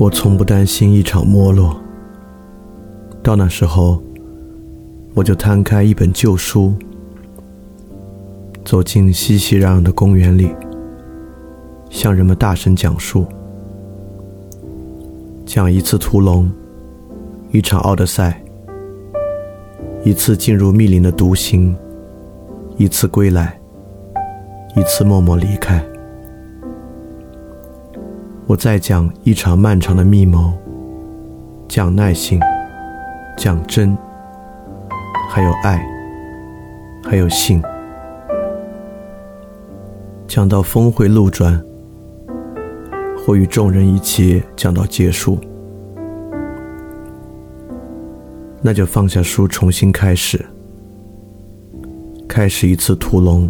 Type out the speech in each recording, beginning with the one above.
我从不担心一场没落。到那时候，我就摊开一本旧书，走进熙熙攘攘的公园里，向人们大声讲述：讲一次屠龙，一场奥德赛，一次进入密林的独行，一次归来，一次默默离开。我再讲一场漫长的密谋，讲耐心，讲真，还有爱，还有信，讲到峰回路转，或与众人一起讲到结束，那就放下书，重新开始，开始一次屠龙，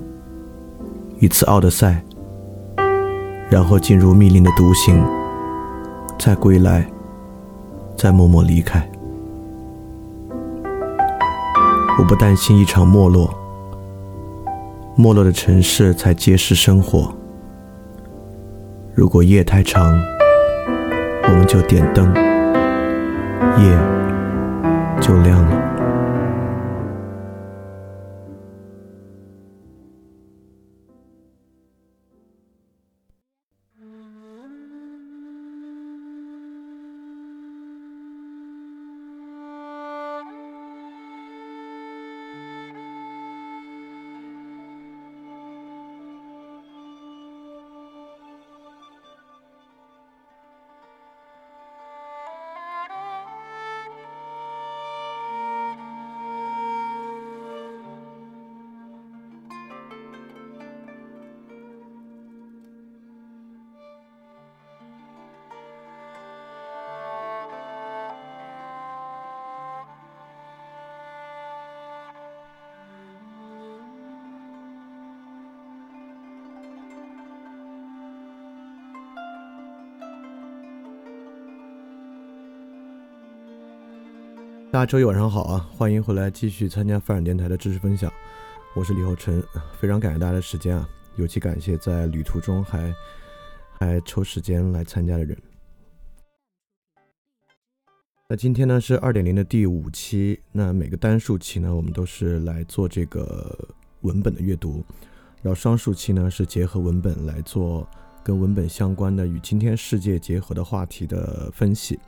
一次奥德赛。然后进入密林的独行，再归来，再默默离开。我不担心一场没落，没落的城市才揭示生活。如果夜太长，我们就点灯，夜就亮了。大家周一晚上好啊！欢迎回来继续参加范尔电台的知识分享，我是李厚成，非常感谢大家的时间啊，尤其感谢在旅途中还还抽时间来参加的人。那今天呢是二点零的第五期，那每个单数期呢我们都是来做这个文本的阅读，然后双数期呢是结合文本来做跟文本相关的与今天世界结合的话题的分析。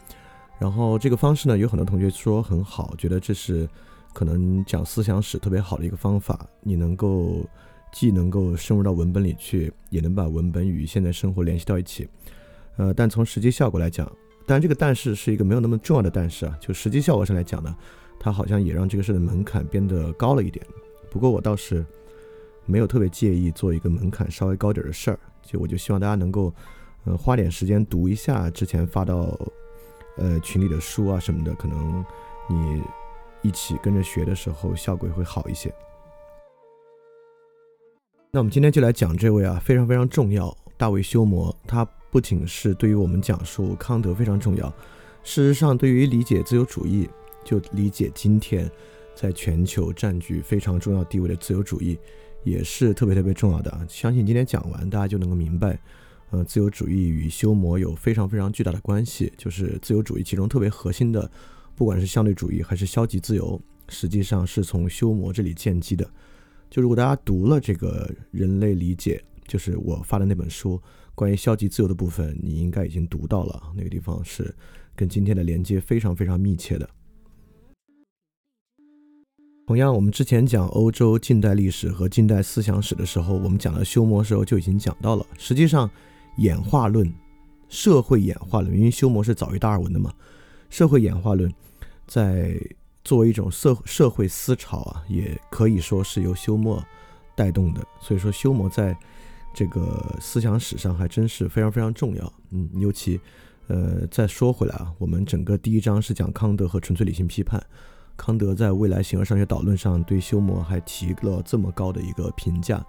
然后这个方式呢，有很多同学说很好，觉得这是可能讲思想史特别好的一个方法。你能够既能够深入到文本里去，也能把文本与现在生活联系到一起。呃，但从实际效果来讲，当然这个但是是一个没有那么重要的但是啊，就实际效果上来讲呢，它好像也让这个事的门槛变得高了一点。不过我倒是没有特别介意做一个门槛稍微高点的事儿，就我就希望大家能够呃花点时间读一下之前发到。呃，群里的书啊什么的，可能你一起跟着学的时候，效果会好一些。那我们今天就来讲这位啊，非常非常重要，大卫休谟。他不仅是对于我们讲述康德非常重要，事实上，对于理解自由主义，就理解今天在全球占据非常重要地位的自由主义，也是特别特别重要的啊。相信今天讲完，大家就能够明白。呃，自由主义与修魔有非常非常巨大的关系，就是自由主义其中特别核心的，不管是相对主义还是消极自由，实际上是从修魔这里建基的。就如果大家读了这个人类理解，就是我发的那本书关于消极自由的部分，你应该已经读到了，那个地方是跟今天的连接非常非常密切的。同样，我们之前讲欧洲近代历史和近代思想史的时候，我们讲到修魔时候就已经讲到了，实际上。演化论，社会演化论，因为修谟是早于达尔文的嘛。社会演化论在作为一种社社会思潮啊，也可以说是由休谟带动的。所以说，休谟在这个思想史上还真是非常非常重要。嗯，尤其呃，再说回来啊，我们整个第一章是讲康德和纯粹理性批判。康德在未来形而上学导论上对休谟还提了这么高的一个评价。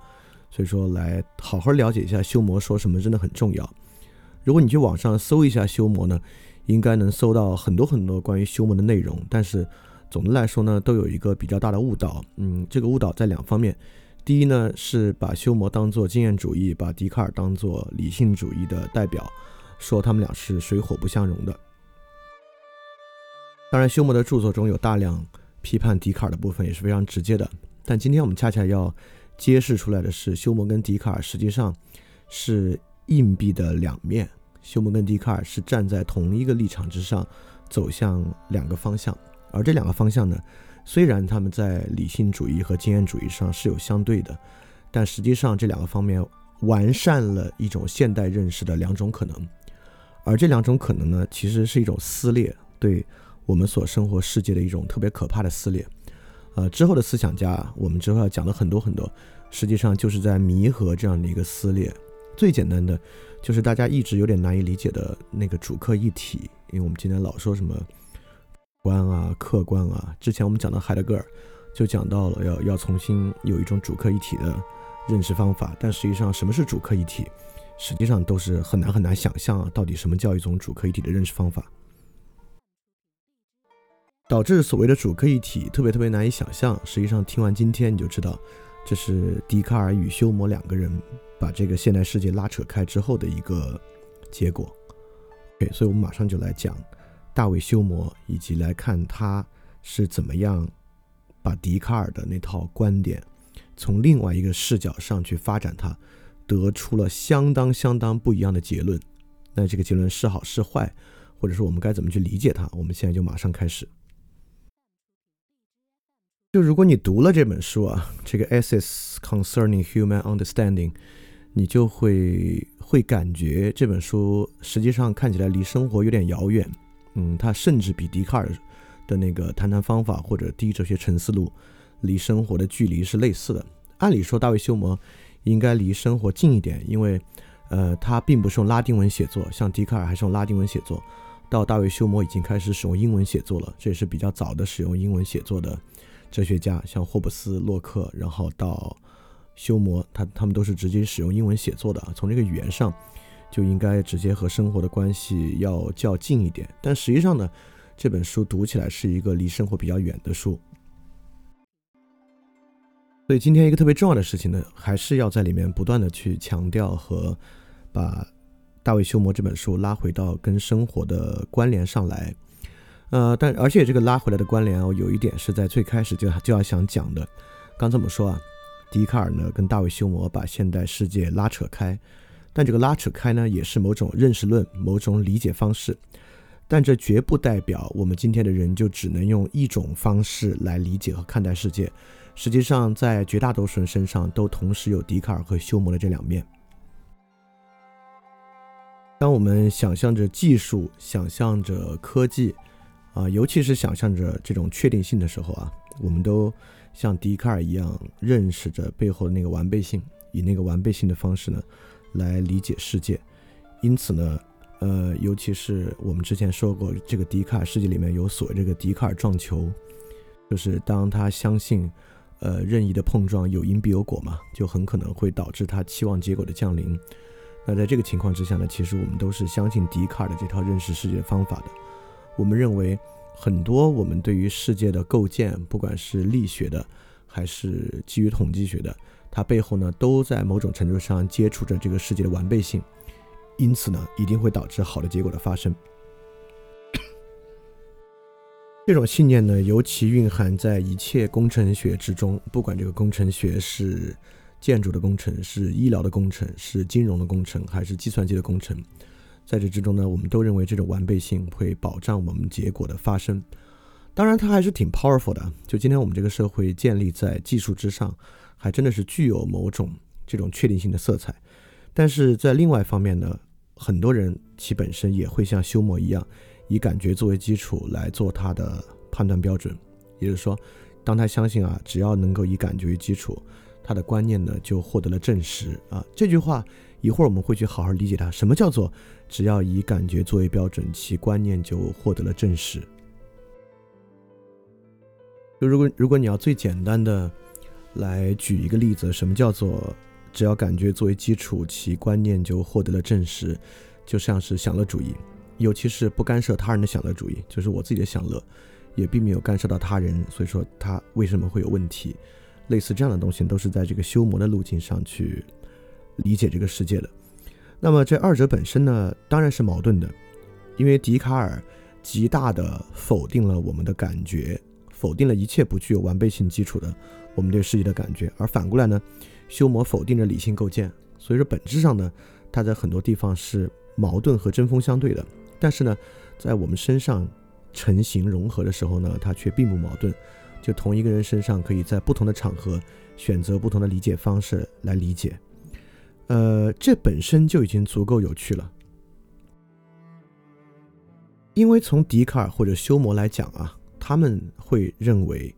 所以说，来好好了解一下修魔说什么真的很重要。如果你去网上搜一下修魔呢，应该能搜到很多很多关于修魔的内容。但是总的来说呢，都有一个比较大的误导。嗯，这个误导在两方面。第一呢，是把修魔当做经验主义，把笛卡尔当做理性主义的代表。说他们俩是水火不相容的。当然，休谟的著作中有大量批判笛卡尔的部分，也是非常直接的。但今天我们恰恰要揭示出来的是，休谟跟笛卡尔实际上是硬币的两面。休谟跟笛卡尔是站在同一个立场之上，走向两个方向。而这两个方向呢，虽然他们在理性主义和经验主义上是有相对的，但实际上这两个方面完善了一种现代认识的两种可能。而这两种可能呢，其实是一种撕裂，对我们所生活世界的一种特别可怕的撕裂。呃，之后的思想家，我们之后要讲的很多很多，实际上就是在弥合这样的一个撕裂。最简单的，就是大家一直有点难以理解的那个主客一体，因为我们今天老说什么观啊、客观啊。之前我们讲到海德格尔，就讲到了要要重新有一种主客一体的认识方法。但实际上，什么是主客一体？实际上都是很难很难想象啊，到底什么叫一种主客一体的认识方法？导致所谓的主客一体特别特别难以想象。实际上，听完今天你就知道，这是笛卡尔与休谟两个人把这个现代世界拉扯开之后的一个结果。OK，所以我们马上就来讲大卫休谟，以及来看他是怎么样把笛卡尔的那套观点从另外一个视角上去发展，它得出了相当相当不一样的结论。那这个结论是好是坏，或者说我们该怎么去理解它？我们现在就马上开始。就如果你读了这本书啊，这个《Essays Concerning Human Understanding》，你就会会感觉这本书实际上看起来离生活有点遥远。嗯，它甚至比笛卡尔的那个谈谈方法或者第一哲学沉思录离生活的距离是类似的。按理说，大卫休谟应该离生活近一点，因为呃，他并不是用拉丁文写作，像笛卡尔还是用拉丁文写作，到大卫休谟已经开始使用英文写作了，这也是比较早的使用英文写作的。哲学家像霍布斯、洛克，然后到休谟，他他们都是直接使用英文写作的。从这个语言上，就应该直接和生活的关系要较近一点。但实际上呢，这本书读起来是一个离生活比较远的书。所以今天一个特别重要的事情呢，还是要在里面不断的去强调和把大卫休谟这本书拉回到跟生活的关联上来。呃，但而且这个拉回来的关联哦，有一点是在最开始就就要想讲的。刚这么说啊，笛卡尔呢跟大卫休谟把现代世界拉扯开，但这个拉扯开呢也是某种认识论、某种理解方式，但这绝不代表我们今天的人就只能用一种方式来理解和看待世界。实际上，在绝大多数人身上都同时有笛卡尔和休谟的这两面。当我们想象着技术，想象着科技。啊，尤其是想象着这种确定性的时候啊，我们都像笛卡尔一样认识着背后的那个完备性，以那个完备性的方式呢来理解世界。因此呢，呃，尤其是我们之前说过，这个笛卡尔世界里面有所谓这个笛卡尔撞球，就是当他相信，呃，任意的碰撞有因必有果嘛，就很可能会导致他期望结果的降临。那在这个情况之下呢，其实我们都是相信笛卡尔的这套认识世界的方法的。我们认为，很多我们对于世界的构建，不管是力学的，还是基于统计学的，它背后呢，都在某种程度上接触着这个世界的完备性，因此呢，一定会导致好的结果的发生。这种信念呢，尤其蕴含在一切工程学之中，不管这个工程学是建筑的工程，是医疗的工程，是金融的工程，还是计算机的工程。在这之中呢，我们都认为这种完备性会保障我们结果的发生。当然，它还是挺 powerful 的。就今天我们这个社会建立在技术之上，还真的是具有某种这种确定性的色彩。但是在另外一方面呢，很多人其本身也会像休谟一样，以感觉作为基础来做他的判断标准。也就是说，当他相信啊，只要能够以感觉为基础，他的观念呢就获得了证实啊。这句话。一会儿我们会去好好理解它，什么叫做只要以感觉作为标准，其观念就获得了证实。就如果如果你要最简单的来举一个例子，什么叫做只要感觉作为基础，其观念就获得了证实，就像是享乐主义，尤其是不干涉他人的享乐主义，就是我自己的享乐也并没有干涉到他人，所以说他为什么会有问题？类似这样的东西都是在这个修魔的路径上去。理解这个世界的，那么这二者本身呢，当然是矛盾的，因为笛卡尔极大的否定了我们的感觉，否定了一切不具有完备性基础的我们对世界的感觉，而反过来呢，修谟否定着理性构建。所以说，本质上呢，它在很多地方是矛盾和针锋相对的。但是呢，在我们身上成型融合的时候呢，它却并不矛盾。就同一个人身上，可以在不同的场合选择不同的理解方式来理解。呃，这本身就已经足够有趣了，因为从笛卡尔或者休谟来讲啊，他们会认为，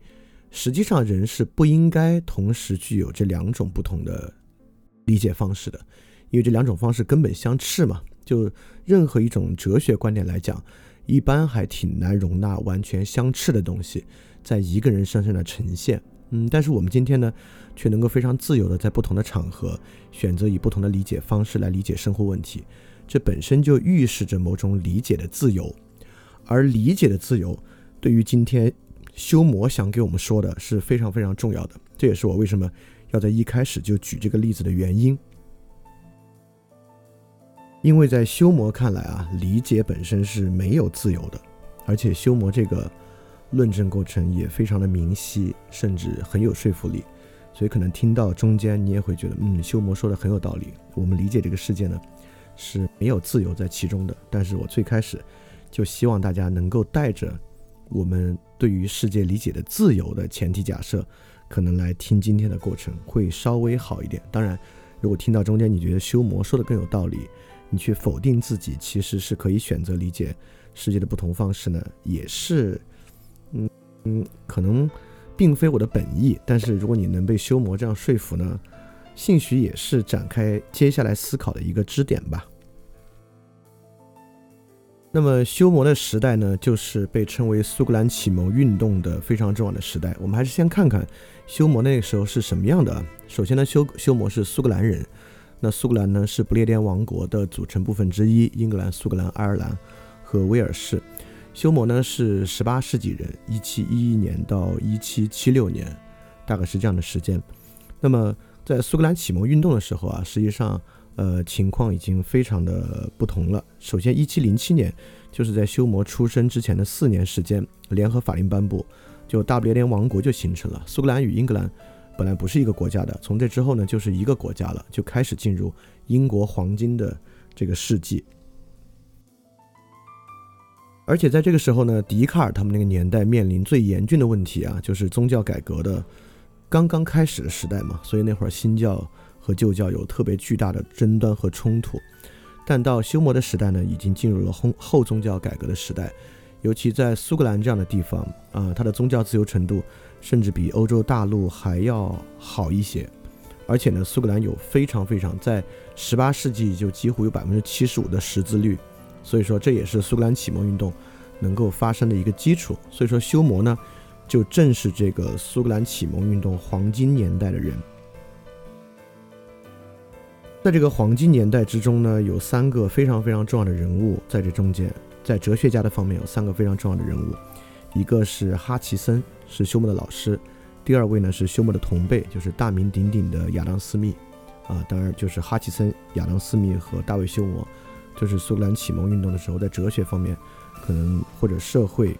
实际上人是不应该同时具有这两种不同的理解方式的，因为这两种方式根本相斥嘛。就任何一种哲学观点来讲，一般还挺难容纳完全相斥的东西在一个人身上的呈现。嗯，但是我们今天呢，却能够非常自由的在不同的场合选择以不同的理解方式来理解生活问题，这本身就预示着某种理解的自由，而理解的自由对于今天修魔想给我们说的是非常非常重要的，这也是我为什么要在一开始就举这个例子的原因，因为在修魔看来啊，理解本身是没有自由的，而且修魔这个。论证过程也非常的明晰，甚至很有说服力，所以可能听到中间你也会觉得，嗯，修魔说的很有道理。我们理解这个世界呢是没有自由在其中的。但是我最开始就希望大家能够带着我们对于世界理解的自由的前提假设，可能来听今天的过程会稍微好一点。当然，如果听到中间你觉得修魔说的更有道理，你去否定自己其实是可以选择理解世界的不同方式呢，也是。嗯嗯，可能并非我的本意，但是如果你能被修魔这样说服呢，兴许也是展开接下来思考的一个支点吧。那么修魔的时代呢，就是被称为苏格兰启蒙运动的非常重要的时代。我们还是先看看修魔那个时候是什么样的。首先呢，修修魔是苏格兰人，那苏格兰呢是不列颠王国的组成部分之一，英格兰、苏格兰、爱尔兰和威尔士。休谟呢是十八世纪人，一七一一年到一七七六年，大概是这样的时间。那么在苏格兰启蒙运动的时候啊，实际上呃情况已经非常的不同了。首先，一七零七年就是在休谟出生之前的四年时间，联合法令颁布，就大不列颠王国就形成了。苏格兰与英格兰本来不是一个国家的，从这之后呢就是一个国家了，就开始进入英国黄金的这个世纪。而且在这个时候呢，笛卡尔他们那个年代面临最严峻的问题啊，就是宗教改革的刚刚开始的时代嘛，所以那会儿新教和旧教有特别巨大的争端和冲突。但到休谟的时代呢，已经进入了后后宗教改革的时代，尤其在苏格兰这样的地方啊，它的宗教自由程度甚至比欧洲大陆还要好一些。而且呢，苏格兰有非常非常在十八世纪就几乎有百分之七十五的识字率。所以说，这也是苏格兰启蒙运动能够发生的一个基础。所以说，休谟呢，就正是这个苏格兰启蒙运动黄金年代的人。在这个黄金年代之中呢，有三个非常非常重要的人物在这中间。在哲学家的方面，有三个非常重要的人物，一个是哈奇森，是休谟的老师；第二位呢是休谟的同辈，就是大名鼎鼎的亚当·斯密。啊，当然就是哈奇森、亚当·斯密和大卫·休谟。就是苏格兰启蒙运动的时候，在哲学方面，可能或者社会，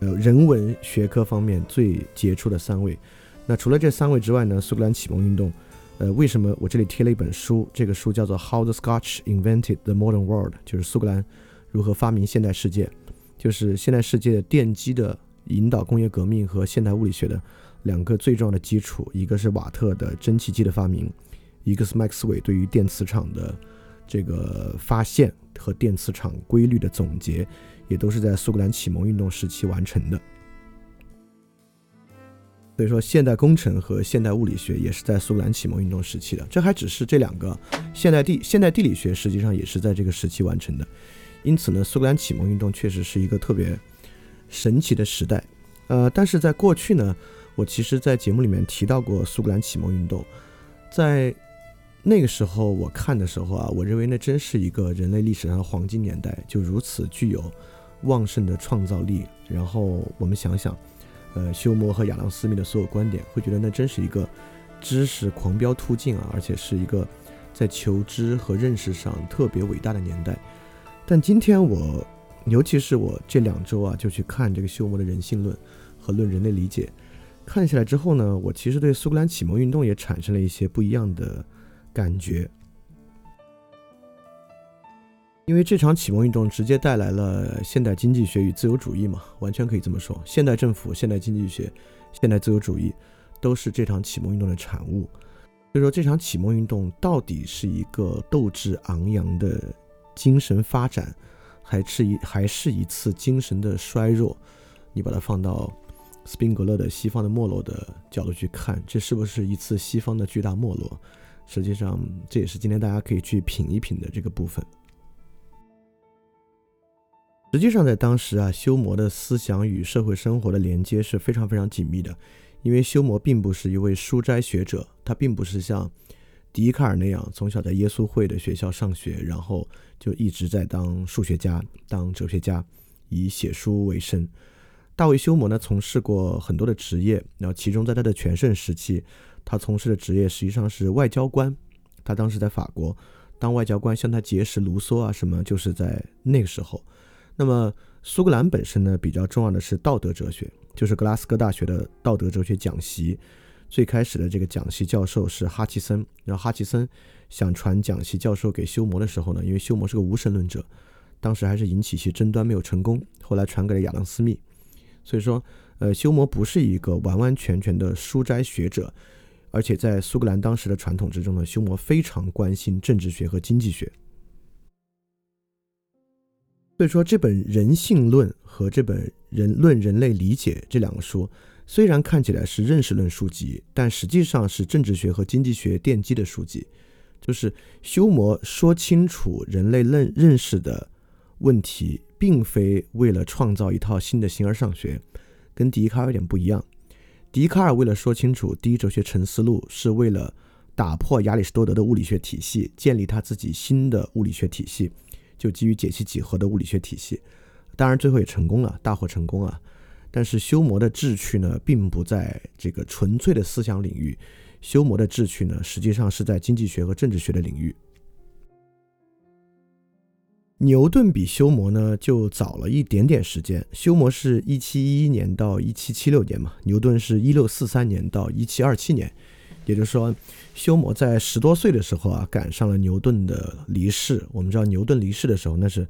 呃，人文学科方面最杰出的三位。那除了这三位之外呢，苏格兰启蒙运动，呃，为什么我这里贴了一本书？这个书叫做《How the Scotch Invented the Modern World》，就是苏格兰如何发明现代世界，就是现代世界的奠基的引导工业革命和现代物理学的两个最重要的基础，一个是瓦特的蒸汽机的发明，一个是麦克斯韦对于电磁场的。这个发现和电磁场规律的总结，也都是在苏格兰启蒙运动时期完成的。所以说，现代工程和现代物理学也是在苏格兰启蒙运动时期的。这还只是这两个现代地现代地理学，实际上也是在这个时期完成的。因此呢，苏格兰启蒙运动确实是一个特别神奇的时代。呃，但是在过去呢，我其实在节目里面提到过苏格兰启蒙运动，在。那个时候我看的时候啊，我认为那真是一个人类历史上的黄金年代，就如此具有旺盛的创造力。然后我们想想，呃，休谟和亚当·斯密的所有观点，会觉得那真是一个知识狂飙突进啊，而且是一个在求知和认识上特别伟大的年代。但今天我，尤其是我这两周啊，就去看这个休谟的人性论和论人类理解，看下来之后呢，我其实对苏格兰启蒙运动也产生了一些不一样的感觉。因为这场启蒙运动直接带来了现代经济学与自由主义嘛，完全可以这么说。现代政府、现代经济学、现代自由主义，都是这场启蒙运动的产物。所以说，这场启蒙运动到底是一个斗志昂扬的精神发展，还是一还是一次精神的衰弱？你把它放到斯宾格勒的西方的没落的角度去看，这是不是一次西方的巨大没落？实际上，这也是今天大家可以去品一品的这个部分。实际上，在当时啊，修谟的思想与社会生活的连接是非常非常紧密的，因为修谟并不是一位书斋学者，他并不是像笛卡尔那样从小在耶稣会的学校上学，然后就一直在当数学家、当哲学家，以写书为生。大卫休谟呢，从事过很多的职业，然后其中在他的全盛时期，他从事的职业实际上是外交官。他当时在法国当外交官，向他结识卢梭啊什么，就是在那个时候。那么苏格兰本身呢，比较重要的是道德哲学，就是格拉斯哥大学的道德哲学讲席。最开始的这个讲席教授是哈奇森，然后哈奇森想传讲席教授给休谟的时候呢，因为休谟是个无神论者，当时还是引起一些争端，没有成功。后来传给了亚当斯密。所以说，呃，休谟不是一个完完全全的书斋学者，而且在苏格兰当时的传统之中呢，休谟非常关心政治学和经济学。所以说，这本《人性论》和这本《人论人类理解》这两个书，虽然看起来是认识论书籍，但实际上是政治学和经济学奠基的书籍。就是修谟说清楚人类认认识的问题，并非为了创造一套新的形而上学，跟笛卡尔有点不一样。笛卡尔为了说清楚第一哲学沉思路，是为了打破亚里士多德的物理学体系，建立他自己新的物理学体系。就基于解析几何的物理学体系，当然最后也成功了，大获成功啊！但是修谟的志趣呢，并不在这个纯粹的思想领域，修谟的志趣呢，实际上是在经济学和政治学的领域。牛顿比修谟呢就早了一点点时间，修谟是一七一一年到一七七六年嘛，牛顿是一六四三年到一七二七年。也就是说，休谟在十多岁的时候啊，赶上了牛顿的离世。我们知道，牛顿离世的时候，那是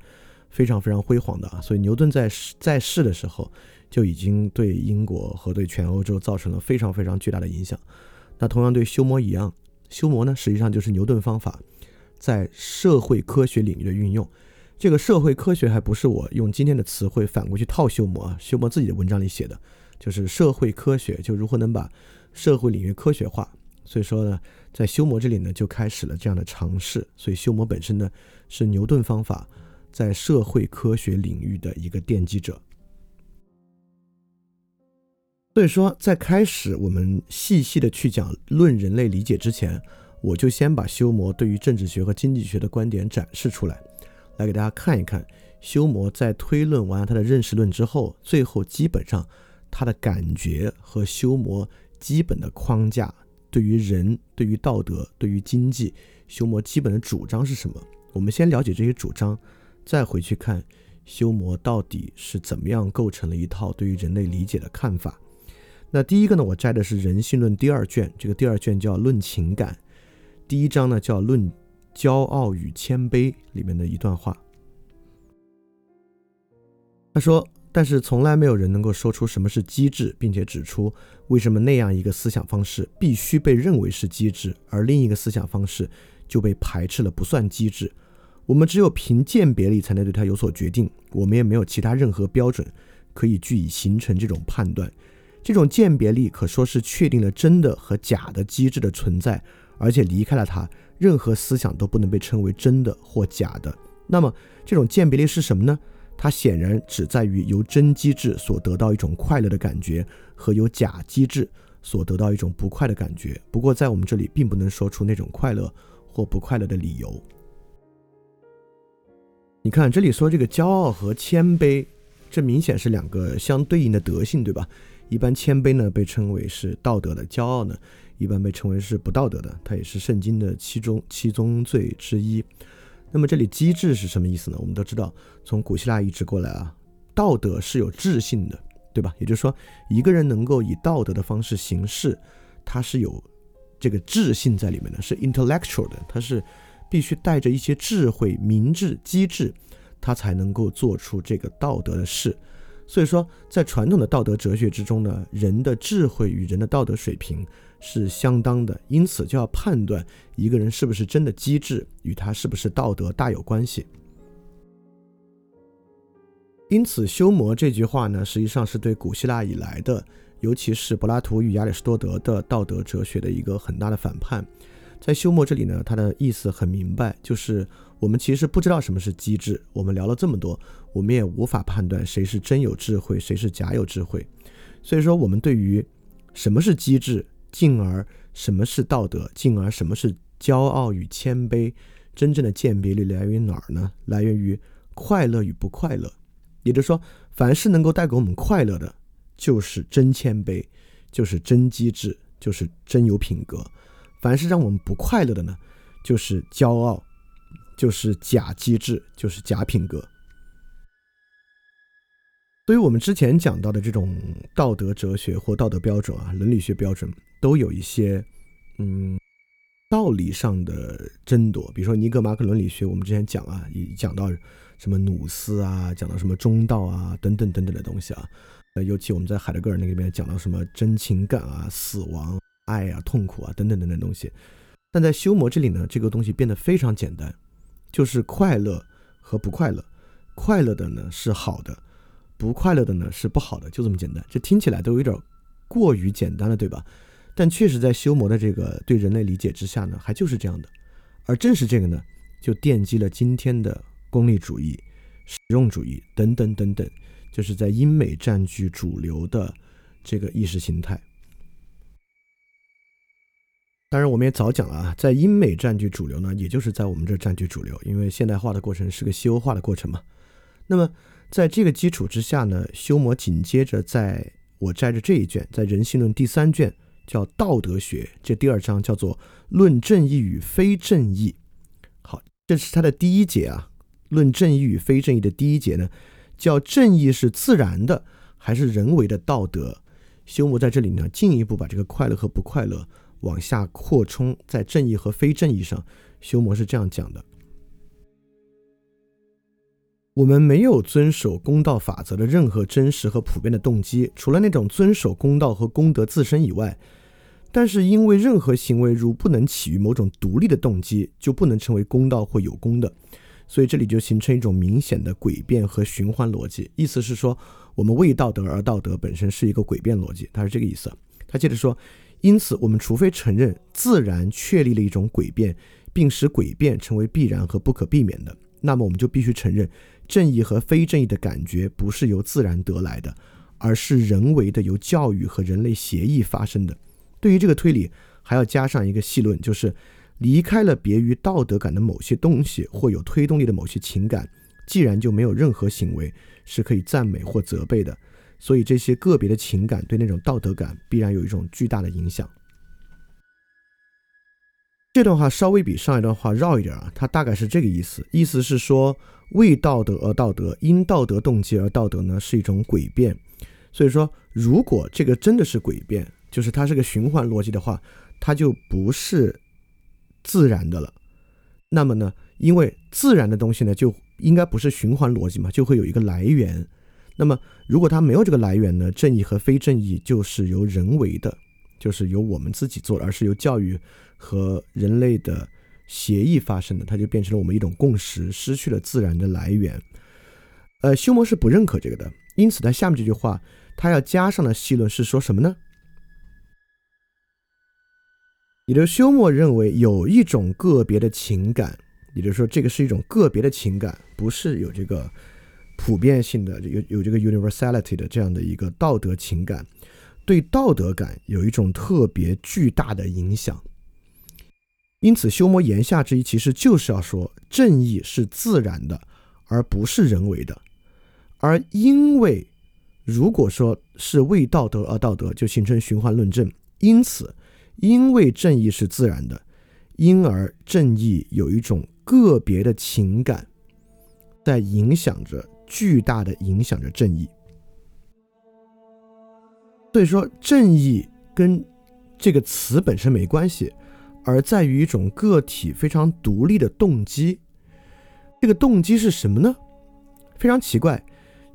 非常非常辉煌的啊。所以，牛顿在在世的时候，就已经对英国和对全欧洲造成了非常非常巨大的影响。那同样对休谟一样，休谟呢，实际上就是牛顿方法在社会科学领域的运用。这个社会科学还不是我用今天的词汇反过去套休谟啊，休谟自己的文章里写的，就是社会科学就如何能把社会领域科学化。所以说呢，在修谟这里呢，就开始了这样的尝试。所以修谟本身呢，是牛顿方法在社会科学领域的一个奠基者。所以说，在开始我们细细的去讲论人类理解之前，我就先把修谟对于政治学和经济学的观点展示出来，来给大家看一看修谟在推论完了他的认识论之后，最后基本上他的感觉和修谟基本的框架。对于人、对于道德、对于经济，修谟基本的主张是什么？我们先了解这些主张，再回去看修谟到底是怎么样构成了一套对于人类理解的看法。那第一个呢，我摘的是《人性论》第二卷，这个第二卷叫《论情感》，第一章呢叫《论骄傲与谦卑》里面的一段话。他说。但是从来没有人能够说出什么是机智，并且指出为什么那样一个思想方式必须被认为是机智，而另一个思想方式就被排斥了，不算机智。我们只有凭鉴别力才能对它有所决定，我们也没有其他任何标准可以据以形成这种判断。这种鉴别力可说是确定了真的和假的机制的存在，而且离开了它，任何思想都不能被称为真的或假的。那么这种鉴别力是什么呢？它显然只在于由真机制所得到一种快乐的感觉，和由假机制所得到一种不快的感觉。不过，在我们这里并不能说出那种快乐或不快乐的理由。你看，这里说这个骄傲和谦卑，这明显是两个相对应的德性，对吧？一般谦卑呢被称为是道德的，骄傲呢一般被称为是不道德的，它也是圣经的七宗七宗罪之一。那么这里机智是什么意思呢？我们都知道，从古希腊一直过来啊，道德是有智性的，对吧？也就是说，一个人能够以道德的方式行事，他是有这个智性在里面的，是 intellectual 的，他是必须带着一些智慧、明智、机智，他才能够做出这个道德的事。所以说，在传统的道德哲学之中呢，人的智慧与人的道德水平。是相当的，因此就要判断一个人是不是真的机智，与他是不是道德大有关系。因此，修魔这句话呢，实际上是对古希腊以来的，尤其是柏拉图与亚里士多德的道德哲学的一个很大的反叛。在修魔这里呢，它的意思很明白，就是我们其实不知道什么是机智。我们聊了这么多，我们也无法判断谁是真有智慧，谁是假有智慧。所以说，我们对于什么是机智，进而什么是道德？进而什么是骄傲与谦卑？真正的鉴别力来源于哪儿呢？来源于快乐与不快乐。也就是说，凡是能够带给我们快乐的，就是真谦卑，就是真机智，就是真有品格；凡是让我们不快乐的呢，就是骄傲，就是假机智，就是假品格。对于我们之前讲到的这种道德哲学或道德标准啊，伦理学标准。都有一些，嗯，道理上的争夺。比如说尼格马可伦理学，我们之前讲啊，讲到什么努斯啊，讲到什么中道啊，等等等等的东西啊。呃，尤其我们在海德格尔那边讲到什么真情感啊、死亡、爱啊、痛苦啊等等等等东西。但在修魔这里呢，这个东西变得非常简单，就是快乐和不快乐。快乐的呢是好的，不快乐的呢是不好的，就这么简单。这听起来都有点过于简单了，对吧？但确实，在修魔的这个对人类理解之下呢，还就是这样的。而正是这个呢，就奠基了今天的功利主义、实用主义等等等等，就是在英美占据主流的这个意识形态。当然，我们也早讲了啊，在英美占据主流呢，也就是在我们这占据主流，因为现代化的过程是个西欧化的过程嘛。那么，在这个基础之下呢，修魔紧接着在我摘着这一卷，在《人性论》第三卷。叫道德学，这第二章叫做论正义与非正义。好，这是它的第一节啊。论正义与非正义的第一节呢，叫正义是自然的还是人为的道德？修魔在这里呢，进一步把这个快乐和不快乐往下扩充，在正义和非正义上，修魔是这样讲的：我们没有遵守公道法则的任何真实和普遍的动机，除了那种遵守公道和公德自身以外。但是，因为任何行为如不能起于某种独立的动机，就不能成为公道或有功的，所以这里就形成一种明显的诡辩和循环逻辑。意思是说，我们为道德而道德本身是一个诡辩逻辑，它是这个意思。他接着说，因此，我们除非承认自然确立了一种诡辩，并使诡辩成为必然和不可避免的，那么我们就必须承认正义和非正义的感觉不是由自然得来的，而是人为的，由教育和人类协议发生的。对于这个推理，还要加上一个细论，就是离开了别于道德感的某些东西，或有推动力的某些情感，既然就没有任何行为是可以赞美或责备的，所以这些个别的情感对那种道德感必然有一种巨大的影响。这段话稍微比上一段话绕一点啊，它大概是这个意思，意思是说为道德而道德，因道德动机而道德呢是一种诡辩，所以说如果这个真的是诡辩。就是它是个循环逻辑的话，它就不是自然的了。那么呢，因为自然的东西呢，就应该不是循环逻辑嘛，就会有一个来源。那么如果它没有这个来源呢，正义和非正义就是由人为的，就是由我们自己做，而是由教育和人类的协议发生的，它就变成了我们一种共识，失去了自然的来源。呃，修谟是不认可这个的，因此他下面这句话，他要加上的细论是说什么呢？也就休谟认为有一种个别的情感，也就是说，这个是一种个别的情感，不是有这个普遍性的、有有这个 universality 的这样的一个道德情感，对道德感有一种特别巨大的影响。因此，休谟言下之意其实就是要说，正义是自然的，而不是人为的。而因为如果说是为道德而道德，就形成循环论证。因此，因为正义是自然的，因而正义有一种个别的情感，在影响着，巨大的影响着正义。所以说，正义跟这个词本身没关系，而在于一种个体非常独立的动机。这个动机是什么呢？非常奇怪，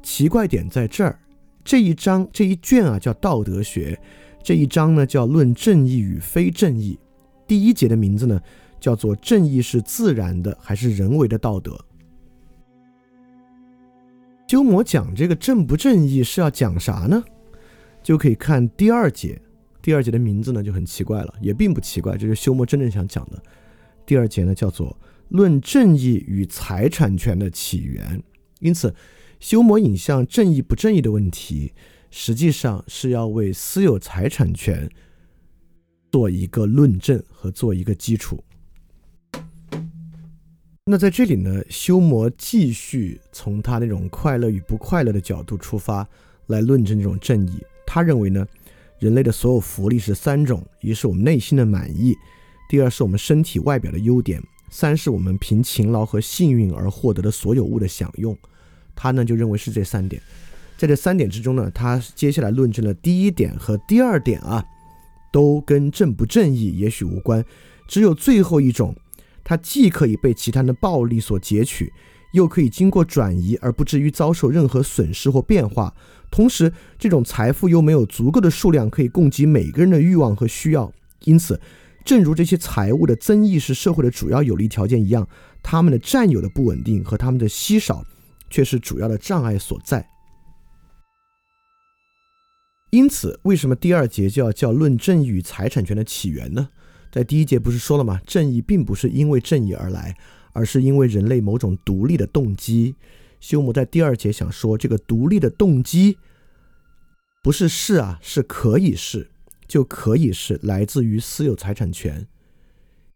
奇怪点在这儿。这一章这一卷啊叫道德学，这一章呢叫论正义与非正义。第一节的名字呢叫做正义是自然的还是人为的道德？鸠摩讲这个正不正义是要讲啥呢？就可以看第二节。第二节的名字呢就很奇怪了，也并不奇怪，这是修谟真正想讲的。第二节呢叫做论正义与财产权的起源。因此。修魔影像正义不正义的问题，实际上是要为私有财产权做一个论证和做一个基础。那在这里呢，修魔继续从他那种快乐与不快乐的角度出发来论证这种正义。他认为呢，人类的所有福利是三种：一是我们内心的满意；第二是我们身体外表的优点；三是我们凭勤劳和幸运而获得的所有物的享用。他呢就认为是这三点，在这三点之中呢，他接下来论证了第一点和第二点啊，都跟正不正义也许无关，只有最后一种，它既可以被其他的暴力所截取，又可以经过转移而不至于遭受任何损失或变化，同时这种财富又没有足够的数量可以供给每个人的欲望和需要，因此，正如这些财物的增益是社会的主要有利条件一样，他们的占有的不稳定和他们的稀少。却是主要的障碍所在。因此，为什么第二节就要叫论正义与财产权的起源呢？在第一节不是说了吗？正义并不是因为正义而来，而是因为人类某种独立的动机。修谟在第二节想说，这个独立的动机不是是啊，是可以是，就可以是来自于私有财产权。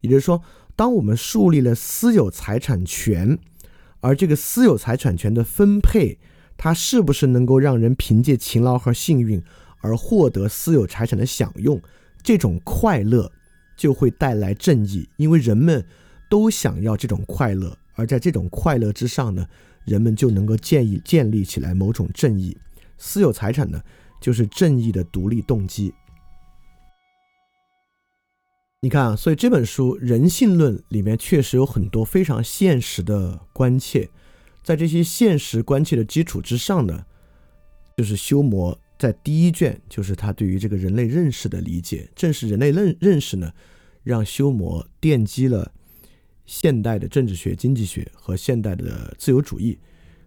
也就是说，当我们树立了私有财产权。而这个私有财产权的分配，它是不是能够让人凭借勤劳和幸运而获得私有财产的享用？这种快乐就会带来正义，因为人们都想要这种快乐，而在这种快乐之上呢，人们就能够建议建立起来某种正义。私有财产呢，就是正义的独立动机。你看啊，所以这本书《人性论》里面确实有很多非常现实的关切，在这些现实关切的基础之上呢，就是修魔在第一卷，就是他对于这个人类认识的理解。正是人类认认识呢，让修魔奠基了现代的政治学、经济学和现代的自由主义。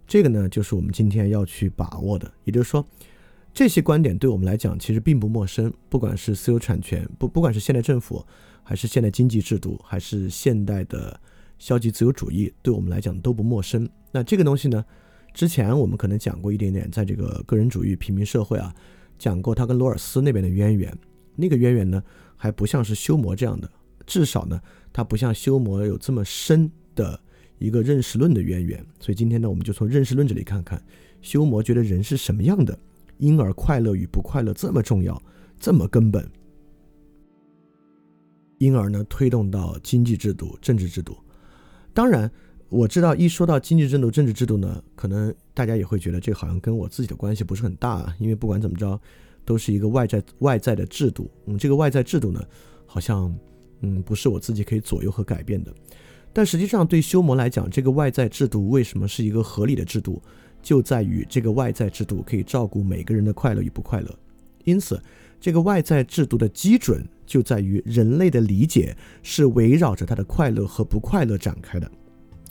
这个呢，就是我们今天要去把握的。也就是说。这些观点对我们来讲其实并不陌生，不管是私有产权，不不管是现代政府，还是现代经济制度，还是现代的消极自由主义，对我们来讲都不陌生。那这个东西呢，之前我们可能讲过一点点，在这个个人主义平民社会啊，讲过他跟罗尔斯那边的渊源。那个渊源呢，还不像是修魔这样的，至少呢，它不像修魔有这么深的一个认识论的渊源。所以今天呢，我们就从认识论这里看看，修魔觉得人是什么样的。因而快乐与不快乐这么重要，这么根本。因而呢，推动到经济制度、政治制度。当然，我知道一说到经济制度、政治制度呢，可能大家也会觉得这好像跟我自己的关系不是很大，因为不管怎么着，都是一个外在外在的制度。嗯，这个外在制度呢，好像嗯不是我自己可以左右和改变的。但实际上，对修魔来讲，这个外在制度为什么是一个合理的制度？就在于这个外在制度可以照顾每个人的快乐与不快乐，因此，这个外在制度的基准就在于人类的理解是围绕着他的快乐和不快乐展开的，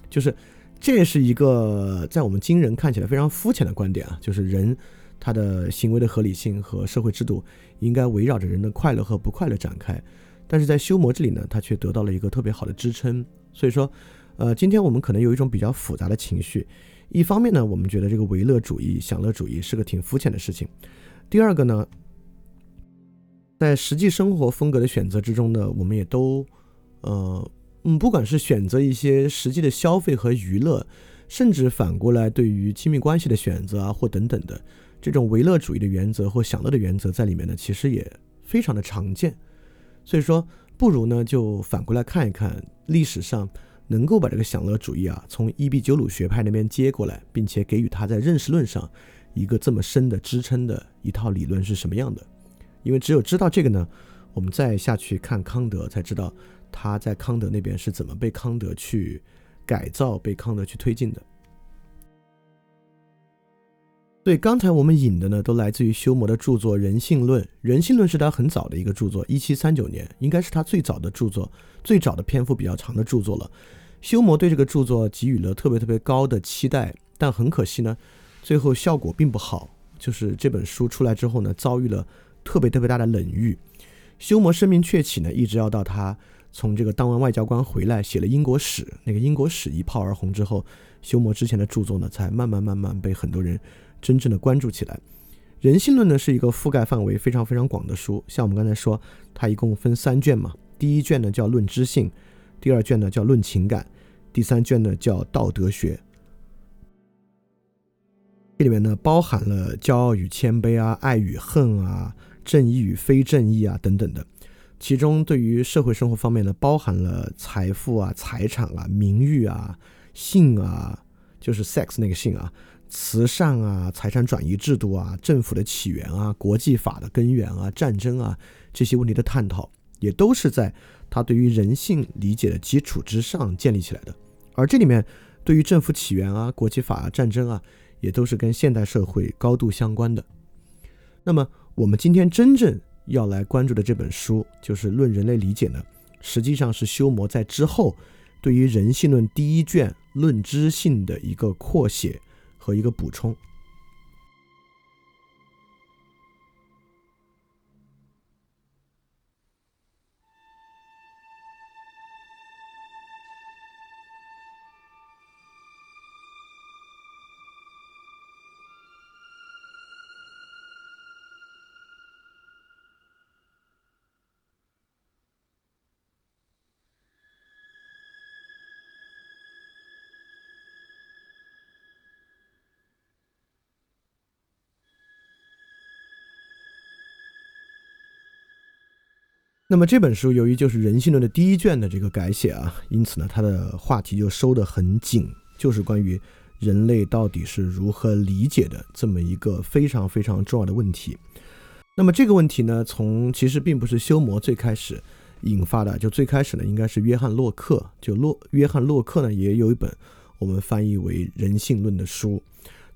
就是这是一个在我们今人看起来非常肤浅的观点啊，就是人他的行为的合理性和社会制度应该围绕着人的快乐和不快乐展开，但是在修魔这里呢，他却得到了一个特别好的支撑，所以说，呃，今天我们可能有一种比较复杂的情绪。一方面呢，我们觉得这个唯乐主义、享乐主义是个挺肤浅的事情。第二个呢，在实际生活风格的选择之中呢，我们也都，呃，嗯，不管是选择一些实际的消费和娱乐，甚至反过来对于亲密关系的选择啊，或等等的这种唯乐主义的原则或享乐的原则在里面呢，其实也非常的常见。所以说，不如呢就反过来看一看历史上能够把这个享乐主义啊从伊壁鸠鲁学派那边接过来，并且给予他在认识论上一个这么深的支撑的一套理论是什么样的。因为只有知道这个呢，我们再下去看康德，才知道他在康德那边是怎么被康德去改造、被康德去推进的。对，刚才我们引的呢，都来自于休谟的著作《人性论》。《人性论》是他很早的一个著作，一七三九年，应该是他最早的著作，最早的篇幅比较长的著作了。休谟对这个著作给予了特别特别高的期待，但很可惜呢，最后效果并不好。就是这本书出来之后呢，遭遇了特别特别大的冷遇。休谟声名鹊起呢，一直要到他从这个当完外交官回来，写了《英国史》，那个《英国史》一炮而红之后，休谟之前的著作呢，才慢慢慢慢被很多人。真正的关注起来，《人性论》呢是一个覆盖范围非常非常广的书。像我们刚才说，它一共分三卷嘛。第一卷呢叫《论知性》，第二卷呢叫《论情感》，第三卷呢叫《道德学》。这里面呢包含了骄傲与谦卑啊、爱与恨啊、正义与非正义啊等等的。其中对于社会生活方面呢，包含了财富啊、财产啊、名誉啊、性啊，就是 sex 那个性啊。慈善啊，财产转移制度啊，政府的起源啊，国际法的根源啊，战争啊，这些问题的探讨，也都是在他对于人性理解的基础之上建立起来的。而这里面对于政府起源啊，国际法啊，战争啊，也都是跟现代社会高度相关的。那么我们今天真正要来关注的这本书，就是《论人类理解》呢，实际上是修谟在之后对于《人性论》第一卷《论知性》的一个扩写。和一个补充。那么这本书由于就是《人性论》的第一卷的这个改写啊，因此呢，它的话题就收得很紧，就是关于人类到底是如何理解的这么一个非常非常重要的问题。那么这个问题呢，从其实并不是修魔最开始引发的，就最开始呢，应该是约翰洛克。就洛约翰洛克呢，也有一本我们翻译为《人性论》的书。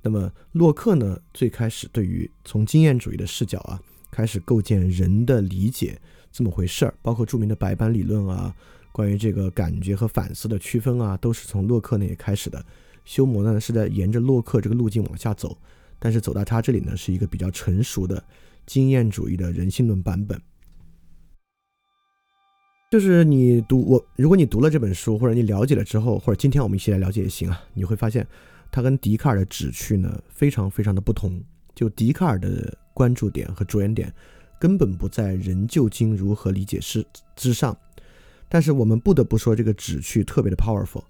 那么洛克呢，最开始对于从经验主义的视角啊，开始构建人的理解。这么回事儿，包括著名的白板理论啊，关于这个感觉和反思的区分啊，都是从洛克那里开始的。修谟呢是在沿着洛克这个路径往下走，但是走到他这里呢，是一个比较成熟的经验主义的人性论版本。就是你读我，如果你读了这本书，或者你了解了之后，或者今天我们一起来了解也行啊，你会发现它跟笛卡尔的旨趣呢非常非常的不同。就笛卡尔的关注点和着眼点。根本不在人究竟如何理解之之上，但是我们不得不说，这个旨趣特别的 powerful。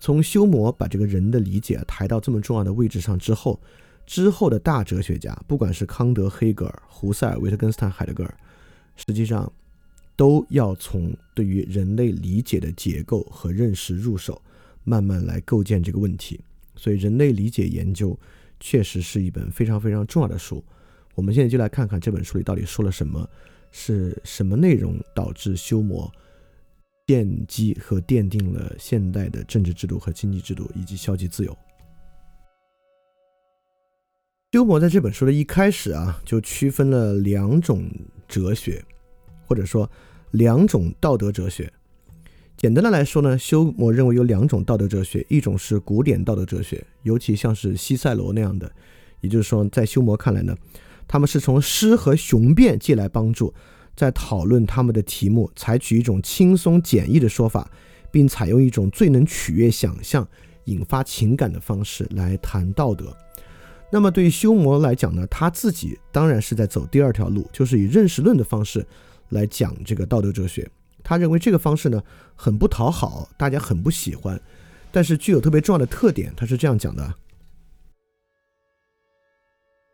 从修谟把这个人的理解抬到这么重要的位置上之后，之后的大哲学家，不管是康德、黑格尔、胡塞尔、维特根斯坦、海德格尔，实际上都要从对于人类理解的结构和认识入手，慢慢来构建这个问题。所以，人类理解研究确实是一本非常非常重要的书。我们现在就来看看这本书里到底说了什么，是什么内容导致修谟奠基和奠定了现代的政治制度和经济制度以及消极自由。修谟在这本书的一开始啊，就区分了两种哲学，或者说两种道德哲学。简单的来说呢，修谟认为有两种道德哲学，一种是古典道德哲学，尤其像是西塞罗那样的，也就是说，在修谟看来呢。他们是从诗和雄辩借来帮助，在讨论他们的题目，采取一种轻松简易的说法，并采用一种最能取悦想象、引发情感的方式来谈道德。那么对于修谟来讲呢，他自己当然是在走第二条路，就是以认识论的方式来讲这个道德哲学。他认为这个方式呢很不讨好，大家很不喜欢，但是具有特别重要的特点。他是这样讲的。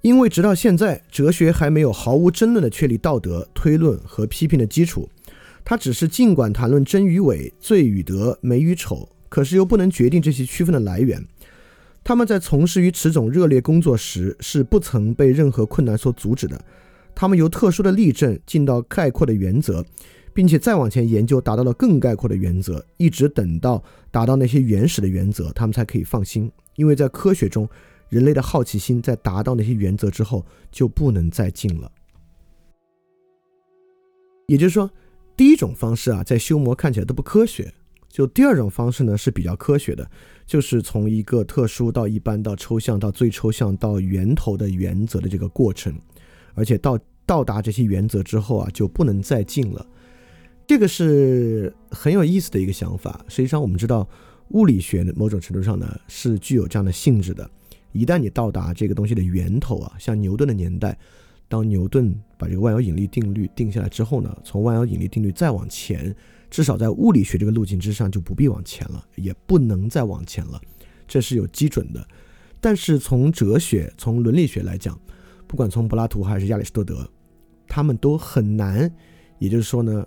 因为直到现在，哲学还没有毫无争论的确立道德推论和批评的基础。它只是尽管谈论真与伪、罪与德、美与丑，可是又不能决定这些区分的来源。他们在从事于此种热烈工作时，是不曾被任何困难所阻止的。他们由特殊的例证进到概括的原则，并且再往前研究，达到了更概括的原则，一直等到达到那些原始的原则，他们才可以放心。因为在科学中，人类的好奇心在达到那些原则之后就不能再进了。也就是说。第一种方式啊，在修魔看起来都不科学。就第二种方式呢，是比较科学的，就是从一个特殊到一般到抽象到最抽象到源头的原则的这个过程，而且到到达这些原则之后啊，就不能再进了。这个是很有意思的一个想法。实际上，我们知道物理学某种程度上呢是具有这样的性质的。一旦你到达这个东西的源头啊，像牛顿的年代。当牛顿把这个万有引力定律定下来之后呢，从万有引力定律再往前，至少在物理学这个路径之上就不必往前了，也不能再往前了，这是有基准的。但是从哲学、从伦理学来讲，不管从柏拉图还是亚里士多德，他们都很难，也就是说呢，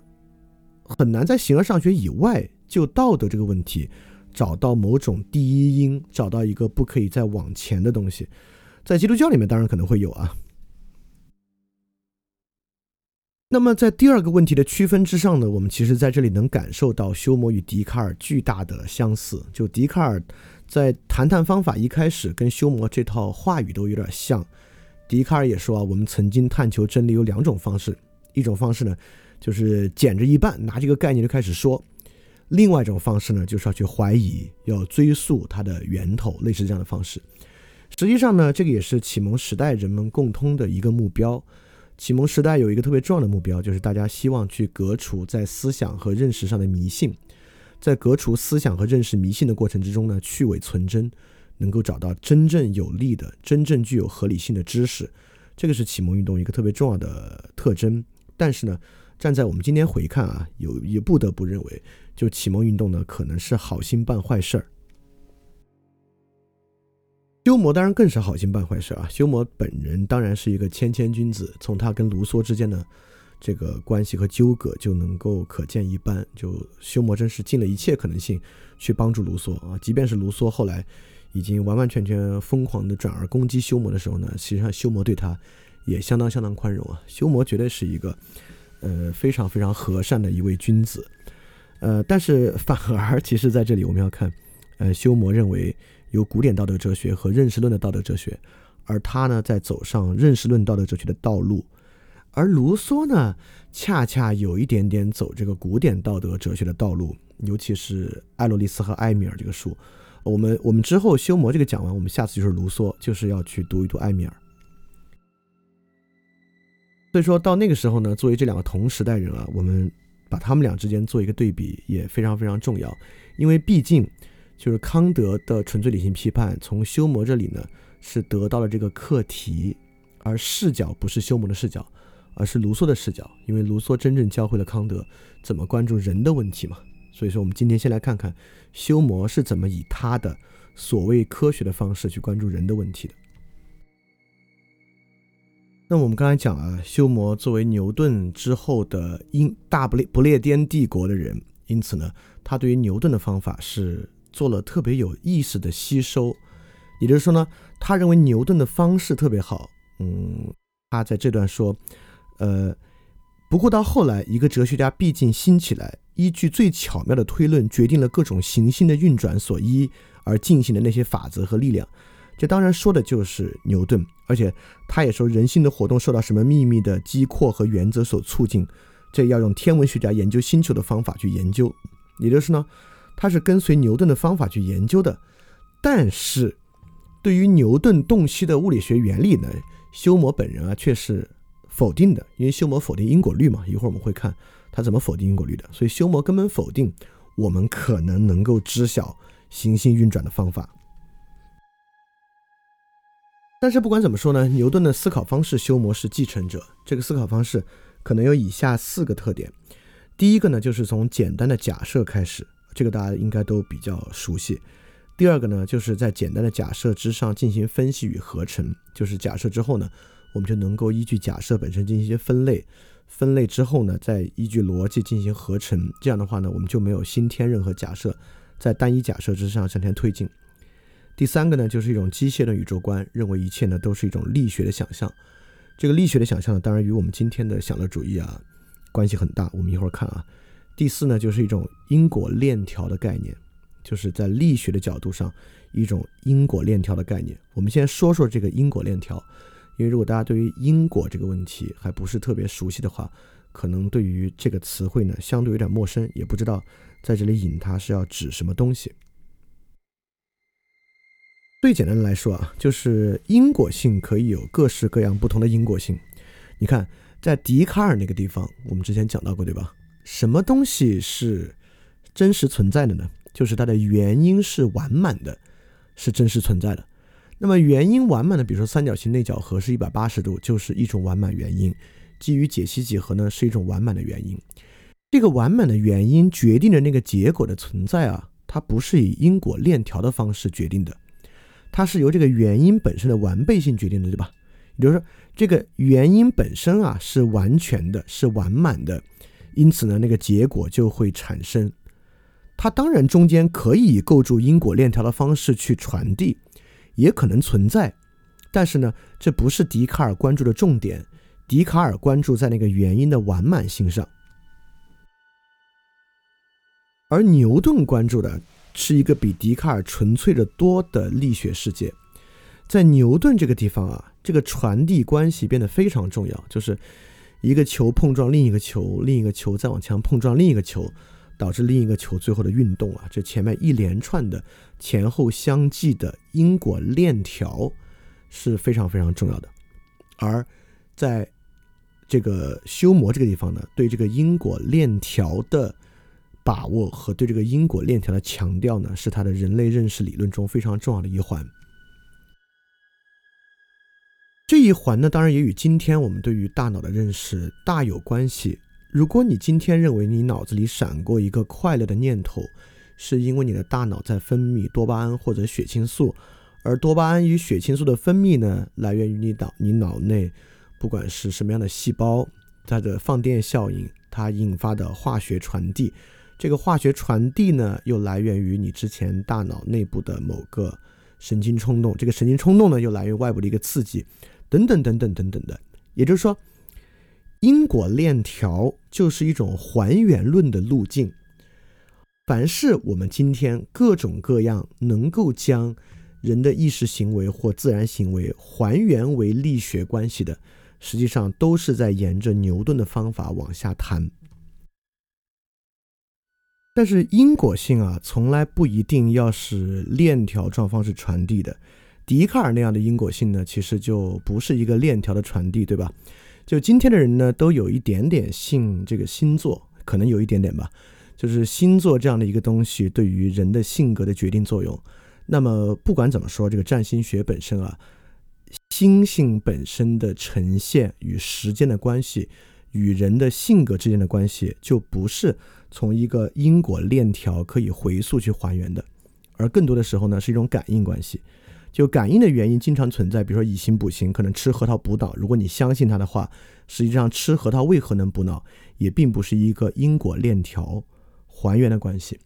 很难在形而上学以外就道德这个问题找到某种第一因，找到一个不可以再往前的东西。在基督教里面当然可能会有啊。那么，在第二个问题的区分之上呢，我们其实在这里能感受到休谟与笛卡尔巨大的相似。就笛卡尔在谈谈方法一开始跟休谟这套话语都有点像。笛卡尔也说啊，我们曾经探求真理有两种方式，一种方式呢就是捡着一半拿这个概念就开始说，另外一种方式呢就是要去怀疑，要追溯它的源头，类似这样的方式。实际上呢，这个也是启蒙时代人们共通的一个目标。启蒙时代有一个特别重要的目标，就是大家希望去革除在思想和认识上的迷信，在革除思想和认识迷信的过程之中呢，去伪存真，能够找到真正有力的、真正具有合理性的知识，这个是启蒙运动一个特别重要的特征。但是呢，站在我们今天回看啊，有也不得不认为，就启蒙运动呢，可能是好心办坏事儿。休谟当然更是好心办坏事啊！休谟本人当然是一个谦谦君子，从他跟卢梭之间的这个关系和纠葛就能够可见一斑。就休谟真是尽了一切可能性去帮助卢梭啊！即便是卢梭后来已经完完全全疯狂的转而攻击休谟的时候呢，实际上休谟对他也相当相当宽容啊！休谟绝对是一个呃非常非常和善的一位君子，呃，但是反而其实在这里我们要看，呃，休谟认为。有古典道德哲学和认识论的道德哲学，而他呢在走上认识论道德哲学的道路，而卢梭呢恰恰有一点点走这个古典道德哲学的道路，尤其是《艾洛丽丝和埃米尔》这个书，我们我们之后修魔这个讲完，我们下次就是卢梭，就是要去读一读埃米尔。所以说到那个时候呢，作为这两个同时代人啊，我们把他们俩之间做一个对比也非常非常重要，因为毕竟。就是康德的纯粹理性批判，从休谟这里呢是得到了这个课题，而视角不是休谟的视角，而是卢梭的视角，因为卢梭真正教会了康德怎么关注人的问题嘛。所以说，我们今天先来看看休谟是怎么以他的所谓科学的方式去关注人的问题的。那我们刚才讲了，休谟作为牛顿之后的英大不列不列颠帝国的人，因此呢，他对于牛顿的方法是。做了特别有意识的吸收，也就是说呢，他认为牛顿的方式特别好。嗯，他在这段说，呃，不过到后来，一个哲学家毕竟兴起来，依据最巧妙的推论，决定了各种行星的运转所依而进行的那些法则和力量。这当然说的就是牛顿，而且他也说人性的活动受到什么秘密的机括和原则所促进，这要用天文学家研究星球的方法去研究。也就是呢。他是跟随牛顿的方法去研究的，但是对于牛顿洞悉的物理学原理呢，休谟本人啊却是否定的，因为休谟否定因果律嘛。一会儿我们会看他怎么否定因果律的，所以休谟根本否定我们可能能够知晓行星运转的方法。但是不管怎么说呢，牛顿的思考方式，修模是继承者。这个思考方式可能有以下四个特点：第一个呢，就是从简单的假设开始。这个大家应该都比较熟悉。第二个呢，就是在简单的假设之上进行分析与合成，就是假设之后呢，我们就能够依据假设本身进行一些分类，分类之后呢，再依据逻辑进行合成。这样的话呢，我们就没有新添任何假设，在单一假设之上向前推进。第三个呢，就是一种机械的宇宙观，认为一切呢都是一种力学的想象。这个力学的想象呢，当然与我们今天的享乐主义啊关系很大。我们一会儿看啊。第四呢，就是一种因果链条的概念。就是在力学的角度上，一种因果链条的概念。我们先说说这个因果链条，因为如果大家对于因果这个问题还不是特别熟悉的话，可能对于这个词汇呢相对有点陌生，也不知道在这里引它是要指什么东西。最简单的来说啊，就是因果性可以有各式各样不同的因果性。你看，在笛卡尔那个地方，我们之前讲到过，对吧？什么东西是真实存在的呢？就是它的原因是完满的，是真实存在的。那么原因完满的，比如说三角形内角和是一百八十度，就是一种完满原因。基于解析几何呢，是一种完满的原因。这个完满的原因决定的那个结果的存在啊，它不是以因果链条的方式决定的，它是由这个原因本身的完备性决定的，对吧？也就是说，这个原因本身啊是完全的，是完满的，因此呢，那个结果就会产生。它当然中间可以以构筑因果链条的方式去传递，也可能存在，但是呢，这不是笛卡尔关注的重点。笛卡尔关注在那个原因的完满性上，而牛顿关注的是一个比笛卡尔纯粹的多的力学世界。在牛顿这个地方啊，这个传递关系变得非常重要，就是一个球碰撞另一个球，另一个球再往前碰撞另一个球。导致另一个球最后的运动啊，这前面一连串的前后相继的因果链条是非常非常重要的。而在这个修魔这个地方呢，对这个因果链条的把握和对这个因果链条的强调呢，是他的人类认识理论中非常重要的一环。这一环呢，当然也与今天我们对于大脑的认识大有关系。如果你今天认为你脑子里闪过一个快乐的念头，是因为你的大脑在分泌多巴胺或者血清素，而多巴胺与血清素的分泌呢，来源于你脑你脑内不管是什么样的细胞，它的放电效应，它引发的化学传递，这个化学传递呢，又来源于你之前大脑内部的某个神经冲动，这个神经冲动呢，又来源于外部的一个刺激，等等等等等等的，也就是说。因果链条就是一种还原论的路径。凡是我们今天各种各样能够将人的意识行为或自然行为还原为力学关系的，实际上都是在沿着牛顿的方法往下谈。但是因果性啊，从来不一定要是链条状方式传递的。笛卡尔那样的因果性呢，其实就不是一个链条的传递，对吧？就今天的人呢，都有一点点信这个星座，可能有一点点吧。就是星座这样的一个东西对于人的性格的决定作用。那么不管怎么说，这个占星学本身啊，星星本身的呈现与时间的关系，与人的性格之间的关系，就不是从一个因果链条可以回溯去还原的，而更多的时候呢，是一种感应关系。就感应的原因经常存在，比如说以形补形，可能吃核桃补脑。如果你相信它的话，实际上吃核桃为何能补脑，也并不是一个因果链条还原的关系。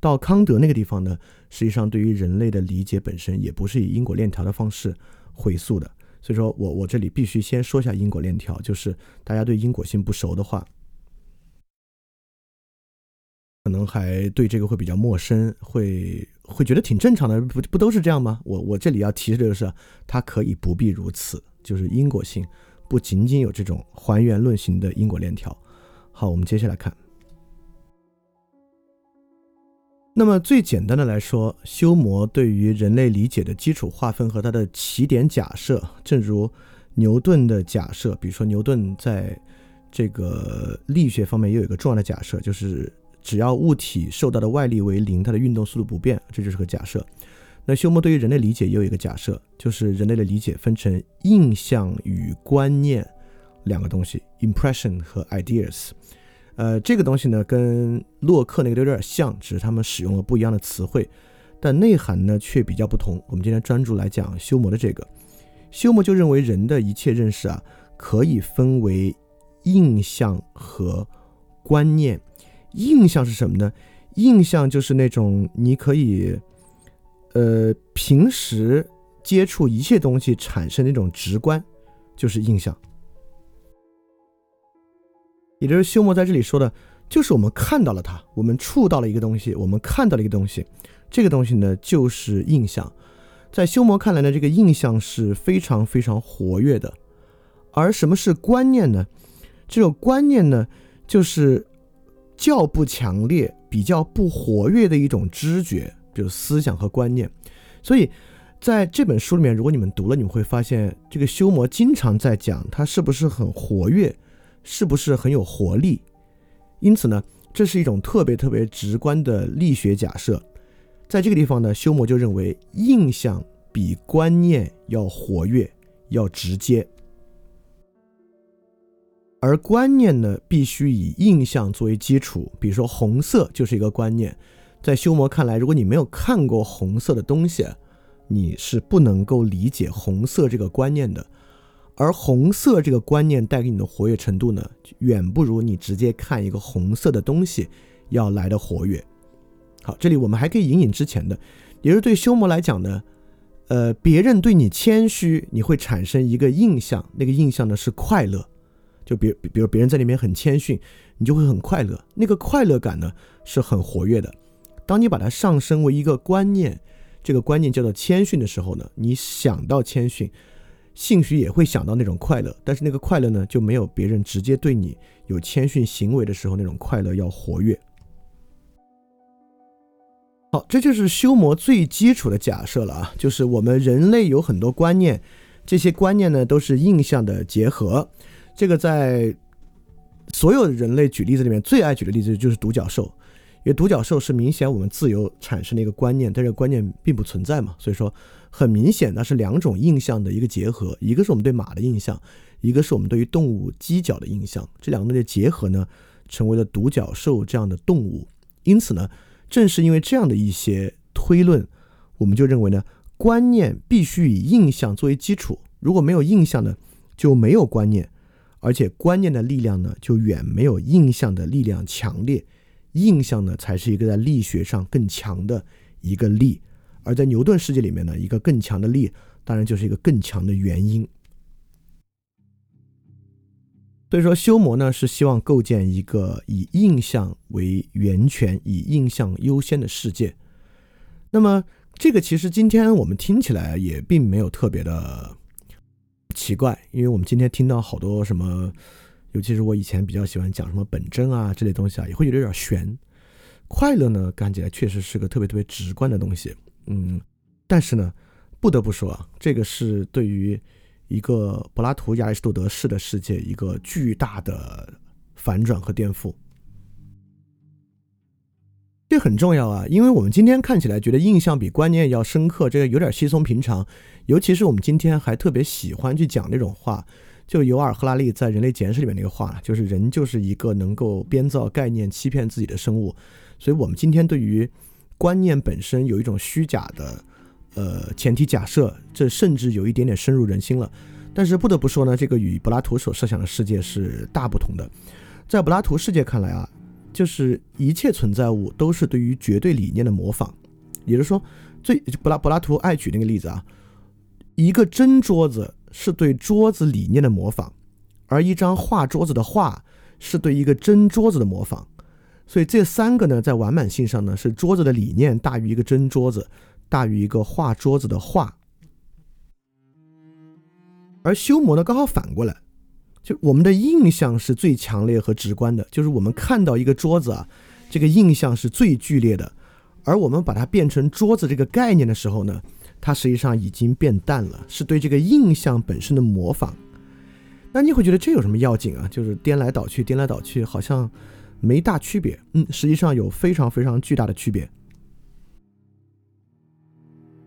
到康德那个地方呢，实际上对于人类的理解本身也不是以因果链条的方式回溯的。所以说我我这里必须先说一下因果链条，就是大家对因果性不熟的话。可能还对这个会比较陌生，会会觉得挺正常的，不不都是这样吗？我我这里要提示的就是，它可以不必如此，就是因果性不仅仅有这种还原论型的因果链条。好，我们接下来看。那么最简单的来说，修魔对于人类理解的基础划分和它的起点假设，正如牛顿的假设，比如说牛顿在这个力学方面也有一个重要的假设，就是。只要物体受到的外力为零，它的运动速度不变，这就是个假设。那休谟对于人类理解也有一个假设，就是人类的理解分成印象与观念两个东西，impression 和 ideas。呃，这个东西呢跟洛克那个有点像，只是他们使用了不一样的词汇。但内涵呢却比较不同。我们今天专注来讲修魔的这个，修魔就认为人的一切认识啊，可以分为印象和观念。印象是什么呢？印象就是那种你可以，呃，平时接触一切东西产生那种直观，就是印象。也就是修魔在这里说的，就是我们看到了它，我们触到了一个东西，我们看到了一个东西，这个东西呢就是印象。在修魔看来呢，这个印象是非常非常活跃的。而什么是观念呢？这种观念呢，就是较不强烈、比较不活跃的一种知觉，比如思想和观念。所以在这本书里面，如果你们读了，你们会发现，这个修魔经常在讲它是不是很活跃。是不是很有活力？因此呢，这是一种特别特别直观的力学假设。在这个地方呢，休谟就认为印象比观念要活跃、要直接，而观念呢，必须以印象作为基础。比如说，红色就是一个观念。在休谟看来，如果你没有看过红色的东西，你是不能够理解红色这个观念的。而红色这个观念带给你的活跃程度呢，远不如你直接看一个红色的东西要来的活跃。好，这里我们还可以引引之前的，也就是对修魔来讲呢，呃，别人对你谦虚，你会产生一个印象，那个印象呢是快乐。就比比如别人在里面很谦逊，你就会很快乐，那个快乐感呢是很活跃的。当你把它上升为一个观念，这个观念叫做谦逊的时候呢，你想到谦逊。兴许也会想到那种快乐，但是那个快乐呢，就没有别人直接对你有谦逊行为的时候那种快乐要活跃。好，这就是修魔最基础的假设了啊，就是我们人类有很多观念，这些观念呢都是印象的结合。这个在所有人类举例子里面最爱举的例子就是独角兽。因为独角兽是明显我们自由产生的一个观念，但这个观念并不存在嘛，所以说很明显那是两种印象的一个结合，一个是我们对马的印象，一个是我们对于动物犄角的印象，这两个东西结合呢，成为了独角兽这样的动物。因此呢，正是因为这样的一些推论，我们就认为呢，观念必须以印象作为基础，如果没有印象呢，就没有观念，而且观念的力量呢，就远没有印象的力量强烈。印象呢，才是一个在力学上更强的一个力，而在牛顿世界里面呢，一个更强的力，当然就是一个更强的原因。所以说，修魔呢是希望构建一个以印象为源泉、以印象优先的世界。那么，这个其实今天我们听起来也并没有特别的奇怪，因为我们今天听到好多什么。尤其是我以前比较喜欢讲什么本真啊这类东西啊，也会觉得有点悬。快乐呢，看起来确实是个特别特别直观的东西，嗯。但是呢，不得不说啊，这个是对于一个柏拉图、亚里士多德式的世界一个巨大的反转和颠覆。这很重要啊，因为我们今天看起来觉得印象比观念要深刻，这个有点稀松平常。尤其是我们今天还特别喜欢去讲那种话。就尤尔·赫拉利在《人类简史》里面那个话，就是人就是一个能够编造概念、欺骗自己的生物。所以，我们今天对于观念本身有一种虚假的呃前提假设，这甚至有一点点深入人心了。但是不得不说呢，这个与柏拉图所设想的世界是大不同的。在柏拉图世界看来啊，就是一切存在物都是对于绝对理念的模仿。也就是说，最柏拉柏拉图爱举那个例子啊，一个真桌子。是对桌子理念的模仿，而一张画桌子的画是对一个真桌子的模仿，所以这三个呢，在完满性上呢，是桌子的理念大于一个真桌子，大于一个画桌子的画。而修魔呢，刚好反过来，就我们的印象是最强烈和直观的，就是我们看到一个桌子啊，这个印象是最剧烈的，而我们把它变成桌子这个概念的时候呢？它实际上已经变淡了，是对这个印象本身的模仿。那你会觉得这有什么要紧啊？就是颠来倒去，颠来倒去，好像没大区别。嗯，实际上有非常非常巨大的区别。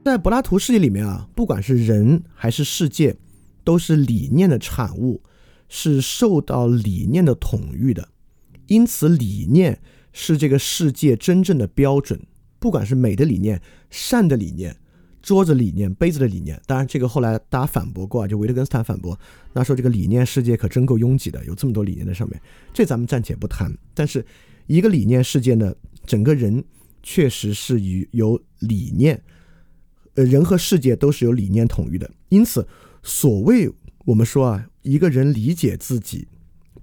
在柏拉图世界里面啊，不管是人还是世界，都是理念的产物，是受到理念的统御的。因此，理念是这个世界真正的标准。不管是美的理念、善的理念、桌子理念、杯子的理念，当然这个后来大家反驳过啊，就维特根斯坦反驳，那说这个理念世界可真够拥挤的，有这么多理念在上面，这咱们暂且不谈。但是一个理念世界呢，整个人确实是与有理念，呃，人和世界都是由理念统御的。因此，所谓我们说啊，一个人理解自己。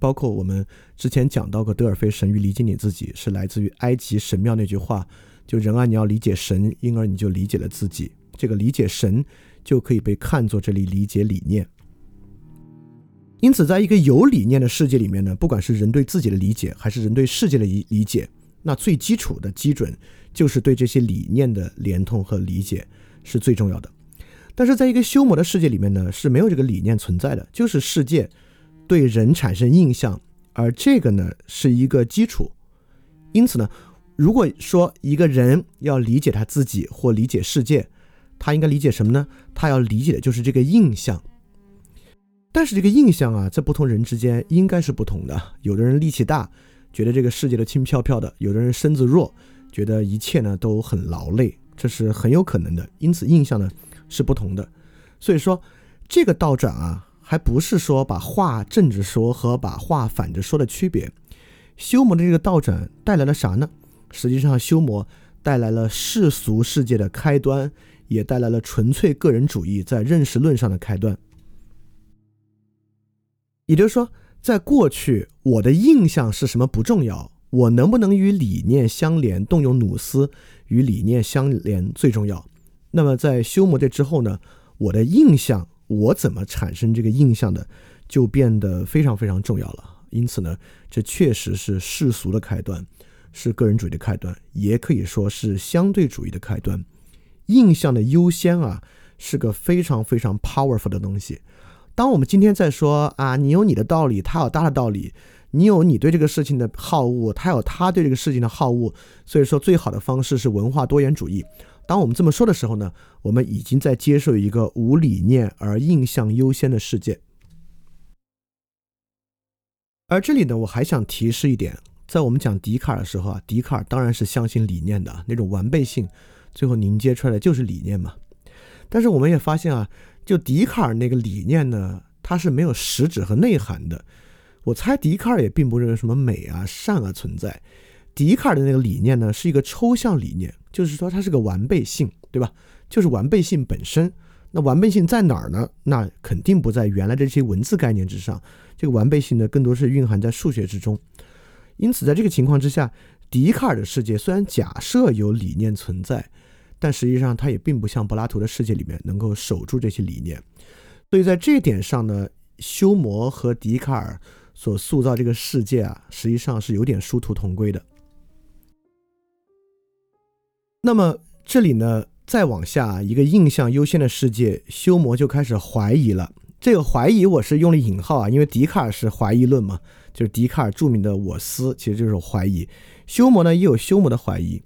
包括我们之前讲到过德尔菲神谕理解你自己，是来自于埃及神庙那句话，就人啊，你要理解神，因而你就理解了自己。这个理解神，就可以被看作这里理解理念。因此，在一个有理念的世界里面呢，不管是人对自己的理解，还是人对世界的理理解，那最基础的基准就是对这些理念的连通和理解是最重要的。但是，在一个修魔的世界里面呢，是没有这个理念存在的，就是世界。对人产生印象，而这个呢是一个基础。因此呢，如果说一个人要理解他自己或理解世界，他应该理解什么呢？他要理解的就是这个印象。但是这个印象啊，在不同人之间应该是不同的。有的人力气大，觉得这个世界都轻飘飘的；有的人身子弱，觉得一切呢都很劳累，这是很有可能的。因此，印象呢是不同的。所以说，这个倒转啊。还不是说把话正着说和把话反着说的区别。修魔的这个倒转带来了啥呢？实际上，修魔带来了世俗世界的开端，也带来了纯粹个人主义在认识论上的开端。也就是说，在过去，我的印象是什么不重要，我能不能与理念相连，动用努斯与理念相连最重要。那么，在修谟这之后呢？我的印象。我怎么产生这个印象的，就变得非常非常重要了。因此呢，这确实是世俗的开端，是个人主义的开端，也可以说是相对主义的开端。印象的优先啊，是个非常非常 powerful 的东西。当我们今天在说啊，你有你的道理，他有他的道理，你有你对这个事情的好恶，他有他对这个事情的好恶，所以说最好的方式是文化多元主义。当我们这么说的时候呢，我们已经在接受一个无理念而印象优先的世界。而这里呢，我还想提示一点，在我们讲笛卡尔的时候啊，笛卡尔当然是相信理念的那种完备性，最后凝结出来的就是理念嘛。但是我们也发现啊，就笛卡尔那个理念呢，它是没有实质和内涵的。我猜笛卡尔也并不认为什么美啊、善啊存在。笛卡尔的那个理念呢，是一个抽象理念，就是说它是个完备性，对吧？就是完备性本身。那完备性在哪儿呢？那肯定不在原来的这些文字概念之上。这个完备性呢，更多是蕴含在数学之中。因此，在这个情况之下，笛卡尔的世界虽然假设有理念存在，但实际上他也并不像柏拉图的世界里面能够守住这些理念。所以在这点上呢，修谟和笛卡尔所塑造这个世界啊，实际上是有点殊途同归的。那么这里呢，再往下一个印象优先的世界，修谟就开始怀疑了。这个怀疑我是用了引号啊，因为笛卡尔是怀疑论嘛，就是笛卡尔著名的“我思”，其实就是怀疑。修谟呢也有修谟的怀疑，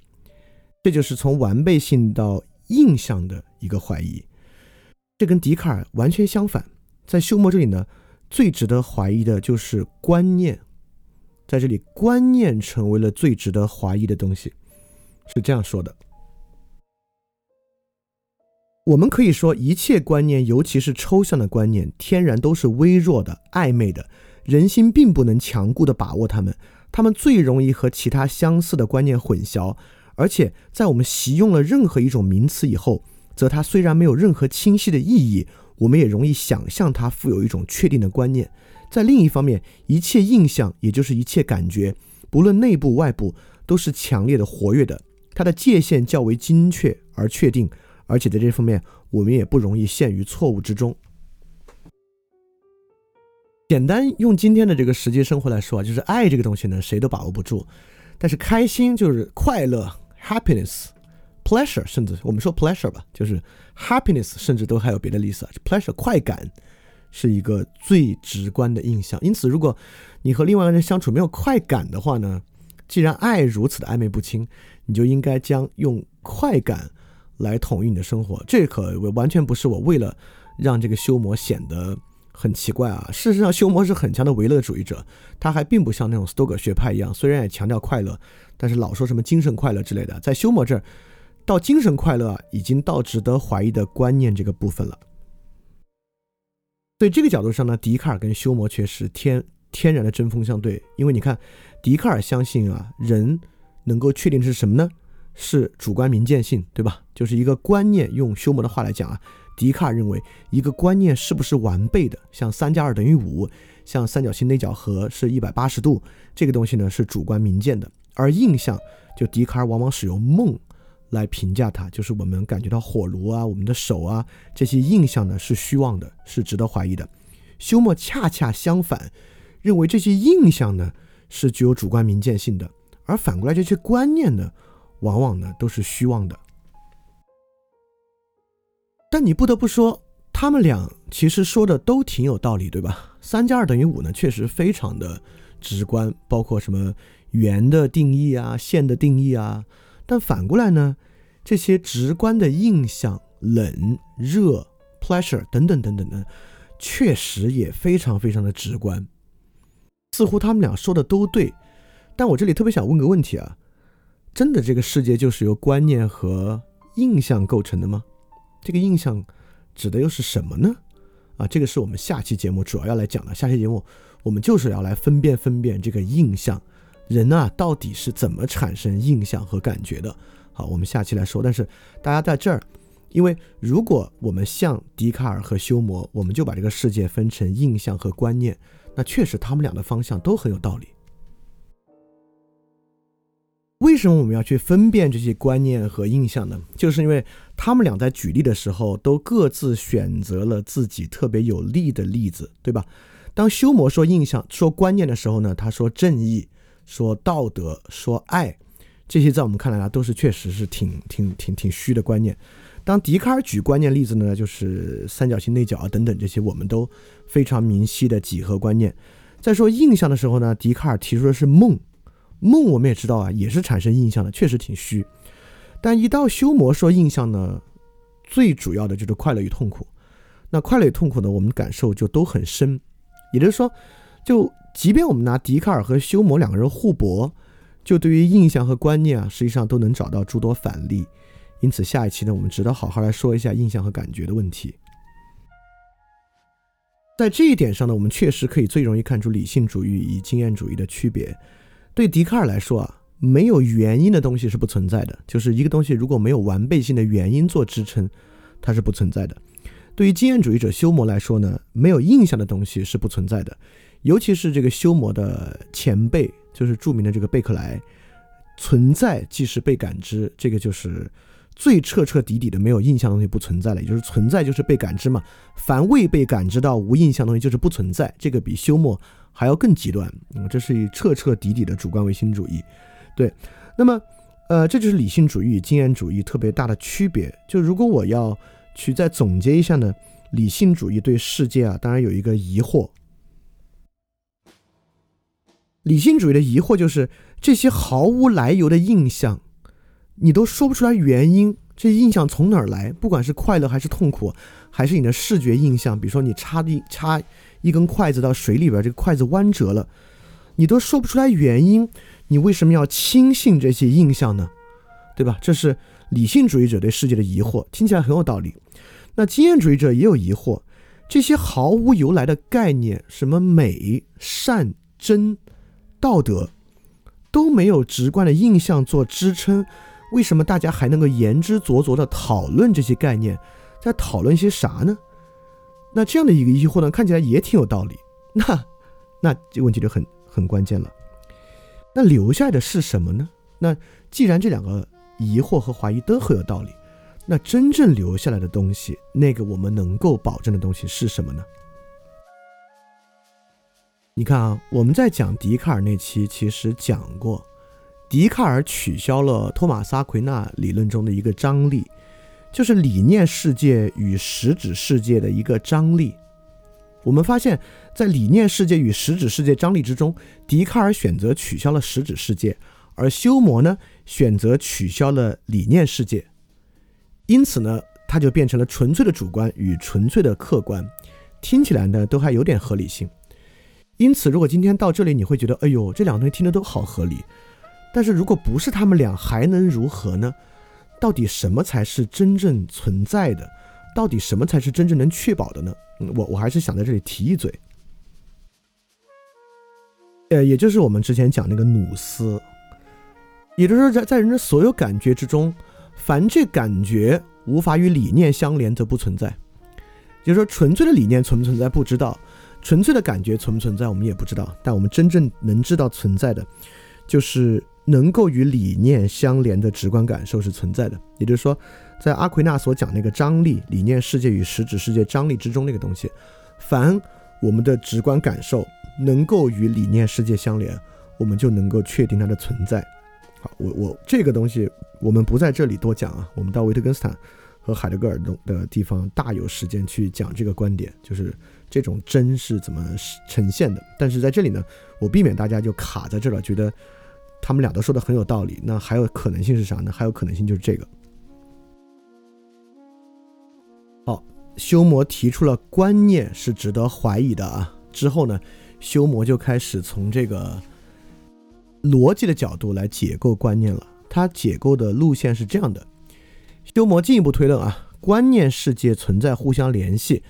这就是从完备性到印象的一个怀疑。这跟笛卡尔完全相反。在修谟这里呢，最值得怀疑的就是观念，在这里观念成为了最值得怀疑的东西。是这样说的：我们可以说，一切观念，尤其是抽象的观念，天然都是微弱的、暧昧的，人心并不能强固的把握它们。它们最容易和其他相似的观念混淆，而且在我们习用了任何一种名词以后，则它虽然没有任何清晰的意义，我们也容易想象它富有一种确定的观念。在另一方面，一切印象，也就是一切感觉，不论内部外部，都是强烈的、活跃的。它的界限较为精确而确定，而且在这方面，我们也不容易陷于错误之中。简单用今天的这个实际生活来说啊，就是爱这个东西呢，谁都把握不住。但是开心就是快乐，happiness，pleasure，甚至我们说 pleasure 吧，就是 happiness，甚至都还有别的意思啊。pleasure 快感是一个最直观的印象。因此，如果你和另外一个人相处没有快感的话呢？既然爱如此的暧昧不清，你就应该将用快感来统一你的生活。这可完全不是我为了让这个修魔显得很奇怪啊。事实上，休谟是很强的唯乐主义者，他还并不像那种斯多葛学派一样，虽然也强调快乐，但是老说什么精神快乐之类的。在休谟这儿，到精神快乐已经到值得怀疑的观念这个部分了。对这个角度上呢，笛卡尔跟休谟却是天天然的针锋相对。因为你看，笛卡尔相信啊，人能够确定的是什么呢？是主观明见性，对吧？就是一个观念。用休谟的话来讲啊，笛卡尔认为一个观念是不是完备的，像三加二等于五，像三角形内角和是一百八十度，这个东西呢是主观明见的。而印象，就笛卡尔往往使用梦来评价它，就是我们感觉到火炉啊、我们的手啊这些印象呢是虚妄的，是值得怀疑的。休谟恰恰相反，认为这些印象呢是具有主观明见性的，而反过来这些观念呢。往往呢都是虚妄的，但你不得不说，他们俩其实说的都挺有道理，对吧？三加二等于五呢，确实非常的直观，包括什么圆的定义啊、线的定义啊。但反过来呢，这些直观的印象，冷、热、pleasure 等等等等呢，确实也非常非常的直观。似乎他们俩说的都对，但我这里特别想问个问题啊。真的，这个世界就是由观念和印象构成的吗？这个印象指的又是什么呢？啊，这个是我们下期节目主要要来讲的。下期节目我们就是要来分辨分辨这个印象，人啊到底是怎么产生印象和感觉的。好，我们下期来说。但是大家在这儿，因为如果我们像笛卡尔和休谟，我们就把这个世界分成印象和观念，那确实他们俩的方向都很有道理。为什么我们要去分辨这些观念和印象呢？就是因为他们俩在举例的时候，都各自选择了自己特别有利的例子，对吧？当修魔说印象、说观念的时候呢，他说正义、说道德、说爱，这些在我们看来啊，都是确实是挺挺挺挺虚的观念。当笛卡尔举观念例子呢，就是三角形内角啊等等这些，我们都非常明晰的几何观念。在说印象的时候呢，笛卡尔提出的是梦。梦我们也知道啊，也是产生印象的，确实挺虚。但一到修魔说印象呢，最主要的就是快乐与痛苦。那快乐与痛苦呢，我们感受就都很深。也就是说，就即便我们拿笛卡尔和修魔两个人互搏，就对于印象和观念啊，实际上都能找到诸多反例。因此，下一期呢，我们值得好好来说一下印象和感觉的问题。在这一点上呢，我们确实可以最容易看出理性主义与经验主义的区别。对笛卡尔来说啊，没有原因的东西是不存在的。就是一个东西如果没有完备性的原因做支撑，它是不存在的。对于经验主义者休谟来说呢，没有印象的东西是不存在的。尤其是这个休谟的前辈，就是著名的这个贝克莱，存在即是被感知，这个就是最彻彻底底的没有印象的东西不存在了。也就是存在就是被感知嘛，凡未被感知到无印象东西就是不存在。这个比休谟。还要更极端，这是以彻彻底底的主观唯心主义，对，那么，呃，这就是理性主义与经验主义特别大的区别。就如果我要去再总结一下呢，理性主义对世界啊，当然有一个疑惑。理性主义的疑惑就是这些毫无来由的印象，你都说不出来原因，这印象从哪儿来？不管是快乐还是痛苦，还是你的视觉印象，比如说你插一插。一根筷子到水里边，这个筷子弯折了，你都说不出来原因，你为什么要轻信这些印象呢？对吧？这是理性主义者对世界的疑惑，听起来很有道理。那经验主义者也有疑惑，这些毫无由来的概念，什么美、善、真、道德，都没有直观的印象做支撑，为什么大家还能够言之凿凿的讨论这些概念？在讨论些啥呢？那这样的一个疑惑呢，看起来也挺有道理。那，那这问题就很很关键了。那留下的是什么呢？那既然这两个疑惑和怀疑都很有道理，那真正留下来的东西，那个我们能够保证的东西是什么呢？你看啊，我们在讲笛卡尔那期其实讲过，笛卡尔取消了托马斯·阿奎那理论中的一个张力。就是理念世界与实质世界的一个张力。我们发现，在理念世界与实质世界张力之中，笛卡尔选择取消了实质世界，而休谟呢选择取消了理念世界。因此呢，它就变成了纯粹的主观与纯粹的客观。听起来呢都还有点合理性。因此，如果今天到这里你会觉得，哎呦，这两个东西听着都好合理。但是如果不是他们俩，还能如何呢？到底什么才是真正存在的？到底什么才是真正能确保的呢？我我还是想在这里提一嘴。呃，也就是我们之前讲那个努斯，也就是说，在在人的所有感觉之中，凡这感觉无法与理念相连，则不存在。就是说，纯粹的理念存不存在不知道，纯粹的感觉存不存在我们也不知道。但我们真正能知道存在的，就是能够与理念相连的直观感受是存在的。也就是说，在阿奎那所讲那个张力理念世界与实质世界张力之中那个东西，凡我们的直观感受能够与理念世界相连，我们就能够确定它的存在。好，我我这个东西我们不在这里多讲啊，我们到维特根斯坦。和海德格尔的的地方大有时间去讲这个观点，就是这种真是怎么呈现的。但是在这里呢，我避免大家就卡在这了，觉得他们俩都说的很有道理。那还有可能性是啥呢？还有可能性就是这个。好，修魔提出了观念是值得怀疑的啊。之后呢，修魔就开始从这个逻辑的角度来解构观念了。他解构的路线是这样的。修魔进一步推论啊，观念世界存在互相联系，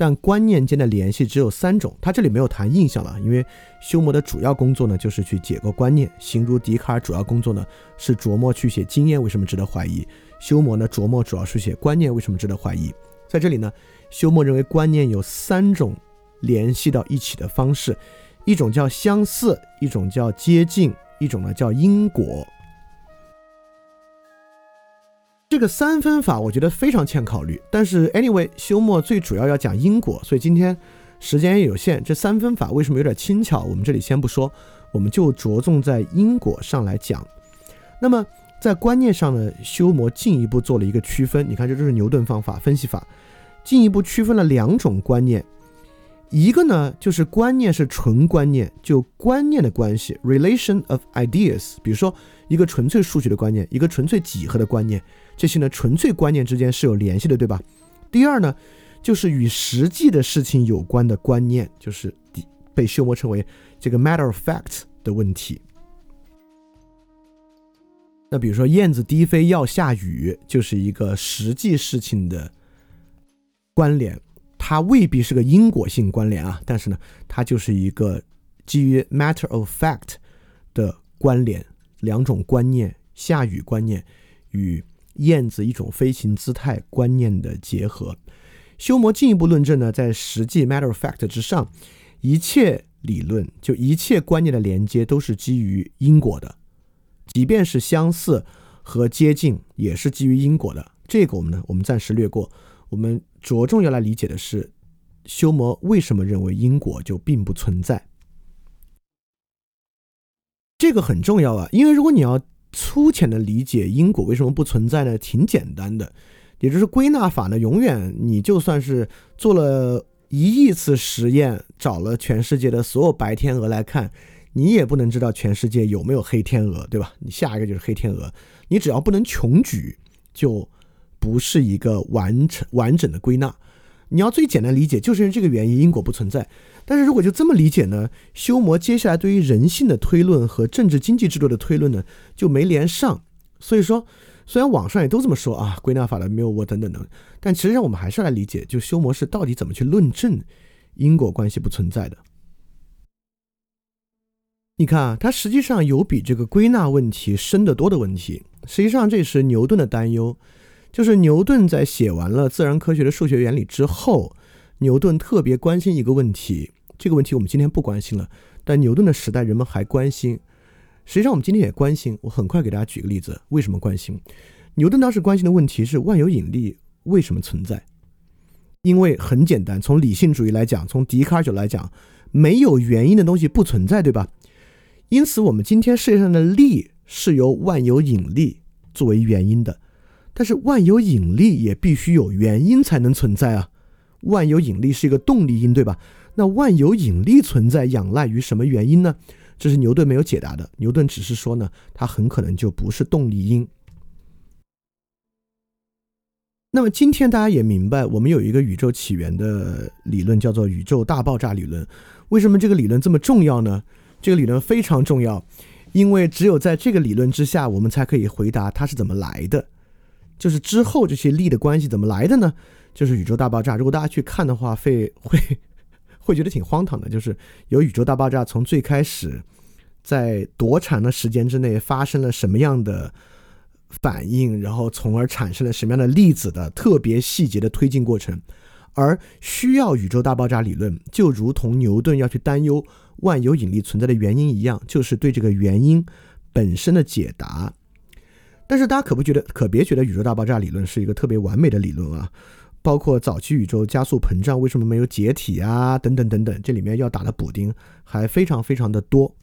但观念间的联系只有三种。他这里没有谈印象了，因为修魔的主要工作呢就是去解构观念。形如笛卡尔主要工作呢是琢磨去写经验为什么值得怀疑，修魔呢琢磨主要是写观念为什么值得怀疑。在这里呢，修谟认为观念有三种联系到一起的方式，一种叫相似，一种叫接近，一种呢叫因果。这个三分法我觉得非常欠考虑，但是 anyway，休谟最主要要讲因果，所以今天时间也有限。这三分法为什么有点轻巧？我们这里先不说，我们就着重在因果上来讲。那么在观念上呢，休谟进一步做了一个区分。你看，这就是牛顿方法分析法，进一步区分了两种观念。一个呢，就是观念是纯观念，就观念的关系 （relation of ideas）。比如说，一个纯粹数学的观念，一个纯粹几何的观念。这些呢，纯粹观念之间是有联系的，对吧？第二呢，就是与实际的事情有关的观念，就是被修谟称为这个 matter of fact 的问题。那比如说，燕子低飞要下雨，就是一个实际事情的关联，它未必是个因果性关联啊，但是呢，它就是一个基于 matter of fact 的关联，两种观念，下雨观念与。燕子一种飞行姿态观念的结合，修谟进一步论证呢，在实际 matter of fact 之上，一切理论就一切观念的连接都是基于因果的，即便是相似和接近，也是基于因果的。这个我们呢，我们暂时略过。我们着重要来理解的是，修谟为什么认为因果就并不存在？这个很重要啊，因为如果你要。粗浅的理解因果为什么不存在呢？挺简单的，也就是归纳法呢，永远你就算是做了一亿次实验，找了全世界的所有白天鹅来看，你也不能知道全世界有没有黑天鹅，对吧？你下一个就是黑天鹅，你只要不能穷举，就不是一个完成完整的归纳。你要最简单理解，就是因为这个原因，因果不存在。但是如果就这么理解呢？修魔接下来对于人性的推论和政治经济制度的推论呢，就没连上。所以说，虽然网上也都这么说啊，归纳法的谬误等等等，但其实上我们还是来理解，就修魔是到底怎么去论证因果关系不存在的。你看啊，它实际上有比这个归纳问题深得多的问题。实际上，这是牛顿的担忧。就是牛顿在写完了自然科学的数学原理之后，牛顿特别关心一个问题。这个问题我们今天不关心了，但牛顿的时代人们还关心。实际上我们今天也关心。我很快给大家举个例子，为什么关心？牛顿当时关心的问题是万有引力为什么存在？因为很简单，从理性主义来讲，从笛卡尔角来讲，没有原因的东西不存在，对吧？因此，我们今天世界上的力是由万有引力作为原因的。但是万有引力也必须有原因才能存在啊！万有引力是一个动力因，对吧？那万有引力存在仰赖于什么原因呢？这是牛顿没有解答的。牛顿只是说呢，它很可能就不是动力因。那么今天大家也明白，我们有一个宇宙起源的理论，叫做宇宙大爆炸理论。为什么这个理论这么重要呢？这个理论非常重要，因为只有在这个理论之下，我们才可以回答它是怎么来的。就是之后这些力的关系怎么来的呢？就是宇宙大爆炸。如果大家去看的话，会会会觉得挺荒唐的。就是有宇宙大爆炸，从最开始在多长的时间之内发生了什么样的反应，然后从而产生了什么样的粒子的特别细节的推进过程。而需要宇宙大爆炸理论，就如同牛顿要去担忧万有引力存在的原因一样，就是对这个原因本身的解答。但是大家可不觉得，可别觉得宇宙大爆炸理论是一个特别完美的理论啊！包括早期宇宙加速膨胀为什么没有解体啊，等等等等，这里面要打的补丁还非常非常的多。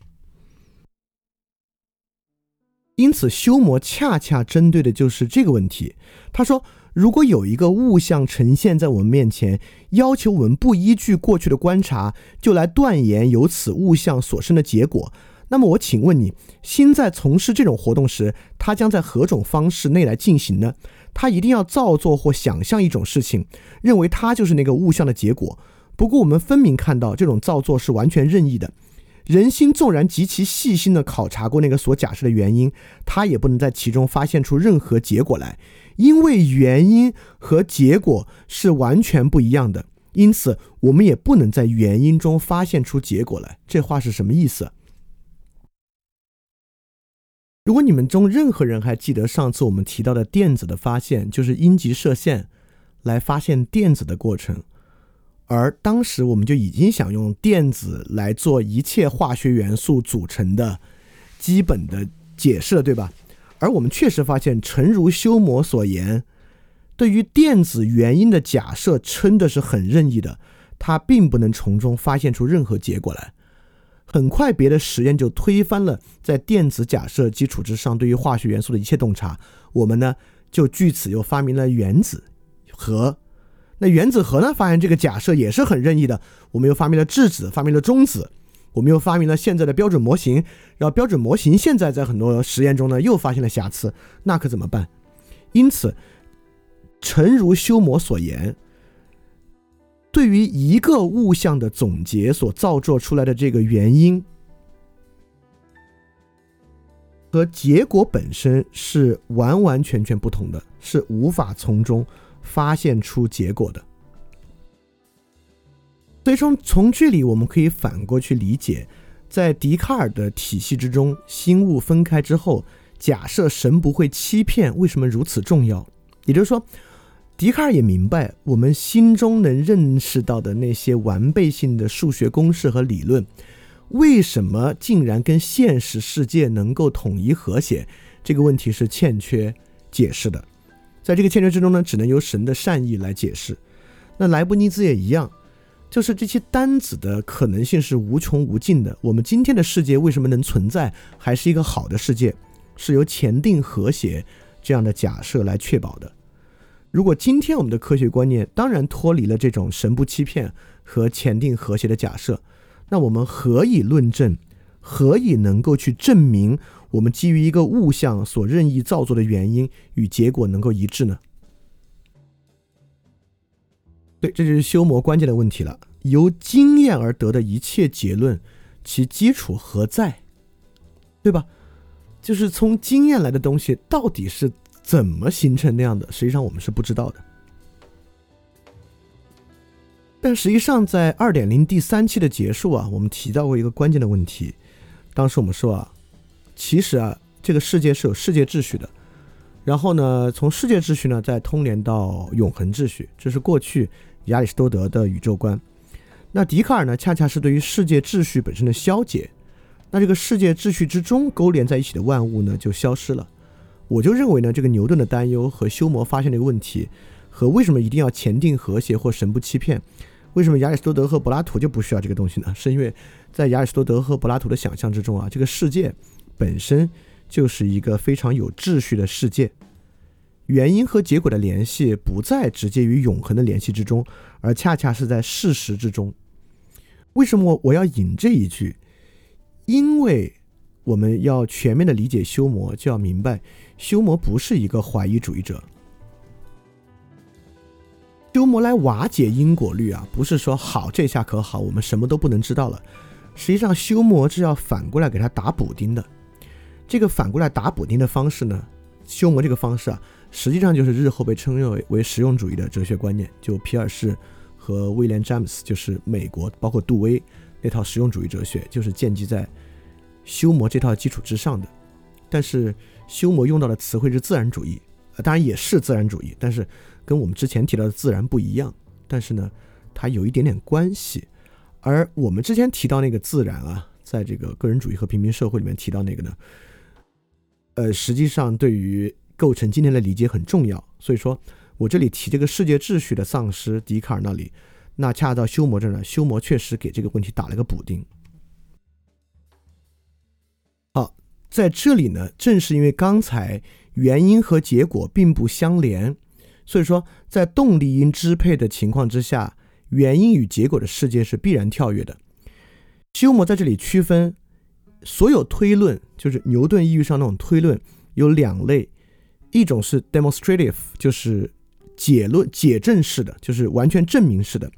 因此，修魔恰恰针对的就是这个问题。他说。如果有一个物象呈现在我们面前，要求我们不依据过去的观察就来断言由此物象所生的结果，那么我请问你，心在从事这种活动时，它将在何种方式内来进行呢？它一定要造作或想象一种事情，认为它就是那个物象的结果。不过我们分明看到，这种造作是完全任意的。人心纵然极其细心地考察过那个所假设的原因，他也不能在其中发现出任何结果来。因为原因和结果是完全不一样的，因此我们也不能在原因中发现出结果来。这话是什么意思？如果你们中任何人还记得上次我们提到的电子的发现，就是阴极射线来发现电子的过程，而当时我们就已经想用电子来做一切化学元素组成的基本的解释了，对吧？而我们确实发现，诚如修魔所言，对于电子原因的假设，真的是很任意的，它并不能从中发现出任何结果来。很快，别的实验就推翻了在电子假设基础之上对于化学元素的一切洞察。我们呢，就据此又发明了原子核。那原子核呢，发现这个假设也是很任意的。我们又发明了质子，发明了中子。我们又发明了现在的标准模型，然后标准模型现在在很多实验中呢又发现了瑕疵，那可怎么办？因此，诚如修魔所言，对于一个物象的总结所造作出来的这个原因和结果本身是完完全全不同的，是无法从中发现出结果的。所以从从这里我们可以反过去理解，在笛卡尔的体系之中，心物分开之后，假设神不会欺骗，为什么如此重要？也就是说，笛卡尔也明白，我们心中能认识到的那些完备性的数学公式和理论，为什么竟然跟现实世界能够统一和谐？这个问题是欠缺解释的。在这个欠缺之中呢，只能由神的善意来解释。那莱布尼兹也一样。就是这些单子的可能性是无穷无尽的。我们今天的世界为什么能存在，还是一个好的世界，是由前定和谐这样的假设来确保的。如果今天我们的科学观念当然脱离了这种神不欺骗和前定和谐的假设，那我们何以论证，何以能够去证明我们基于一个物象所任意造作的原因与结果能够一致呢？对，这就是修魔关键的问题了。由经验而得的一切结论，其基础何在？对吧？就是从经验来的东西，到底是怎么形成那样的？实际上我们是不知道的。但实际上，在二点零第三期的结束啊，我们提到过一个关键的问题。当时我们说啊，其实啊，这个世界是有世界秩序的。然后呢，从世界秩序呢，再通联到永恒秩序，这是过去亚里士多德的宇宙观。那笛卡尔呢，恰恰是对于世界秩序本身的消解。那这个世界秩序之中勾连在一起的万物呢，就消失了。我就认为呢，这个牛顿的担忧和修谟发现的一个问题，和为什么一定要前定和谐或神不欺骗，为什么亚里士多德和柏拉图就不需要这个东西呢？是因为在亚里士多德和柏拉图的想象之中啊，这个世界本身。就是一个非常有秩序的世界，原因和结果的联系不在直接与永恒的联系之中，而恰恰是在事实之中。为什么我要引这一句？因为我们要全面的理解修魔，就要明白修魔不是一个怀疑主义者。修魔来瓦解因果律啊，不是说好这下可好，我们什么都不能知道了。实际上，修魔是要反过来给他打补丁的。这个反过来打补丁的方式呢，修魔这个方式啊，实际上就是日后被称为为实用主义的哲学观念，就皮尔士和威廉詹姆斯，就是美国包括杜威那套实用主义哲学，就是建基在修谟这套基础之上的。但是修谟用到的词汇是自然主义，呃，当然也是自然主义，但是。跟我们之前提到的自然不一样，但是呢，它有一点点关系。而我们之前提到那个自然啊，在这个个人主义和平民社会里面提到那个呢，呃，实际上对于构成今天的理解很重要。所以说我这里提这个世界秩序的丧失，笛卡尔那里，那恰到修谟这儿呢，修谟确实给这个问题打了个补丁。好，在这里呢，正是因为刚才原因和结果并不相连。所以说，在动力因支配的情况之下，原因与结果的世界是必然跳跃的。休谟在这里区分所有推论，就是牛顿意义上那种推论，有两类：一种是 demonstrative，就是解论、解证式的，就是完全证明式的；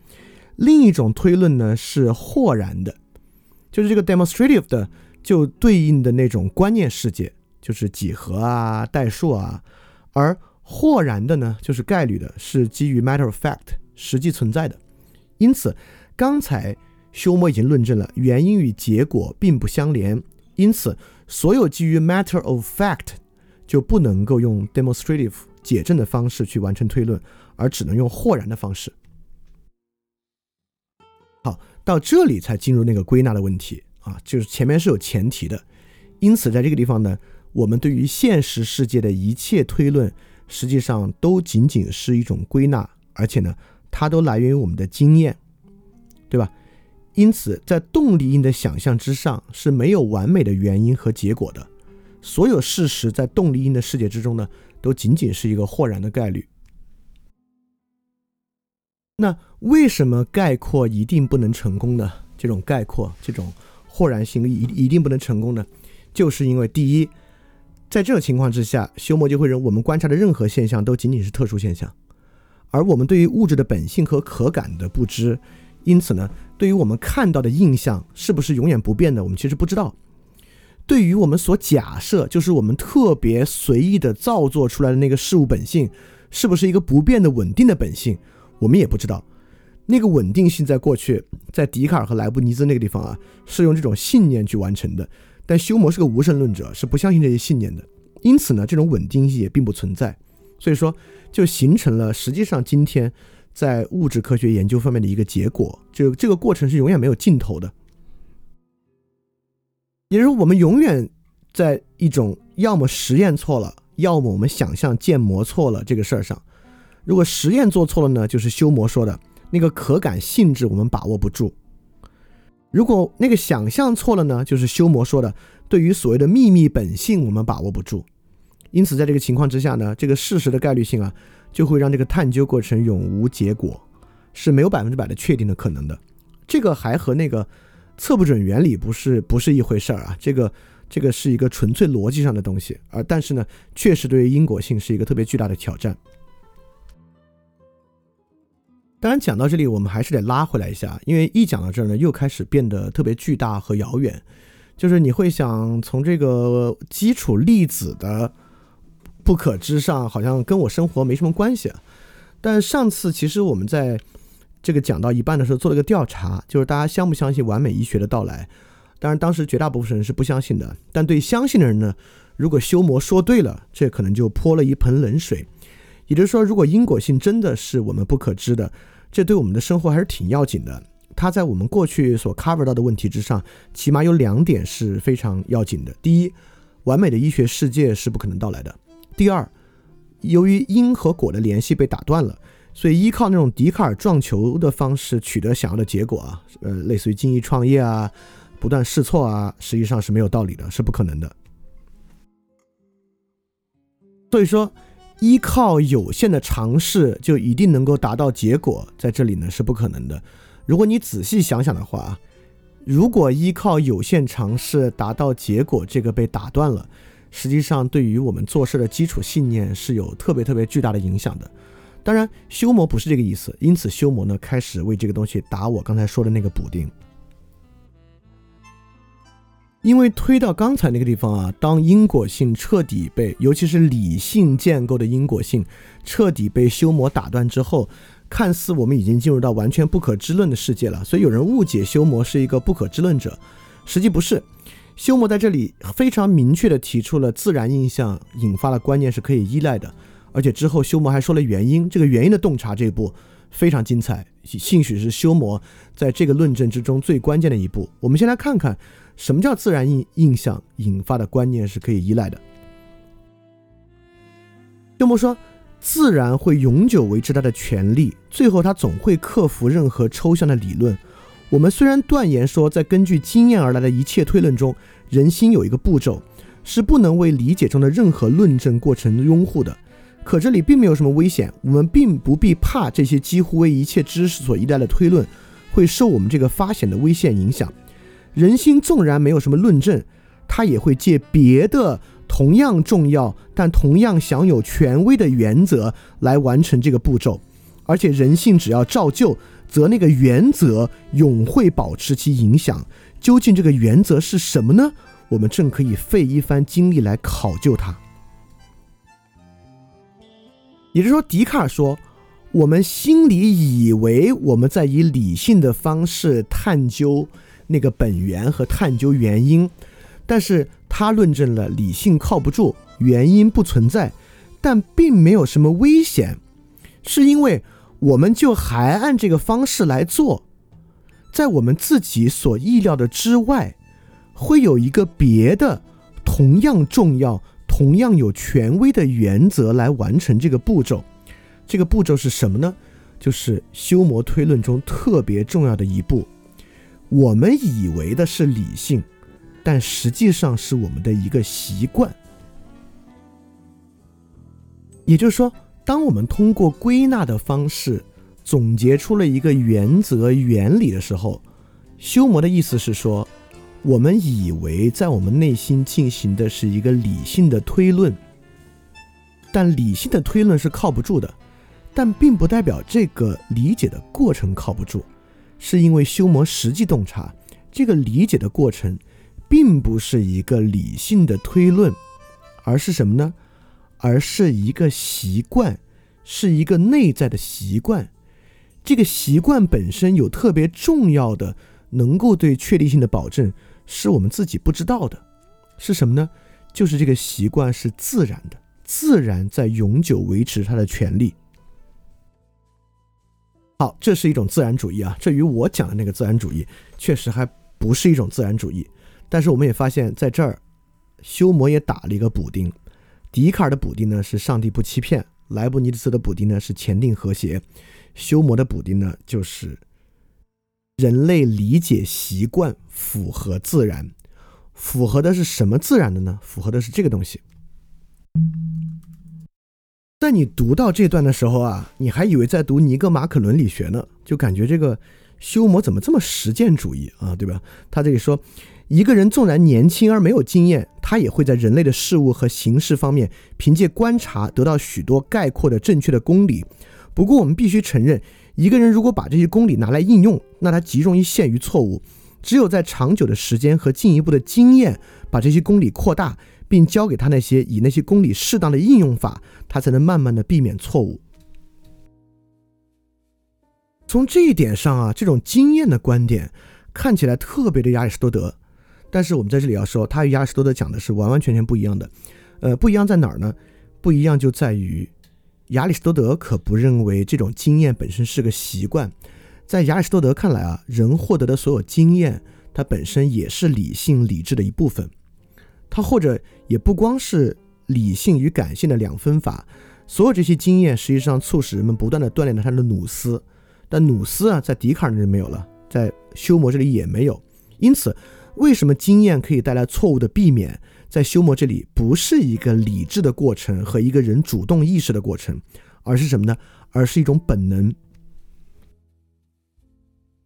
另一种推论呢是豁然的，就是这个 demonstrative 的就对应的那种观念世界，就是几何啊、代数啊，而豁然的呢，就是概率的，是基于 matter of fact 实际存在的。因此，刚才休谟已经论证了原因与结果并不相连。因此，所有基于 matter of fact 就不能够用 demonstrative 解证的方式去完成推论，而只能用豁然的方式。好，到这里才进入那个归纳的问题啊，就是前面是有前提的。因此，在这个地方呢，我们对于现实世界的一切推论。实际上都仅仅是一种归纳，而且呢，它都来源于我们的经验，对吧？因此，在动力因的想象之上是没有完美的原因和结果的。所有事实在动力因的世界之中呢，都仅仅是一个豁然的概率。那为什么概括一定不能成功呢？这种概括，这种豁然性一一定不能成功呢？就是因为第一。在这种情况之下，休谟就会认为我们观察的任何现象都仅仅是特殊现象，而我们对于物质的本性和可感的不知，因此呢，对于我们看到的印象是不是永远不变的，我们其实不知道。对于我们所假设，就是我们特别随意的造作出来的那个事物本性，是不是一个不变的稳定的本性，我们也不知道。那个稳定性在过去，在笛卡尔和莱布尼兹那个地方啊，是用这种信念去完成的。但休谟是个无神论者，是不相信这些信念的，因此呢，这种稳定性也并不存在，所以说就形成了实际上今天在物质科学研究方面的一个结果，就这个过程是永远没有尽头的，也就是说，我们永远在一种要么实验错了，要么我们想象建模错了这个事儿上，如果实验做错了呢，就是修谟说的那个可感性质我们把握不住。如果那个想象错了呢？就是修魔说的，对于所谓的秘密本性，我们把握不住。因此，在这个情况之下呢，这个事实的概率性啊，就会让这个探究过程永无结果，是没有百分之百的确定的可能的。这个还和那个测不准原理不是不是一回事儿啊。这个这个是一个纯粹逻辑上的东西，而但是呢，确实对于因果性是一个特别巨大的挑战。当然，讲到这里，我们还是得拉回来一下，因为一讲到这儿呢，又开始变得特别巨大和遥远。就是你会想从这个基础粒子的不可知上，好像跟我生活没什么关系。但上次其实我们在这个讲到一半的时候做了个调查，就是大家相不相信完美医学的到来？当然，当时绝大部分人是不相信的。但对相信的人呢，如果修魔说对了，这可能就泼了一盆冷水。也就是说，如果因果性真的是我们不可知的，这对我们的生活还是挺要紧的。它在我们过去所 cover 到的问题之上，起码有两点是非常要紧的。第一，完美的医学世界是不可能到来的；第二，由于因和果的联系被打断了，所以依靠那种笛卡尔撞球的方式取得想要的结果啊，呃，类似于精益创业啊，不断试错啊，实际上是没有道理的，是不可能的。所以说。依靠有限的尝试就一定能够达到结果，在这里呢是不可能的。如果你仔细想想的话，如果依靠有限尝试达到结果，这个被打断了，实际上对于我们做事的基础信念是有特别特别巨大的影响的。当然，修魔不是这个意思，因此修魔呢开始为这个东西打我刚才说的那个补丁。因为推到刚才那个地方啊，当因果性彻底被，尤其是理性建构的因果性彻底被修魔打断之后，看似我们已经进入到完全不可知论的世界了。所以有人误解修魔是一个不可知论者，实际不是。修魔在这里非常明确的提出了自然印象引发的观念是可以依赖的，而且之后修魔还说了原因，这个原因的洞察这一步非常精彩，兴许是修魔在这个论证之中最关键的一步。我们先来看看。什么叫自然印印象引发的观念是可以依赖的？修魔说，自然会永久维持它的权利，最后它总会克服任何抽象的理论。我们虽然断言说，在根据经验而来的一切推论中，人心有一个步骤是不能为理解中的任何论证过程拥护的，可这里并没有什么危险，我们并不必怕这些几乎为一切知识所依赖的推论会受我们这个发现的危险影响。人心纵然没有什么论证，他也会借别的同样重要但同样享有权威的原则来完成这个步骤，而且人性只要照旧，则那个原则永会保持其影响。究竟这个原则是什么呢？我们正可以费一番精力来考究它。也就是说，笛卡尔说，我们心里以为我们在以理性的方式探究。那个本源和探究原因，但是他论证了理性靠不住，原因不存在，但并没有什么危险，是因为我们就还按这个方式来做，在我们自己所意料的之外，会有一个别的同样重要、同样有权威的原则来完成这个步骤。这个步骤是什么呢？就是修魔推论中特别重要的一步。我们以为的是理性，但实际上是我们的一个习惯。也就是说，当我们通过归纳的方式总结出了一个原则原理的时候，修魔的意思是说，我们以为在我们内心进行的是一个理性的推论，但理性的推论是靠不住的，但并不代表这个理解的过程靠不住。是因为修魔实际洞察这个理解的过程，并不是一个理性的推论，而是什么呢？而是一个习惯，是一个内在的习惯。这个习惯本身有特别重要的，能够对确定性的保证，是我们自己不知道的。是什么呢？就是这个习惯是自然的，自然在永久维持它的权利。好，这是一种自然主义啊。这与我讲的那个自然主义确实还不是一种自然主义。但是我们也发现，在这儿，修魔也打了一个补丁。笛卡尔的补丁呢是上帝不欺骗，莱布尼茨的补丁呢是前定和谐，修魔的补丁呢就是人类理解习惯符合自然。符合的是什么自然的呢？符合的是这个东西。在你读到这段的时候啊，你还以为在读尼格马可伦理学呢，就感觉这个修魔怎么这么实践主义啊，对吧？他这里说，一个人纵然年轻而没有经验，他也会在人类的事物和形式方面凭借观察得到许多概括的正确的公理。不过我们必须承认，一个人如果把这些公理拿来应用，那他极容易陷于错误。只有在长久的时间和进一步的经验把这些公理扩大。并教给他那些以那些公理适当的应用法，他才能慢慢的避免错误。从这一点上啊，这种经验的观点看起来特别的亚里士多德，但是我们在这里要说，他与亚里士多德讲的是完完全全不一样的。呃，不一样在哪儿呢？不一样就在于亚里士多德可不认为这种经验本身是个习惯，在亚里士多德看来啊，人获得的所有经验，它本身也是理性理智的一部分。它或者也不光是理性与感性的两分法，所有这些经验实际上促使人们不断的锻炼了他的努斯，但努斯啊，在笛卡尔那里没有了，在修魔这里也没有。因此，为什么经验可以带来错误的避免，在修魔这里不是一个理智的过程和一个人主动意识的过程，而是什么呢？而是一种本能。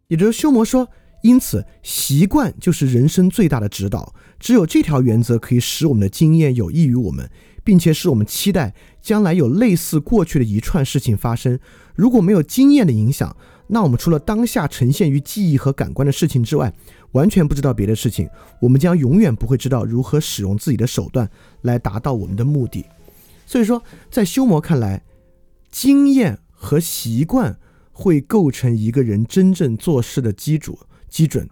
也就是修魔说，因此，习惯就是人生最大的指导。只有这条原则可以使我们的经验有益于我们，并且使我们期待将来有类似过去的一串事情发生。如果没有经验的影响，那我们除了当下呈现于记忆和感官的事情之外，完全不知道别的事情。我们将永远不会知道如何使用自己的手段来达到我们的目的。所以说，在修魔看来，经验和习惯会构成一个人真正做事的基础。基准，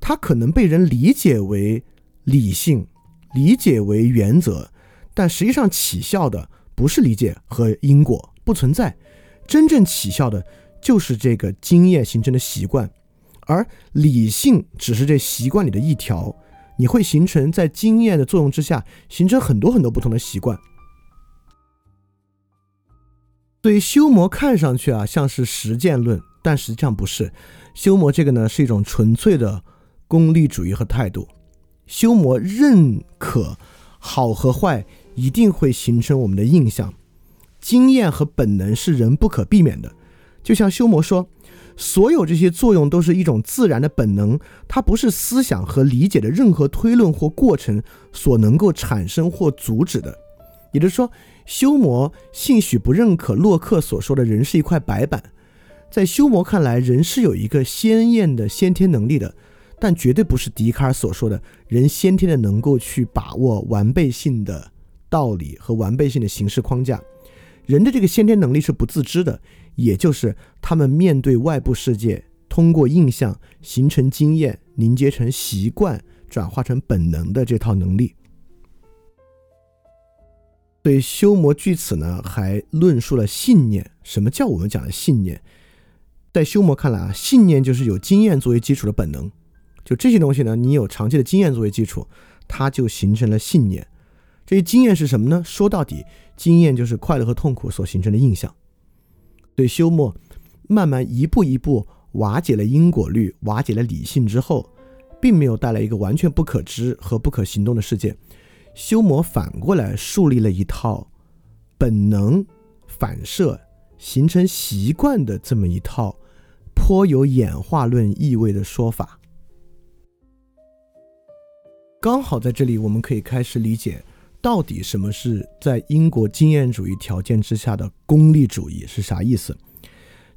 它可能被人理解为理性，理解为原则，但实际上起效的不是理解和因果，不存在。真正起效的就是这个经验形成的习惯，而理性只是这习惯里的一条。你会形成在经验的作用之下，形成很多很多不同的习惯。对修魔看上去啊，像是实践论，但实际上不是。修魔这个呢，是一种纯粹的功利主义和态度。修魔认可好和坏一定会形成我们的印象，经验和本能是人不可避免的。就像修魔说，所有这些作用都是一种自然的本能，它不是思想和理解的任何推论或过程所能够产生或阻止的。也就是说，修魔兴许不认可洛克所说的人是一块白板。在修魔看来，人是有一个鲜艳的先天能力的，但绝对不是笛卡尔所说的人先天的能够去把握完备性的道理和完备性的形式框架。人的这个先天能力是不自知的，也就是他们面对外部世界，通过印象形成经验，凝结成习惯，转化成本能的这套能力。所以修魔据此呢，还论述了信念。什么叫我们讲的信念？在修魔看来啊，信念就是有经验作为基础的本能。就这些东西呢，你有长期的经验作为基础，它就形成了信念。这些经验是什么呢？说到底，经验就是快乐和痛苦所形成的印象。对修谟，慢慢一步一步瓦解了因果律，瓦解了理性之后，并没有带来一个完全不可知和不可行动的世界。修谟反过来树立了一套本能反射形成习惯的这么一套。颇有演化论意味的说法，刚好在这里，我们可以开始理解到底什么是在英国经验主义条件之下的功利主义是啥意思。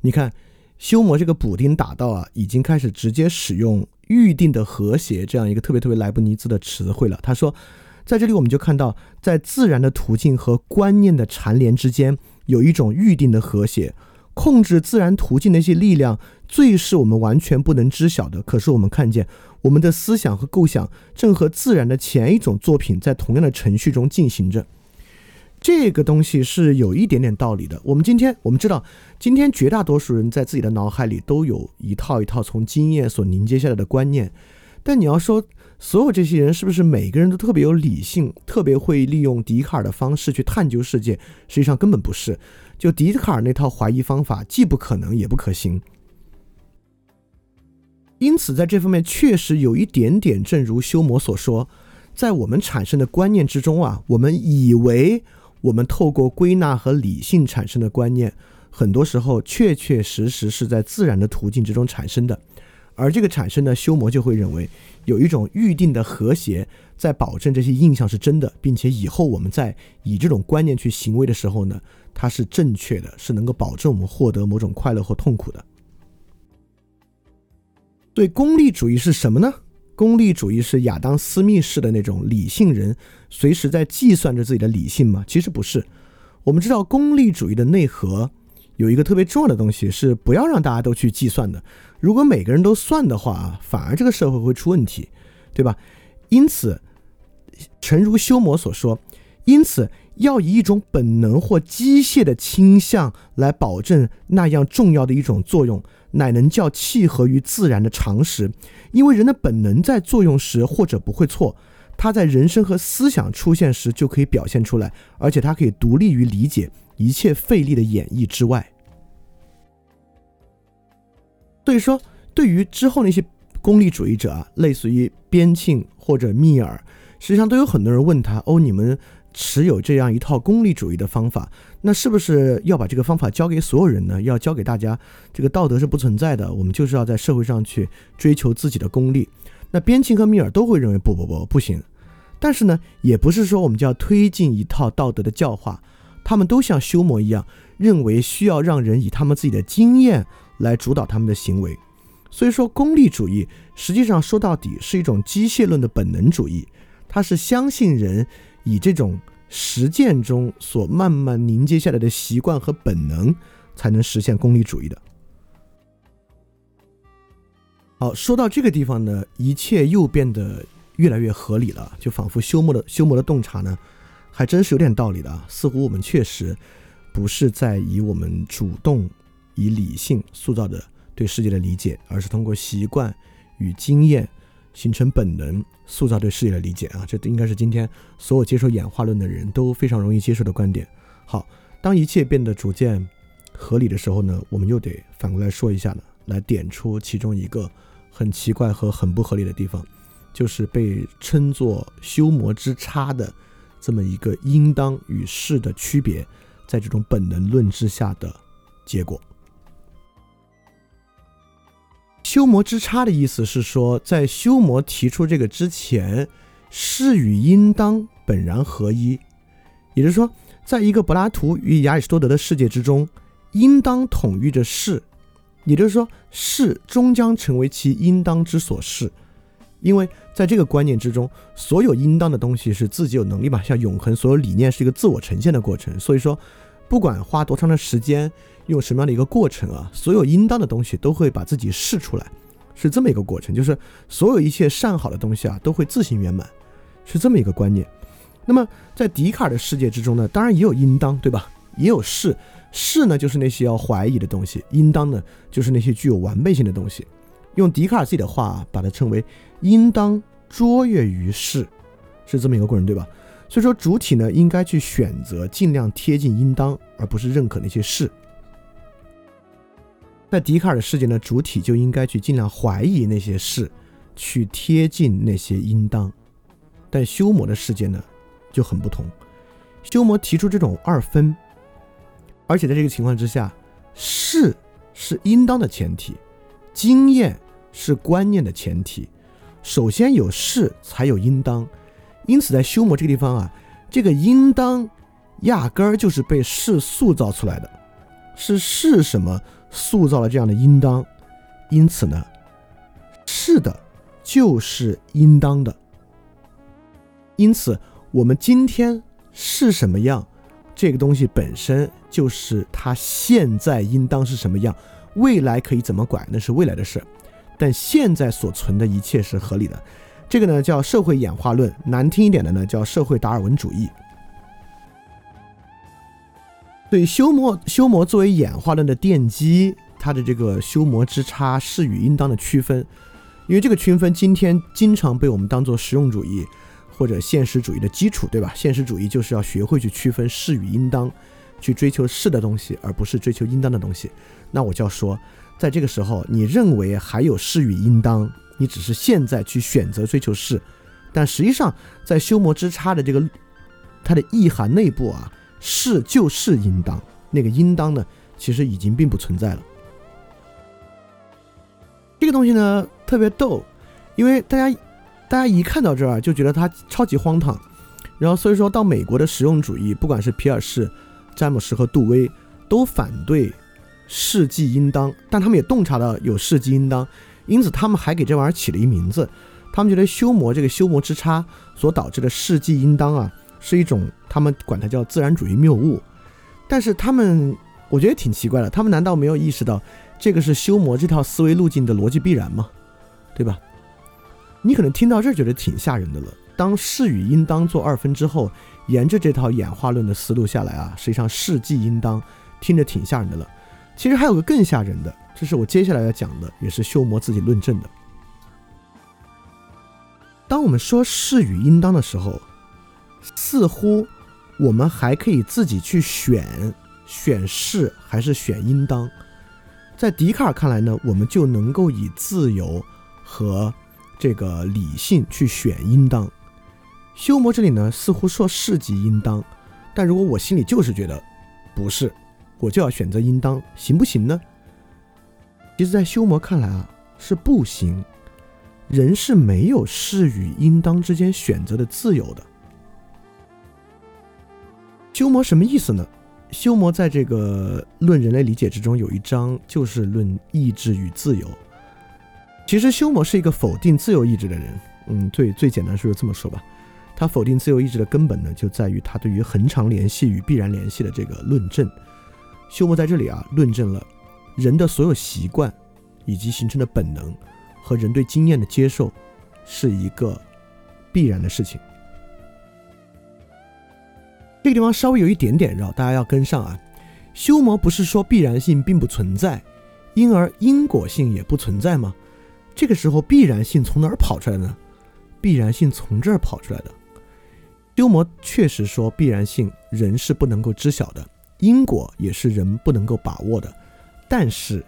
你看，修谟这个补丁打到啊，已经开始直接使用预定的和谐这样一个特别特别莱布尼兹的词汇了。他说，在这里我们就看到，在自然的途径和观念的缠连之间，有一种预定的和谐。控制自然途径的一些力量，最是我们完全不能知晓的。可是我们看见，我们的思想和构想正和自然的前一种作品在同样的程序中进行着。这个东西是有一点点道理的。我们今天我们知道，今天绝大多数人在自己的脑海里都有一套一套从经验所凝结下来的观念。但你要说，所有这些人是不是每个人都特别有理性，特别会利用笛卡尔的方式去探究世界？实际上根本不是。就笛卡尔那套怀疑方法，既不可能也不可行。因此，在这方面确实有一点点，正如修魔所说，在我们产生的观念之中啊，我们以为我们透过归纳和理性产生的观念，很多时候确确实实是在自然的途径之中产生的。而这个产生呢，修谟就会认为有一种预定的和谐，在保证这些印象是真的，并且以后我们在以这种观念去行为的时候呢。它是正确的，是能够保证我们获得某种快乐或痛苦的。对功利主义是什么呢？功利主义是亚当·斯密式的那种理性人随时在计算着自己的理性吗？其实不是。我们知道，功利主义的内核有一个特别重要的东西，是不要让大家都去计算的。如果每个人都算的话，反而这个社会会出问题，对吧？因此，诚如修魔所说，因此。要以一种本能或机械的倾向来保证那样重要的一种作用，乃能叫契合于自然的常识。因为人的本能在作用时或者不会错，他在人生和思想出现时就可以表现出来，而且它可以独立于理解一切费力的演绎之外。所以说，对于之后那些功利主义者啊，类似于边沁或者密尔，实际上都有很多人问他：哦，你们。持有这样一套功利主义的方法，那是不是要把这个方法教给所有人呢？要教给大家，这个道德是不存在的，我们就是要在社会上去追求自己的功利。那边沁和密尔都会认为不不不不行，但是呢，也不是说我们就要推进一套道德的教化，他们都像修魔一样，认为需要让人以他们自己的经验来主导他们的行为。所以说，功利主义实际上说到底是一种机械论的本能主义，它是相信人以这种实践中所慢慢凝结下来的习惯和本能，才能实现功利主义的。好，说到这个地方呢，一切又变得越来越合理了，就仿佛修魔的修魔的洞察呢，还真是有点道理的啊。似乎我们确实不是在以我们主动以理性塑造的。对世界的理解，而是通过习惯与经验形成本能，塑造对世界的理解啊！这应该是今天所有接受演化论的人都非常容易接受的观点。好，当一切变得逐渐合理的时候呢，我们又得反过来说一下了，来点出其中一个很奇怪和很不合理的地方，就是被称作修魔之差的这么一个应当与是的区别，在这种本能论之下的结果。修魔之差的意思是说，在修魔提出这个之前，是与应当本然合一，也就是说，在一个柏拉图与亚里士多德的世界之中，应当统御着是，也就是说，是终将成为其应当之所是，因为在这个观念之中，所有应当的东西是自己有能力嘛，像永恒，所有理念是一个自我呈现的过程，所以说，不管花多长的时间。用什么样的一个过程啊？所有应当的东西都会把自己试出来，是这么一个过程。就是所有一切善好的东西啊，都会自行圆满，是这么一个观念。那么在笛卡尔的世界之中呢，当然也有应当，对吧？也有是，是呢就是那些要怀疑的东西，应当呢就是那些具有完备性的东西。用笛卡尔自己的话把它称为应当卓越于是，是这么一个过程，对吧？所以说主体呢应该去选择尽量贴近应当，而不是认可那些是。在笛卡尔的世界呢，主体就应该去尽量怀疑那些事，去贴近那些应当。但修魔的世界呢，就很不同。修魔提出这种二分，而且在这个情况之下，是是应当的前提，经验是观念的前提。首先有是，才有应当。因此，在修魔这个地方啊，这个应当压根儿就是被是塑造出来的，是是什么？塑造了这样的应当，因此呢，是的，就是应当的。因此，我们今天是什么样，这个东西本身就是它现在应当是什么样，未来可以怎么拐，那是未来的事。但现在所存的一切是合理的，这个呢叫社会演化论，难听一点的呢叫社会达尔文主义。对修魔，修魔作为演化论的奠基，它的这个修魔之差是与应当的区分，因为这个区分今天经常被我们当做实用主义或者现实主义的基础，对吧？现实主义就是要学会去区分是与应当，去追求是的东西，而不是追求应当的东西。那我就要说，在这个时候，你认为还有是与应当，你只是现在去选择追求是，但实际上在修魔之差的这个它的意涵内部啊。是就是应当，那个应当呢，其实已经并不存在了。这个东西呢特别逗，因为大家大家一看到这儿就觉得它超级荒唐，然后所以说到美国的实用主义，不管是皮尔士、詹姆斯和杜威，都反对世纪应当，但他们也洞察到有世纪应当，因此他们还给这玩意儿起了一名字，他们觉得修魔这个修魔之差所导致的世纪应当啊。是一种，他们管它叫自然主义谬误，但是他们我觉得挺奇怪的，他们难道没有意识到这个是修魔这套思维路径的逻辑必然吗？对吧？你可能听到这儿觉得挺吓人的了。当是与应当做二分之后，沿着这套演化论的思路下来啊，实际上是即应当，听着挺吓人的了。其实还有个更吓人的，这是我接下来要讲的，也是修魔自己论证的。当我们说是与应当的时候。似乎我们还可以自己去选，选是还是选应当。在笛卡尔看来呢，我们就能够以自由和这个理性去选应当。修魔这里呢，似乎说是即应当，但如果我心里就是觉得不是，我就要选择应当，行不行呢？其实，在修魔看来啊，是不行。人是没有是与应当之间选择的自由的。修魔什么意思呢？修魔在这个《论人类理解》之中有一章就是论意志与自由。其实修魔是一个否定自由意志的人。嗯，最最简单说就这么说吧。他否定自由意志的根本呢，就在于他对于恒常联系与必然联系的这个论证。休谟在这里啊，论证了人的所有习惯以及形成的本能和人对经验的接受是一个必然的事情。这个地方稍微有一点点绕，大家要跟上啊。修魔不是说必然性并不存在，因而因果性也不存在吗？这个时候必然性从哪儿跑出来呢？必然性从这儿跑出来的。修魔确实说，必然性人是不能够知晓的，因果也是人不能够把握的。但是，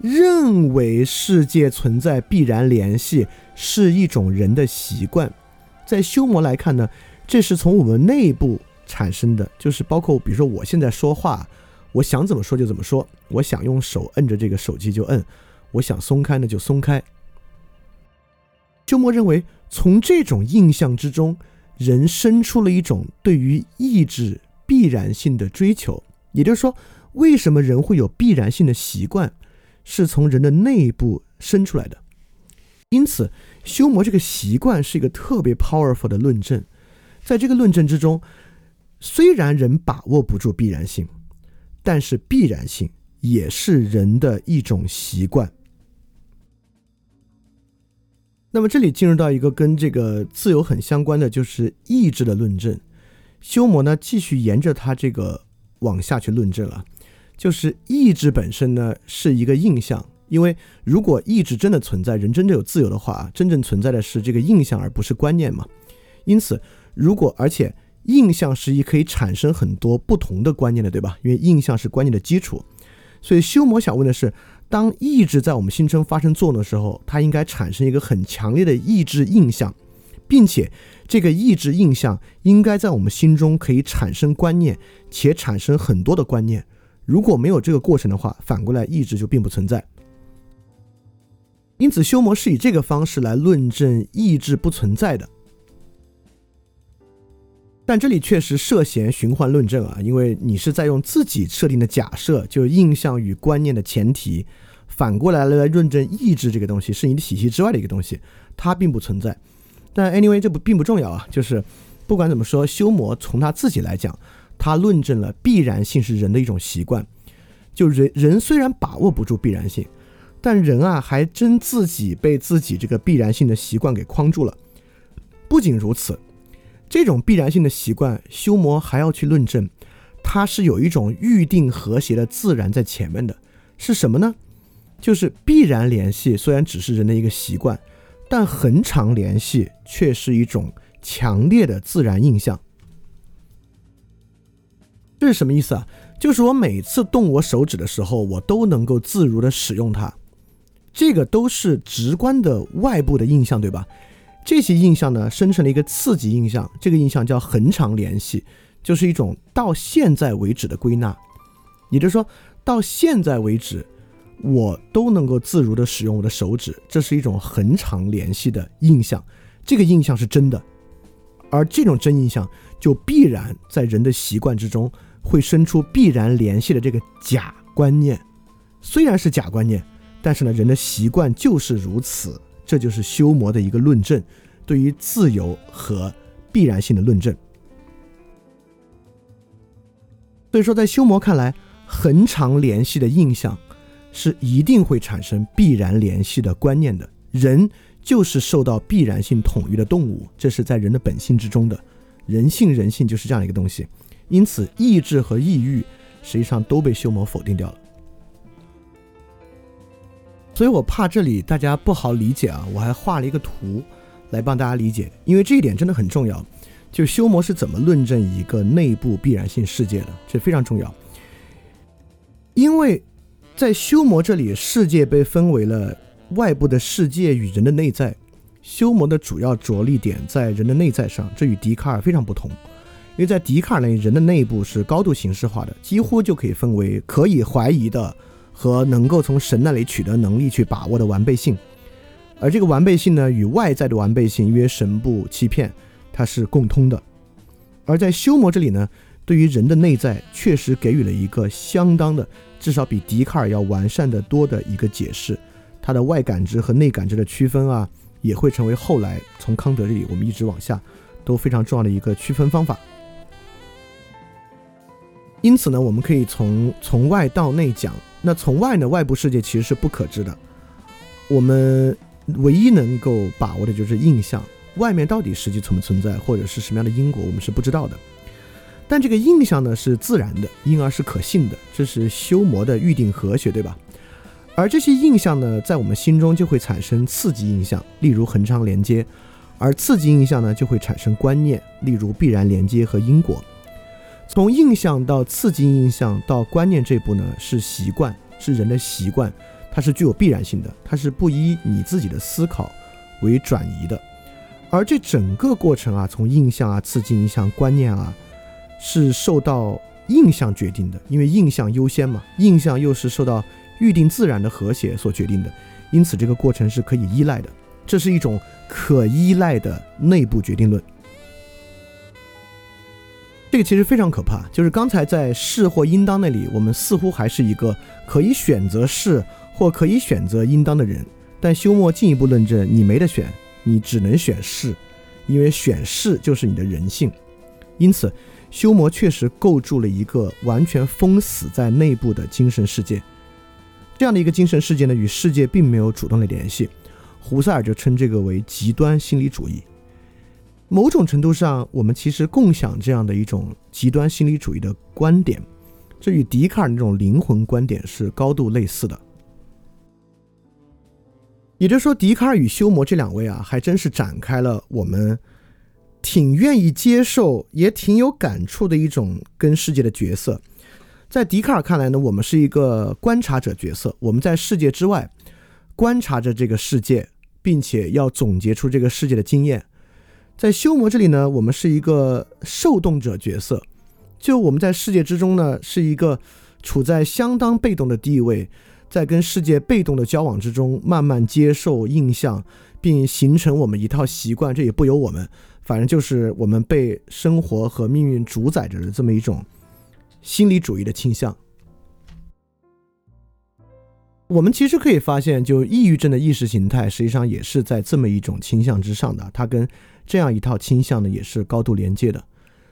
认为世界存在必然联系是一种人的习惯，在修魔来看呢，这是从我们内部产生的，就是包括比如说我现在说话，我想怎么说就怎么说，我想用手摁着这个手机就摁，我想松开呢就松开。修魔认为，从这种印象之中。人生出了一种对于意志必然性的追求，也就是说，为什么人会有必然性的习惯，是从人的内部生出来的。因此，修魔这个习惯是一个特别 powerful 的论证。在这个论证之中，虽然人把握不住必然性，但是必然性也是人的一种习惯。那么这里进入到一个跟这个自由很相关的，就是意志的论证。修魔呢继续沿着他这个往下去论证了，就是意志本身呢是一个印象，因为如果意志真的存在，人真正有自由的话，真正存在的是这个印象而不是观念嘛。因此，如果而且印象是一可以产生很多不同的观念的，对吧？因为印象是观念的基础，所以修魔想问的是。当意志在我们心中发生作用的时候，它应该产生一个很强烈的意志印象，并且这个意志印象应该在我们心中可以产生观念，且产生很多的观念。如果没有这个过程的话，反过来意志就并不存在。因此，修魔是以这个方式来论证意志不存在的。但这里确实涉嫌循环论证啊，因为你是在用自己设定的假设，就印象与观念的前提，反过来来论证意志这个东西是你的体系之外的一个东西，它并不存在。但 anyway 这不并不重要啊，就是不管怎么说，修魔从他自己来讲，他论证了必然性是人的一种习惯。就人人虽然把握不住必然性，但人啊还真自己被自己这个必然性的习惯给框住了。不仅如此。这种必然性的习惯，修魔还要去论证，它是有一种预定和谐的自然在前面的，是什么呢？就是必然联系虽然只是人的一个习惯，但恒常联系却是一种强烈的自然印象。这是什么意思啊？就是我每次动我手指的时候，我都能够自如的使用它，这个都是直观的外部的印象，对吧？这些印象呢，生成了一个次级印象，这个印象叫恒常联系，就是一种到现在为止的归纳。也就是说，到现在为止，我都能够自如的使用我的手指，这是一种恒常联系的印象。这个印象是真的，而这种真印象就必然在人的习惯之中会生出必然联系的这个假观念。虽然是假观念，但是呢，人的习惯就是如此。这就是修魔的一个论证，对于自由和必然性的论证。所以说，在修魔看来，恒常联系的印象是一定会产生必然联系的观念的。人就是受到必然性统一的动物，这是在人的本性之中的。人性，人性就是这样一个东西。因此，意志和意欲实际上都被修魔否定掉了。所以我怕这里大家不好理解啊，我还画了一个图来帮大家理解，因为这一点真的很重要。就修魔是怎么论证一个内部必然性世界的，这非常重要。因为在修魔这里，世界被分为了外部的世界与人的内在，修谟的主要着力点在人的内在上，这与笛卡尔非常不同。因为在笛卡尔那里，人的内部是高度形式化的，几乎就可以分为可以怀疑的和能够从神那里取得能力去把握的完备性。而这个完备性呢，与外在的完备性约神不欺骗，它是共通的。而在修谟这里呢，对于人的内在确实给予了一个相当的，至少比笛卡尔要完善的多的一个解释。它的外感知和内感知的区分啊，也会成为后来从康德这里我们一直往下都非常重要的一个区分方法。因此呢，我们可以从从外到内讲。那从外呢，外部世界其实是不可知的。我们唯一能够把握的就是印象，外面到底实际存不存在，或者是什么样的因果，我们是不知道的。但这个印象呢是自然的，因而是可信的，这是修魔的预定和谐，对吧？而这些印象呢，在我们心中就会产生刺激印象，例如恒常连接；而刺激印象呢，就会产生观念，例如必然连接和因果。从印象到刺激印象到观念这步呢，是习惯，是人的习惯，它是具有必然性的，它是不依你自己的思考为转移的。而这整个过程啊，从印象啊、刺激印象、观念啊，是受到印象决定的，因为印象优先嘛，印象又是受到预定自然的和谐所决定的，因此这个过程是可以依赖的，这是一种可依赖的内部决定论。这个其实非常可怕，就是刚才在是或应当那里，我们似乎还是一个可以选择是或可以选择应当的人，但休谟进一步论证，你没得选，你只能选是，因为选是就是你的人性。因此，休谟确实构筑了一个完全封死在内部的精神世界，这样的一个精神世界呢，与世界并没有主动的联系。胡塞尔就称这个为极端心理主义。某种程度上，我们其实共享这样的一种极端心理主义的观点，这与笛卡尔那种灵魂观点是高度类似的。也就是说，笛卡尔与休谟这两位啊，还真是展开了我们挺愿意接受，也挺有感触的一种跟世界的角色。在笛卡尔看来呢，我们是一个观察者角色，我们在世界之外观察着这个世界，并且要总结出这个世界的经验。在修魔这里呢，我们是一个受动者角色，就我们在世界之中呢，是一个处在相当被动的地位，在跟世界被动的交往之中，慢慢接受印象，并形成我们一套习惯。这也不由我们，反正就是我们被生活和命运主宰着的这么一种心理主义的倾向。我们其实可以发现，就抑郁症的意识形态，实际上也是在这么一种倾向之上的，它跟。这样一套倾向呢，也是高度连接的，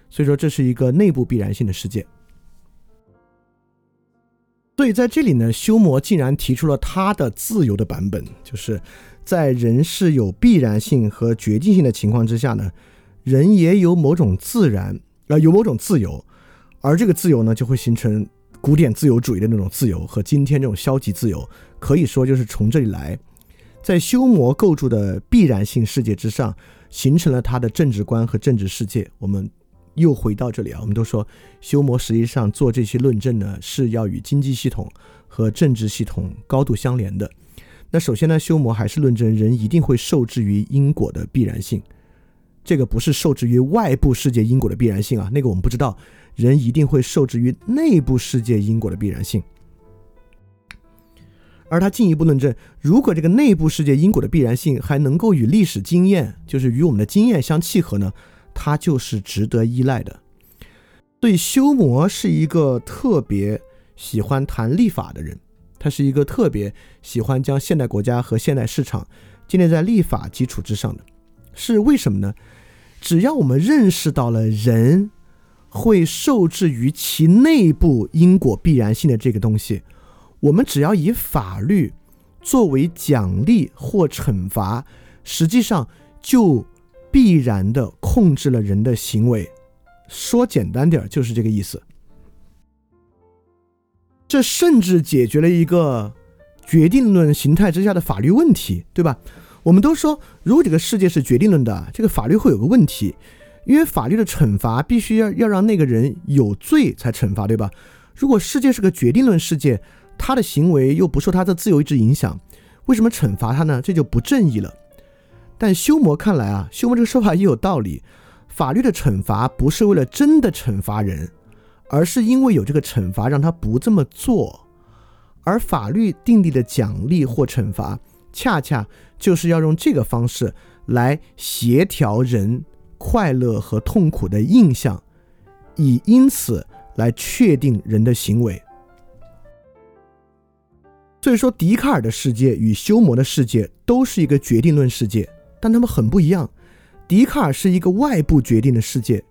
所以说这是一个内部必然性的世界。所以在这里呢，修魔竟然提出了他的自由的版本，就是在人是有必然性和决定性的情况之下呢，人也有某种自然啊，有某种自由，而这个自由呢，就会形成古典自由主义的那种自由和今天这种消极自由，可以说就是从这里来，在修魔构筑的必然性世界之上。形成了他的政治观和政治世界。我们又回到这里啊，我们都说修魔实际上做这些论证呢，是要与经济系统和政治系统高度相连的。那首先呢，修魔还是论证人一定会受制于因果的必然性。这个不是受制于外部世界因果的必然性啊，那个我们不知道。人一定会受制于内部世界因果的必然性。而他进一步论证，如果这个内部世界因果的必然性还能够与历史经验，就是与我们的经验相契合呢，它就是值得依赖的。所以修魔是一个特别喜欢谈立法的人，他是一个特别喜欢将现代国家和现代市场建立在立法基础之上的。是为什么呢？只要我们认识到了人会受制于其内部因果必然性的这个东西。我们只要以法律作为奖励或惩罚，实际上就必然的控制了人的行为。说简单点儿，就是这个意思。这甚至解决了一个决定论形态之下的法律问题，对吧？我们都说，如果这个世界是决定论的，这个法律会有个问题，因为法律的惩罚必须要要让那个人有罪才惩罚，对吧？如果世界是个决定论世界，他的行为又不受他的自由意志影响，为什么惩罚他呢？这就不正义了。但修魔看来啊，修魔这个说法也有道理。法律的惩罚不是为了真的惩罚人，而是因为有这个惩罚让他不这么做。而法律订立的奖励或惩罚，恰恰就是要用这个方式来协调人快乐和痛苦的印象，以因此来确定人的行为。所以说，笛卡尔的世界与修谟的世界都是一个决定论世界，但他们很不一样。笛卡尔是一个外部决定的世界，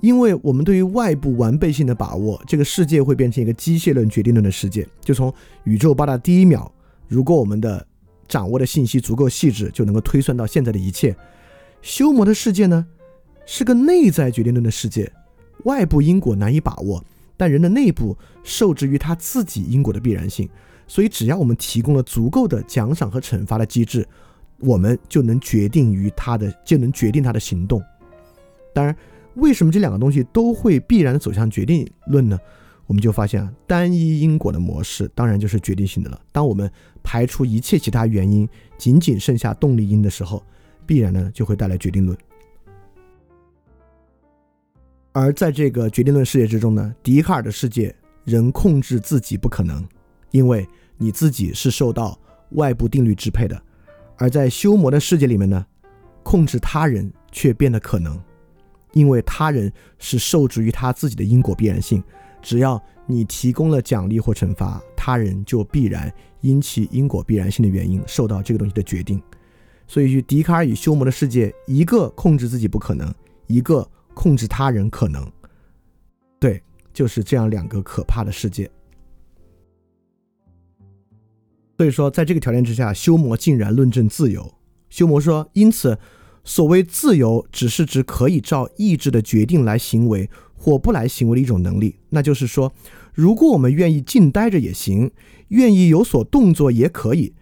因为我们对于外部完备性的把握，这个世界会变成一个机械论决定论的世界。就从宇宙爆炸第一秒，如果我们的掌握的信息足够细致，就能够推算到现在的一切。修谟的世界呢，是个内在决定论的世界，外部因果难以把握，但人的内部受制于他自己因果的必然性，所以只要我们提供了足够的奖赏和惩罚的机制。我们就能决定于他的，就能决定他的行动。当然，为什么这两个东西都会必然走向决定论呢？我们就发现啊，单一因果的模式当然就是决定性的了。当我们排除一切其他原因，仅仅剩下动力因的时候，必然呢就会带来决定论。而在这个决定论世界之中呢，笛卡尔的世界，人控制自己不可能，因为你自己是受到外部定律支配的。而在修魔的世界里面呢，控制他人却变得可能，因为他人是受制于他自己的因果必然性。只要你提供了奖励或惩罚，他人就必然因其因果必然性的原因受到这个东西的决定。所以，笛卡尔与修魔的世界，一个控制自己不可能，一个控制他人可能。对，就是这样两个可怕的世界。所以说，在这个条件之下，修魔竟然论证自由。修魔说：“因此，所谓自由，只是指可以照意志的决定来行为或不来行为的一种能力。那就是说，如果我们愿意静待着也行，愿意有所动作也可以。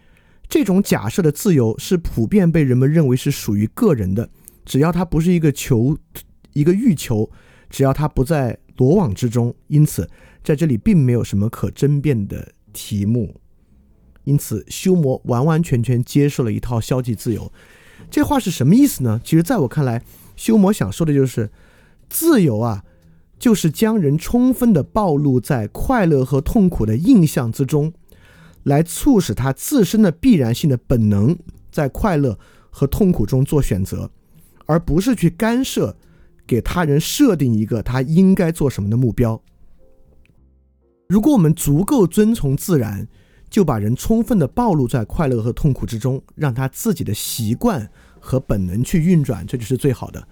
这种假设的自由是普遍被人们认为是属于个人的，只要它不是一个求，一个欲求，只要它不在罗网之中。因此，在这里并没有什么可争辩的题目。”因此，修魔完完全全接受了一套消极自由。这话是什么意思呢？其实，在我看来，修魔想说的就是，自由啊，就是将人充分的暴露在快乐和痛苦的印象之中，来促使他自身的必然性的本能在快乐和痛苦中做选择，而不是去干涉，给他人设定一个他应该做什么的目标。如果我们足够遵从自然。就把人充分的暴露在快乐和痛苦之中，让他自己的习惯和本能去运转，这就是最好的。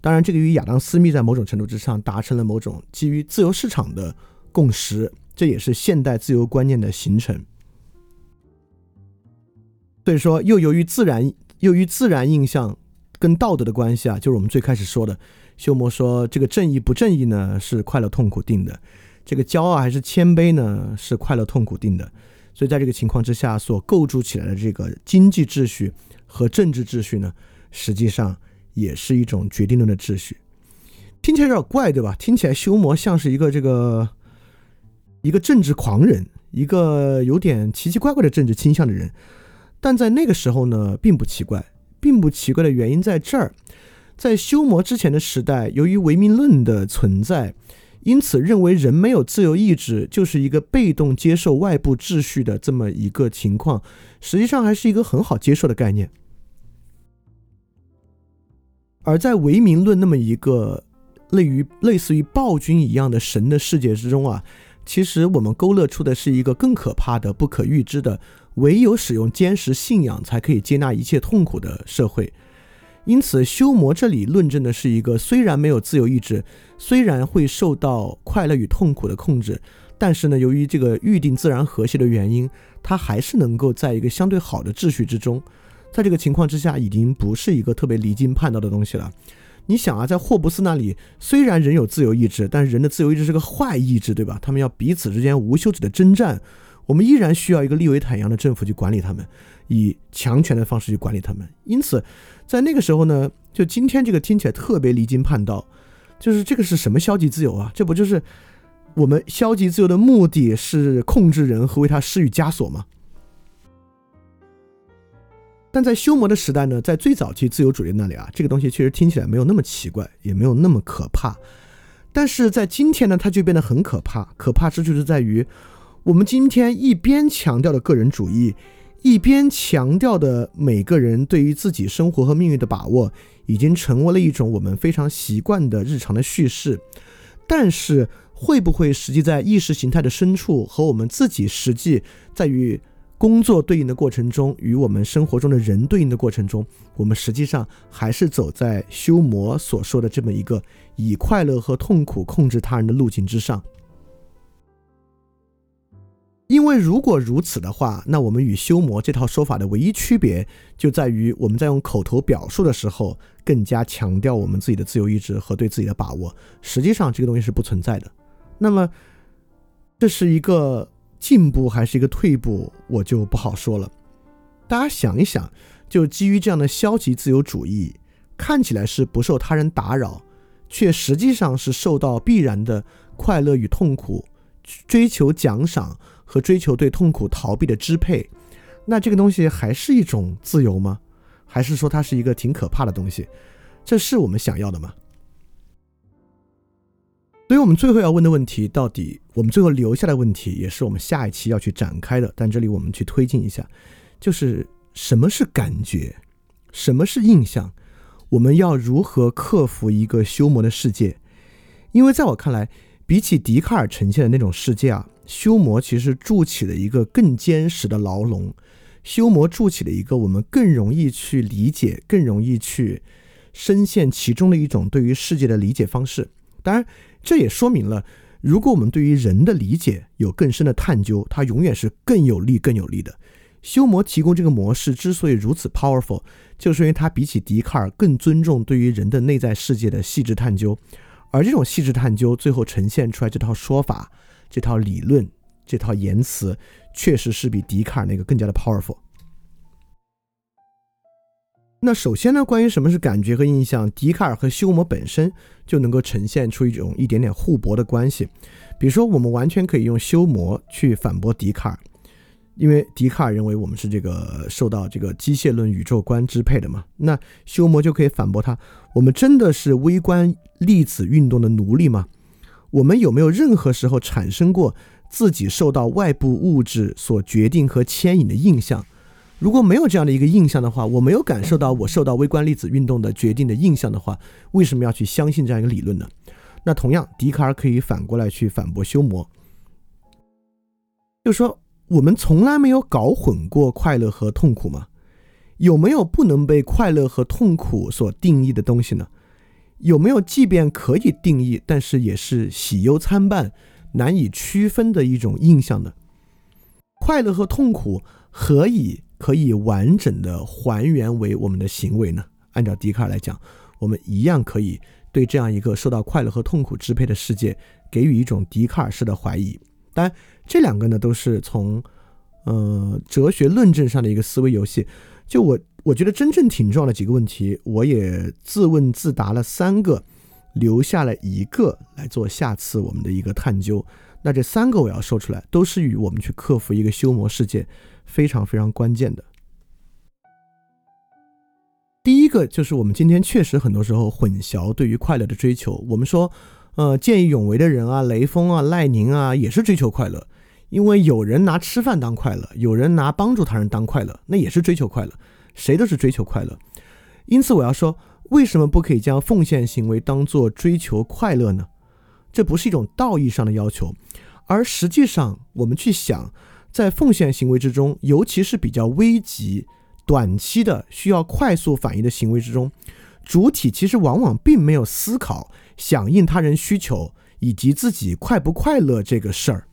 当然，这个与亚当·斯密在某种程度之上达成了某种基于自由市场的共识，这也是现代自由观念的形成。所以说，又由于自然，由于自然印象跟道德的关系啊，就是我们最开始说的，休谟说这个正义不正义呢是快乐痛苦定的，这个骄傲还是谦卑呢是快乐痛苦定的。所以，在这个情况之下，所构筑起来的这个经济秩序和政治秩序呢，实际上也是一种决定论的秩序。听起来有点怪，对吧？听起来修魔像是一个这个一个政治狂人，一个有点奇奇怪怪的政治倾向的人。但在那个时候呢，并不奇怪，并不奇怪的原因在这儿，在修魔之前的时代，由于唯名论的存在。因此，认为人没有自由意志，就是一个被动接受外部秩序的这么一个情况，实际上还是一个很好接受的概念。而在唯名论那么一个类于类似于暴君一样的神的世界之中啊，其实我们勾勒出的是一个更可怕的、不可预知的，唯有使用坚实信仰才可以接纳一切痛苦的社会。因此，修魔这里论证的是一个虽然没有自由意志，虽然会受到快乐与痛苦的控制，但是呢，由于这个预定自然和谐的原因，它还是能够在一个相对好的秩序之中。在这个情况之下，已经不是一个特别离经叛道的东西了。你想啊，在霍布斯那里，虽然人有自由意志，但是人的自由意志是个坏意志，对吧？他们要彼此之间无休止的征战，我们依然需要一个利维坦一样的政府去管理他们，以强权的方式去管理他们。因此。在那个时候呢，就今天这个听起来特别离经叛道，就是这个是什么消极自由啊？这不就是我们消极自由的目的是控制人和为他施予枷锁吗？但在修魔的时代呢，在最早期自由主义那里啊，这个东西确实听起来没有那么奇怪，也没有那么可怕。但是在今天呢，它就变得很可怕。可怕之处是在于，我们今天一边强调的个人主义，一边强调的每个人对于自己生活和命运的把握，已经成为了一种我们非常习惯的日常的叙事。但是，会不会实际在意识形态的深处和我们自己实际在于？工作对应的过程中，与我们生活中的人对应的过程中，我们实际上还是走在修魔所说的这么一个以快乐和痛苦控制他人的路径之上。因为如果如此的话，那我们与修魔这套说法的唯一区别就在于，我们在用口头表述的时候更加强调我们自己的自由意志和对自己的把握。实际上，这个东西是不存在的。那么，这是一个。进步还是一个退步，我就不好说了。大家想一想，就基于这样的消极自由主义，看起来是不受他人打扰，却实际上是受到必然的快乐与痛苦、追求奖赏和追求对痛苦逃避的支配。那这个东西还是一种自由吗？还是说它是一个挺可怕的东西？这是我们想要的吗？所以我们最后要问的问题，到底我们最后留下的问题，也是我们下一期要去展开的。但这里我们去推进一下，就是什么是感觉，什么是印象，我们要如何克服一个修魔的世界？因为在我看来，比起笛卡尔呈现的那种世界啊，修魔其实筑起了一个更坚实的牢笼，修魔筑起了一个我们更容易去理解、更容易去深陷其中的一种对于世界的理解方式。当然。这也说明了，如果我们对于人的理解有更深的探究，它永远是更有利、更有利的。修魔提供这个模式之所以如此 powerful，就是因为它比起笛卡尔更尊重对于人的内在世界的细致探究，而这种细致探究最后呈现出来这套说法、这套理论、这套言辞，确实是比笛卡尔那个更加的 powerful。那首先呢，关于什么是感觉和印象，笛卡尔和修谟本身就能够呈现出一种一点点互驳的关系。比如说，我们完全可以用修谟去反驳笛卡尔，因为笛卡尔认为我们是这个受到这个机械论宇宙观支配的嘛。那修谟就可以反驳他：我们真的是微观粒子运动的奴隶吗？我们有没有任何时候产生过自己受到外部物质所决定和牵引的印象？如果没有这样的一个印象的话，我没有感受到我受到微观粒子运动的决定的印象的话，为什么要去相信这样一个理论呢？那同样，笛卡尔可以反过来去反驳修谟，就说我们从来没有搞混过快乐和痛苦吗？有没有不能被快乐和痛苦所定义的东西呢？有没有即便可以定义，但是也是喜忧参半、难以区分的一种印象呢？快乐和痛苦何以？可以完整的还原为我们的行为呢？按照笛卡尔来讲，我们一样可以对这样一个受到快乐和痛苦支配的世界给予一种笛卡尔式的怀疑。当然，这两个呢都是从呃哲学论证上的一个思维游戏。就我我觉得真正挺重要的几个问题，我也自问自答了三个，留下了一个来做下次我们的一个探究。那这三个我要说出来，都是与我们去克服一个修魔世界。非常非常关键的，第一个就是我们今天确实很多时候混淆对于快乐的追求。我们说，呃，见义勇为的人啊，雷锋啊，赖宁啊，也是追求快乐，因为有人拿吃饭当快乐，有人拿帮助他人当快乐，那也是追求快乐，谁都是追求快乐。因此，我要说，为什么不可以将奉献行为当做追求快乐呢？这不是一种道义上的要求，而实际上，我们去想。在奉献行为之中，尤其是比较危急、短期的需要快速反应的行为之中，主体其实往往并没有思考响应他人需求以及自己快不快乐这个事儿。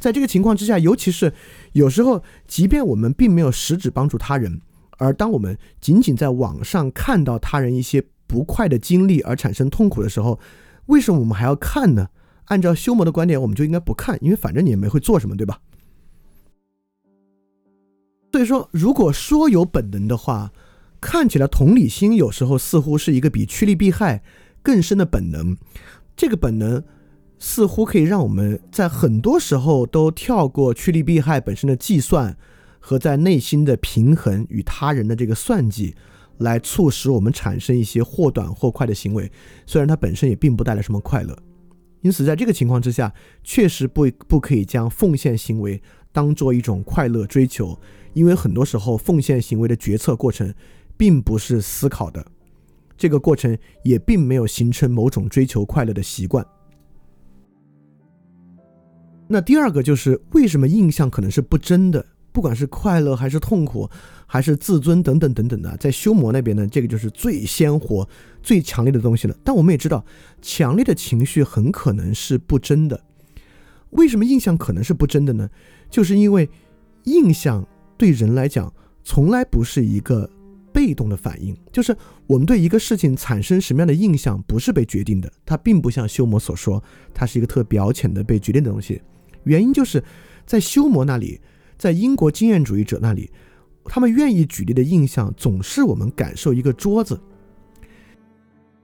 在这个情况之下，尤其是有时候，即便我们并没有实质帮助他人，而当我们仅仅在网上看到他人一些不快的经历而产生痛苦的时候，为什么我们还要看呢？按照修魔的观点，我们就应该不看，因为反正你也没会做什么，对吧？所以说，如果说有本能的话，看起来同理心有时候似乎是一个比趋利避害更深的本能。这个本能似乎可以让我们在很多时候都跳过趋利避害本身的计算和在内心的平衡与他人的这个算计，来促使我们产生一些或短或快的行为。虽然它本身也并不带来什么快乐，因此在这个情况之下，确实不不可以将奉献行为当做一种快乐追求，因为很多时候奉献行为的决策过程并不是思考的，这个过程也并没有形成某种追求快乐的习惯。那第二个就是为什么印象可能是不真的？不管是快乐还是痛苦，还是自尊等等等等的，在修魔那边呢，这个就是最鲜活、最强烈的东西了。但我们也知道，强烈的情绪很可能是不真的。为什么印象可能是不真的呢？就是因为印象对人来讲，从来不是一个被动的反应。就是我们对一个事情产生什么样的印象，不是被决定的。它并不像修魔所说，它是一个特表浅的被决定的东西。原因就是在修魔那里，在英国经验主义者那里，他们愿意举例的印象总是我们感受一个桌子，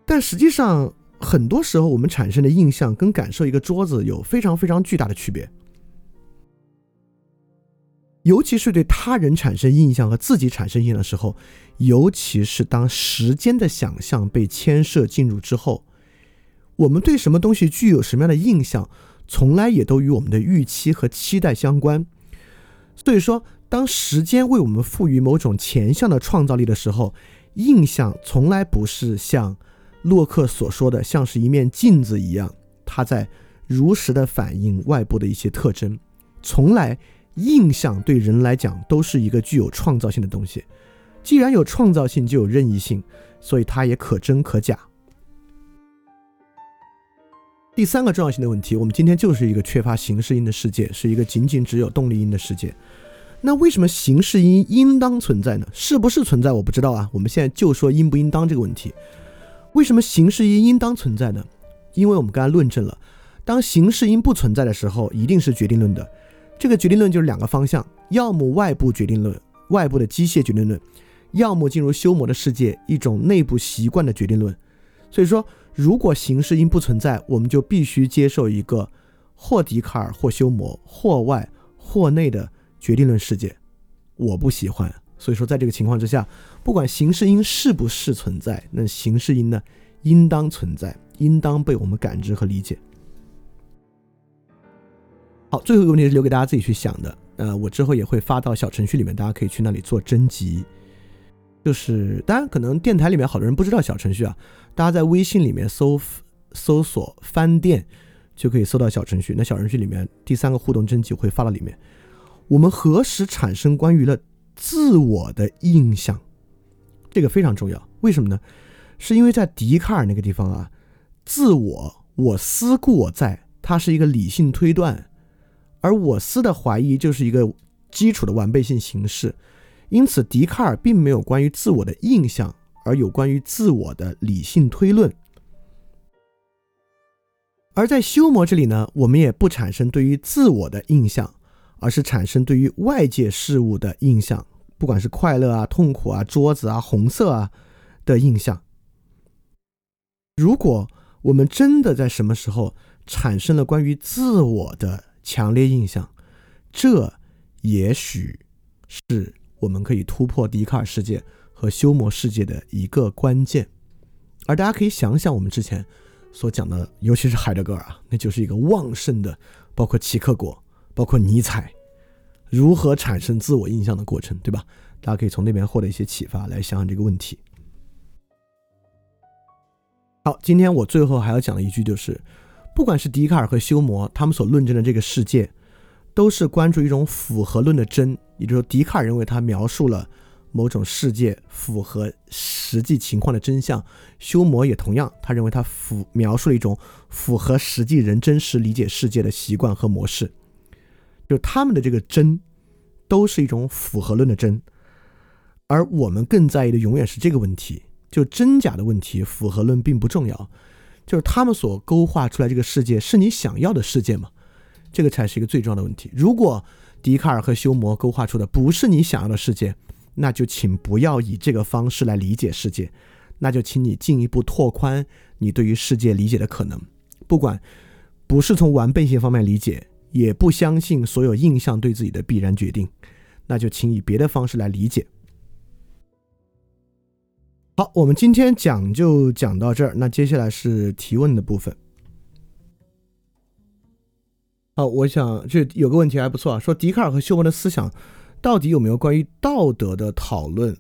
但实际上很多时候我们产生的印象跟感受一个桌子有非常非常巨大的区别，尤其是对他人产生印象和自己产生印象的时候，尤其是当时间的想象被牵涉进入之后，我们对什么东西具有什么样的印象？从来也都与我们的预期和期待相关，所以说，当时间为我们赋予某种前向的创造力的时候，印象从来不是像洛克所说的，像是一面镜子一样，它在如实的反映外部的一些特征。从来，印象对人来讲都是一个具有创造性的东西。既然有创造性，就有任意性，所以它也可真可假。第三个重要性的问题，我们今天就是一个缺乏形式音的世界，是一个仅仅只有动力音的世界。那为什么形式音应当存在呢？是不是存在？我不知道啊。我们现在就说应不应当这个问题。为什么形式音应当存在呢？因为我们刚才论证了，当形式音不存在的时候，一定是决定论的。这个决定论就是两个方向：要么外部决定论，外部的机械决定论；要么进入修魔的世界，一种内部习惯的决定论。所以说。如果形式因不存在，我们就必须接受一个或笛卡尔或休谟或外或内的决定论世界。我不喜欢，所以说在这个情况之下，不管形式因是不是存在，那形式因呢，应当存在，应当被我们感知和理解。好，最后一个问题是留给大家自己去想的。呃，我之后也会发到小程序里面，大家可以去那里做征集。就是，当然可能电台里面好多人不知道小程序啊，大家在微信里面搜搜索“翻店”，就可以搜到小程序。那小程序里面第三个互动征集会发到里面。我们何时产生关于了自我的印象？这个非常重要。为什么呢？是因为在笛卡尔那个地方啊，自我我思故我在，它是一个理性推断，而我思的怀疑就是一个基础的完备性形式。因此，笛卡尔并没有关于自我的印象，而有关于自我的理性推论。而在修魔这里呢，我们也不产生对于自我的印象，而是产生对于外界事物的印象，不管是快乐啊、痛苦啊、桌子啊、红色啊的印象。如果我们真的在什么时候产生了关于自我的强烈印象，这也许是。我们可以突破笛卡尔世界和修谟世界的一个关键，而大家可以想想我们之前所讲的，尤其是海德格尔啊，那就是一个旺盛的，包括齐克果，包括尼采，如何产生自我印象的过程，对吧？大家可以从那边获得一些启发，来想想这个问题。好，今天我最后还要讲的一句就是，不管是笛卡尔和休谟他们所论证的这个世界。都是关注一种符合论的真，也就是说，笛卡尔认为他描述了某种世界符合实际情况的真相，休谟也同样，他认为他符描述了一种符合实际人真实理解世界的习惯和模式，就他们的这个真，都是一种符合论的真，而我们更在意的永远是这个问题，就真假的问题，符合论并不重要，就是他们所勾画出来这个世界是你想要的世界吗？这个才是一个最重要的问题。如果笛卡尔和休谟勾画出的不是你想要的世界，那就请不要以这个方式来理解世界，那就请你进一步拓宽你对于世界理解的可能。不管不是从完备性方面理解，也不相信所有印象对自己的必然决定，那就请以别的方式来理解。好，我们今天讲就讲到这儿，那接下来是提问的部分。好，我想这有个问题还不错啊，说笛卡尔和休谟的思想到底有没有关于道德的讨论？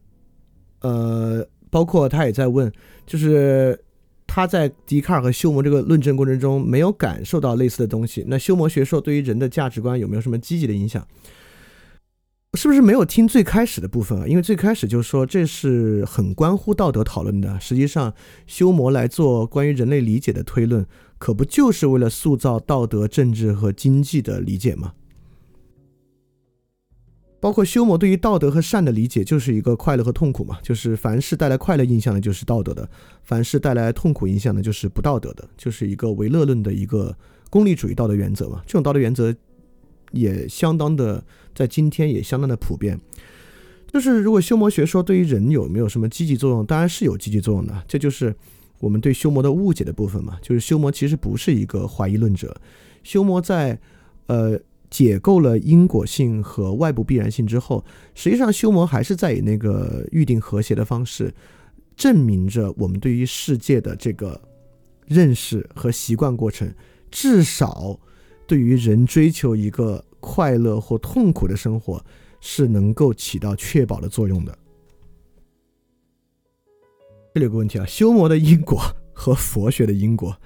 呃，包括他也在问，就是他在笛卡尔和休谟这个论证过程中没有感受到类似的东西。那休谟学说对于人的价值观有没有什么积极的影响？是不是没有听最开始的部分啊？因为最开始就说这是很关乎道德讨论的。实际上，修谟来做关于人类理解的推论，可不就是为了塑造道德、政治和经济的理解吗？包括修谟对于道德和善的理解，就是一个快乐和痛苦嘛，就是凡是带来快乐印象的，就是道德的；凡是带来痛苦印象的，就是不道德的，就是一个唯乐论的一个功利主义道德原则嘛。这种道德原则。也相当的，在今天也相当的普遍。就是如果修魔学说对于人有没有什么积极作用，当然是有积极作用的。这就是我们对修魔的误解的部分嘛。就是修魔其实不是一个怀疑论者，修魔在呃解构了因果性和外部必然性之后，实际上修魔还是在以那个预定和谐的方式，证明着我们对于世界的这个认识和习惯过程，至少。对于人追求一个快乐或痛苦的生活，是能够起到确保的作用的。这里有个问题啊，修魔的因果和佛学的因果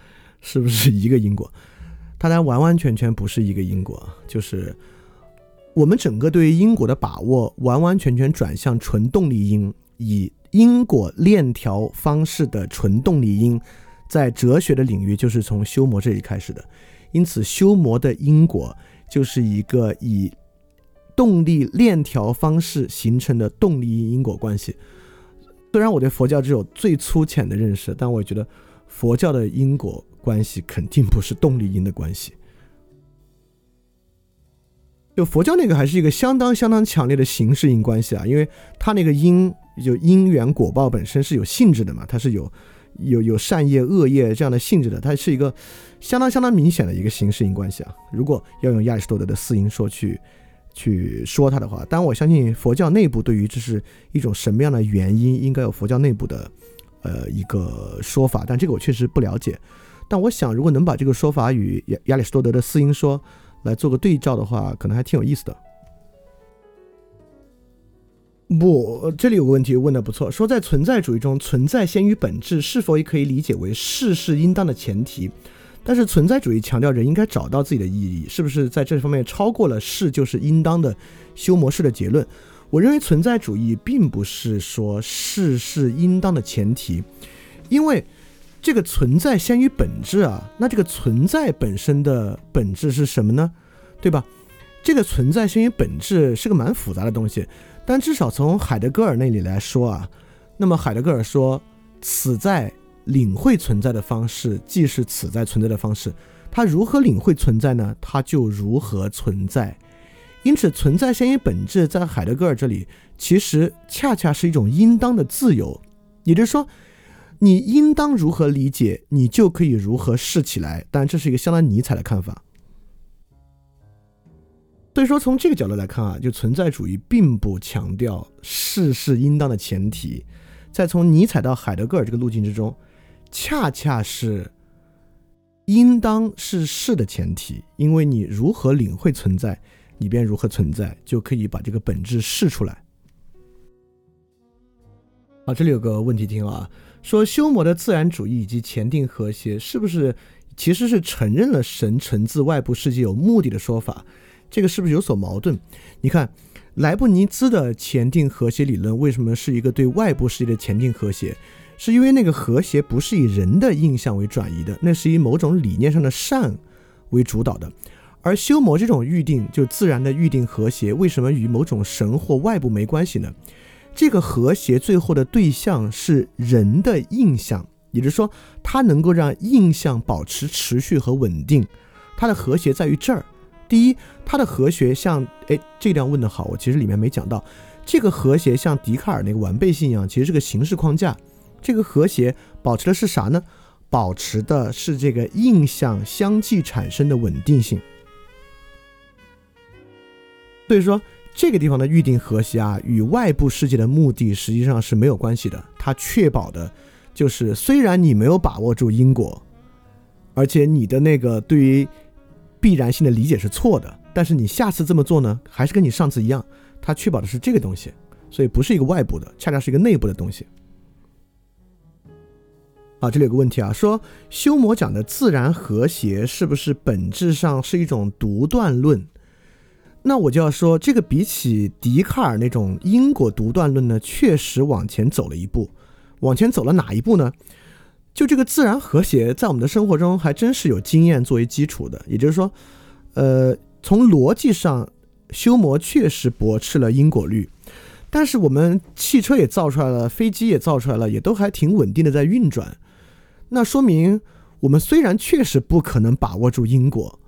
是不是一个因果？它俩完完全全不是一个因果，就是我们整个对于因果的把握，完完全全转向纯动力因，以因果链条方式的纯动力因，在哲学的领域就是从修魔这里开始的。因此，修魔的因果就是一个以动力链条方式形成的动力因果关系。虽然我对佛教只有最粗浅的认识，但我觉得佛教的因果关系肯定不是动力因的关系。就佛教那个还是一个相当相当强烈的形式因关系啊，因为它那个因就因缘果报本身是有性质的嘛，它是有。有有善业恶业这样的性质的，它是一个相当相当明显的一个形式因关系啊。如果要用亚里士多德的四因说去去说它的话，当然我相信佛教内部对于这是一种什么样的原因，应该有佛教内部的呃一个说法，但这个我确实不了解。但我想，如果能把这个说法与亚亚里士多德的四因说来做个对照的话，可能还挺有意思的。不，这里有个问题问的不错，说在存在主义中，存在先于本质，是否也可以理解为事是应当的前提？但是存在主义强调人应该找到自己的意义，是不是在这方面超过了是就是应当的修模式的结论？我认为存在主义并不是说事是应当的前提，因为这个存在先于本质啊，那这个存在本身的本质是什么呢？对吧？这个存在先于本质是个蛮复杂的东西。但至少从海德格尔那里来说啊，那么海德格尔说，此在领会存在的方式，既是此在存在的方式。他如何领会存在呢？他就如何存在。因此，存在先于本质，在海德格尔这里，其实恰恰是一种应当的自由。也就是说，你应当如何理解，你就可以如何试起来。当然，这是一个相当尼采的看法。所以说，从这个角度来看啊，就存在主义并不强调事是应当的前提，在从尼采到海德格尔这个路径之中，恰恰是应当是事的前提，因为你如何领会存在，你便如何存在，就可以把这个本质试出来。啊，这里有个问题听啊，说修谟的自然主义以及前定和谐，是不是其实是承认了神成自外部世界有目的的说法？这个是不是有所矛盾？你看，莱布尼兹的前定和谐理论为什么是一个对外部世界的前定和谐？是因为那个和谐不是以人的印象为转移的，那是以某种理念上的善为主导的。而修魔这种预定，就自然的预定和谐，为什么与某种神或外部没关系呢？这个和谐最后的对象是人的印象，也就是说，它能够让印象保持持续和稳定。它的和谐在于这儿。第一，它的和谐像，哎，这段问的好，我其实里面没讲到，这个和谐像笛卡尔那个完备性一样，其实是个形式框架。这个和谐保持的是啥呢？保持的是这个印象相继产生的稳定性。所以说，这个地方的预定和谐啊，与外部世界的目的实际上是没有关系的。它确保的就是，虽然你没有把握住因果，而且你的那个对于必然性的理解是错的，但是你下次这么做呢，还是跟你上次一样。它确保的是这个东西，所以不是一个外部的，恰恰是一个内部的东西。啊，这里有个问题啊，说修魔讲的自然和谐是不是本质上是一种独断论？那我就要说，这个比起笛卡尔那种因果独断论呢，确实往前走了一步。往前走了哪一步呢？就这个自然和谐，在我们的生活中还真是有经验作为基础的。也就是说，呃，从逻辑上，修魔确实驳斥了因果律。但是我们汽车也造出来了，飞机也造出来了，也都还挺稳定的在运转。那说明我们虽然确实不可能把握住因果，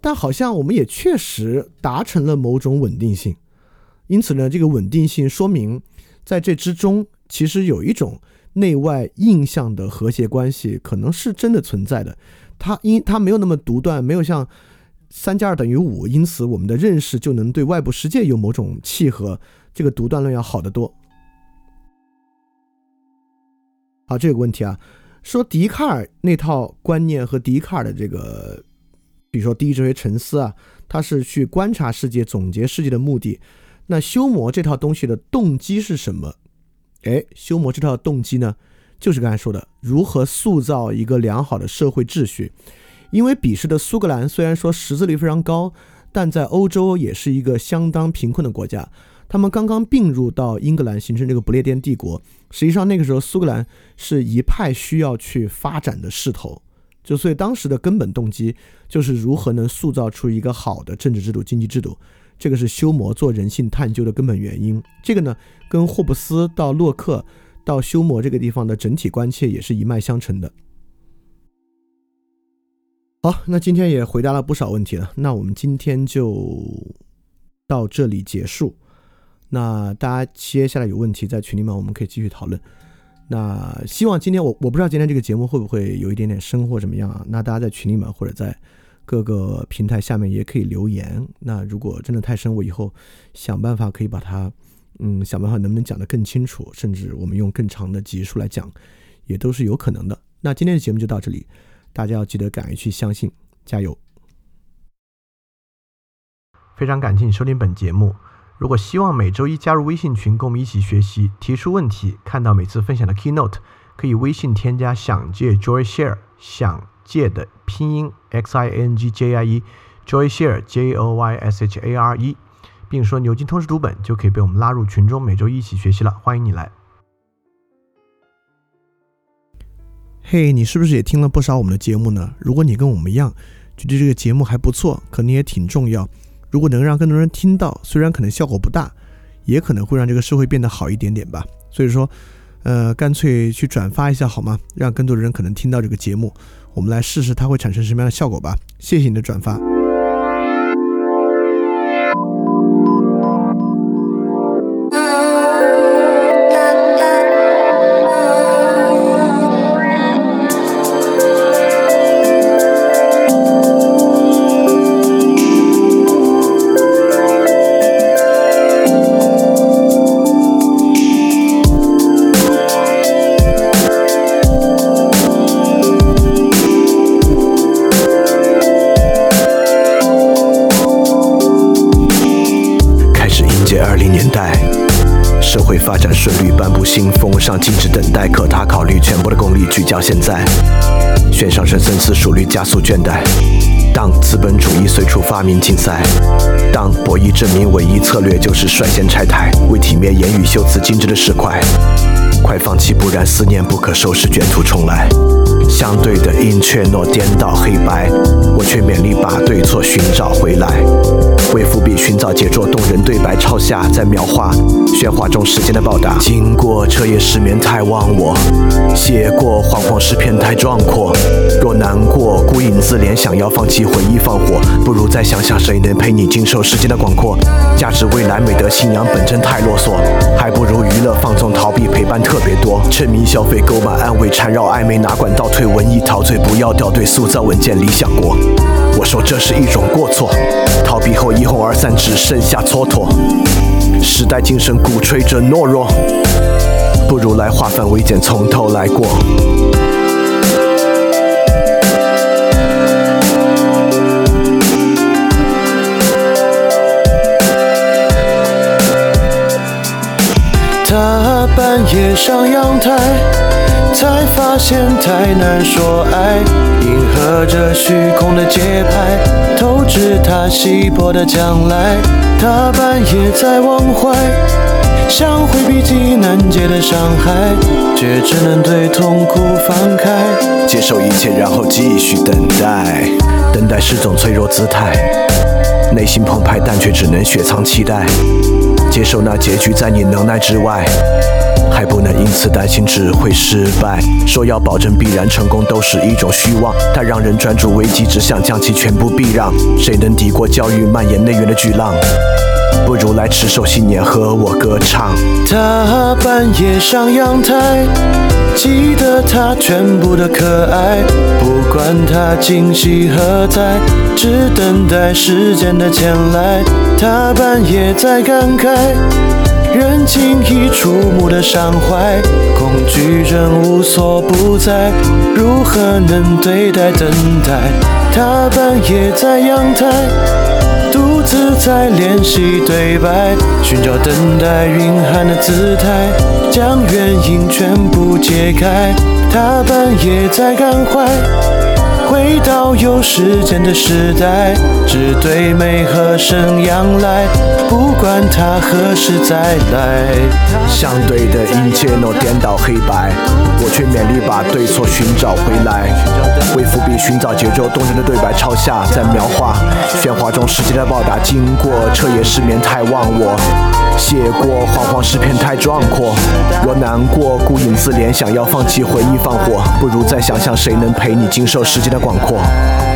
但好像我们也确实达成了某种稳定性。因此呢，这个稳定性说明在这之中其实有一种内外印象的和谐关系，可能是真的存在的。它因它没有那么独断，没有像三加二等于五，因此我们的认识就能对外部世界有某种契合。这个独断论要好得多。好，这个问题啊。说笛卡尔那套观念和笛卡尔的这个，比如说第一哲学沉思啊，他是去观察世界、总结世界的目的。那修魔这套东西的动机是什么？哎，修魔这套动机呢，就是刚才说的，如何塑造一个良好的社会秩序。因为彼时的苏格兰虽然说识字率非常高，但在欧洲也是一个相当贫困的国家。他们刚刚并入到英格兰，形成这个不列颠帝国。实际上，那个时候苏格兰是一派需要去发展的势头，就所以当时的根本动机就是如何能塑造出一个好的政治制度、经济制度。这个是修魔做人性探究的根本原因。这个呢，跟霍布斯到洛克到修魔这个地方的整体关切也是一脉相承的。好，那今天也回答了不少问题了，那我们今天就到这里结束。那大家接下来有问题在群里面，我们可以继续讨论。那希望今天我我不知道今天这个节目会不会有一点点深或怎么样啊？那大家在群里面或者在各个平台下面也可以留言。那如果真的太深，我以后想办法可以把它，嗯，想办法能不能讲得更清楚，甚至我们用更长的集数来讲，也都是有可能的。那今天的节目就到这里，大家要记得敢于去相信，加油！非常感谢你收听本节目。如果希望每周一加入微信群，跟我们一起学习，提出问题，看到每次分享的 keynote，可以微信添加“想借 Joy Share”，想借的拼音 x i n g j i e，Joy Share j o y s h a r e，并说牛津通识读本，就可以被我们拉入群中，每周一起学习了。欢迎你来。嘿，你是不是也听了不少我们的节目呢？如果你跟我们一样，觉得这个节目还不错，可能也挺重要。如果能让更多人听到，虽然可能效果不大，也可能会让这个社会变得好一点点吧。所以说，呃，干脆去转发一下好吗？让更多人可能听到这个节目，我们来试试它会产生什么样的效果吧。谢谢你的转发。到现在，悬赏深深思熟虑加速倦怠。当资本主义随处发明竞赛，当博弈证明唯一策略就是率先拆台，为体面言语修辞精致的石块。快放弃，不然思念不可收拾，卷土重来。相对的阴却诺颠倒黑白，我却勉力把对错寻找回来。为伏笔寻找杰作，动人对白抄下，在描画喧哗中时间的报答。经过彻夜失眠太忘我，写过惶惶诗篇太壮阔。若难过孤影自怜，想要放弃回忆放火，不如再想想谁能陪你经受时间的广阔。价值未来美德信仰本真太啰嗦，还不如娱乐放纵逃避陪伴特别多。沉迷消费购买安慰缠绕暧昧哪管倒退。文艺陶醉，不要掉队，塑造稳健理想国。我说这是一种过错，逃避后。一哄而散，只剩下蹉跎。时代精神鼓吹着懦弱，不如来化繁为简，从头来过。他半夜上阳台，才发现太难说爱，迎合着虚空的节拍，透支他稀薄的将来。他半夜在忘怀，想回避极难解的伤害，却只能对痛苦放开，接受一切，然后继续等待。等待是种脆弱姿态，内心澎湃，但却只能雪藏期待。接受那结局在你能耐之外，还不能因此担心只会失败。说要保证必然成功都是一种虚妄，它让人专注危机，只想将其全部避让。谁能敌过教育蔓延内源的巨浪？不如来持守信念，和我歌唱。他半夜上阳台，记得他全部的可爱，不管他惊喜何在，只等待时间的前来。他半夜在感慨，人轻易触目的伤怀，恐惧症无所不在，如何能对待等待？他半夜在阳台。独自在练习对白，寻找等待蕴含的姿态，将原因全部揭开。他半夜在感怀，回到有时间的时代，只对美和声仰赖，不管他何时再来。相对的一切都颠倒黑白，我却勉力把对错寻找回来。为伏笔寻找节奏动人的对白，抄下再描画。喧哗中时间的报答，经过彻夜失眠太忘我，写过惶惶诗篇太壮阔。我难过孤影自怜，想要放弃回忆放火，不如再想想谁能陪你经受时间的广阔。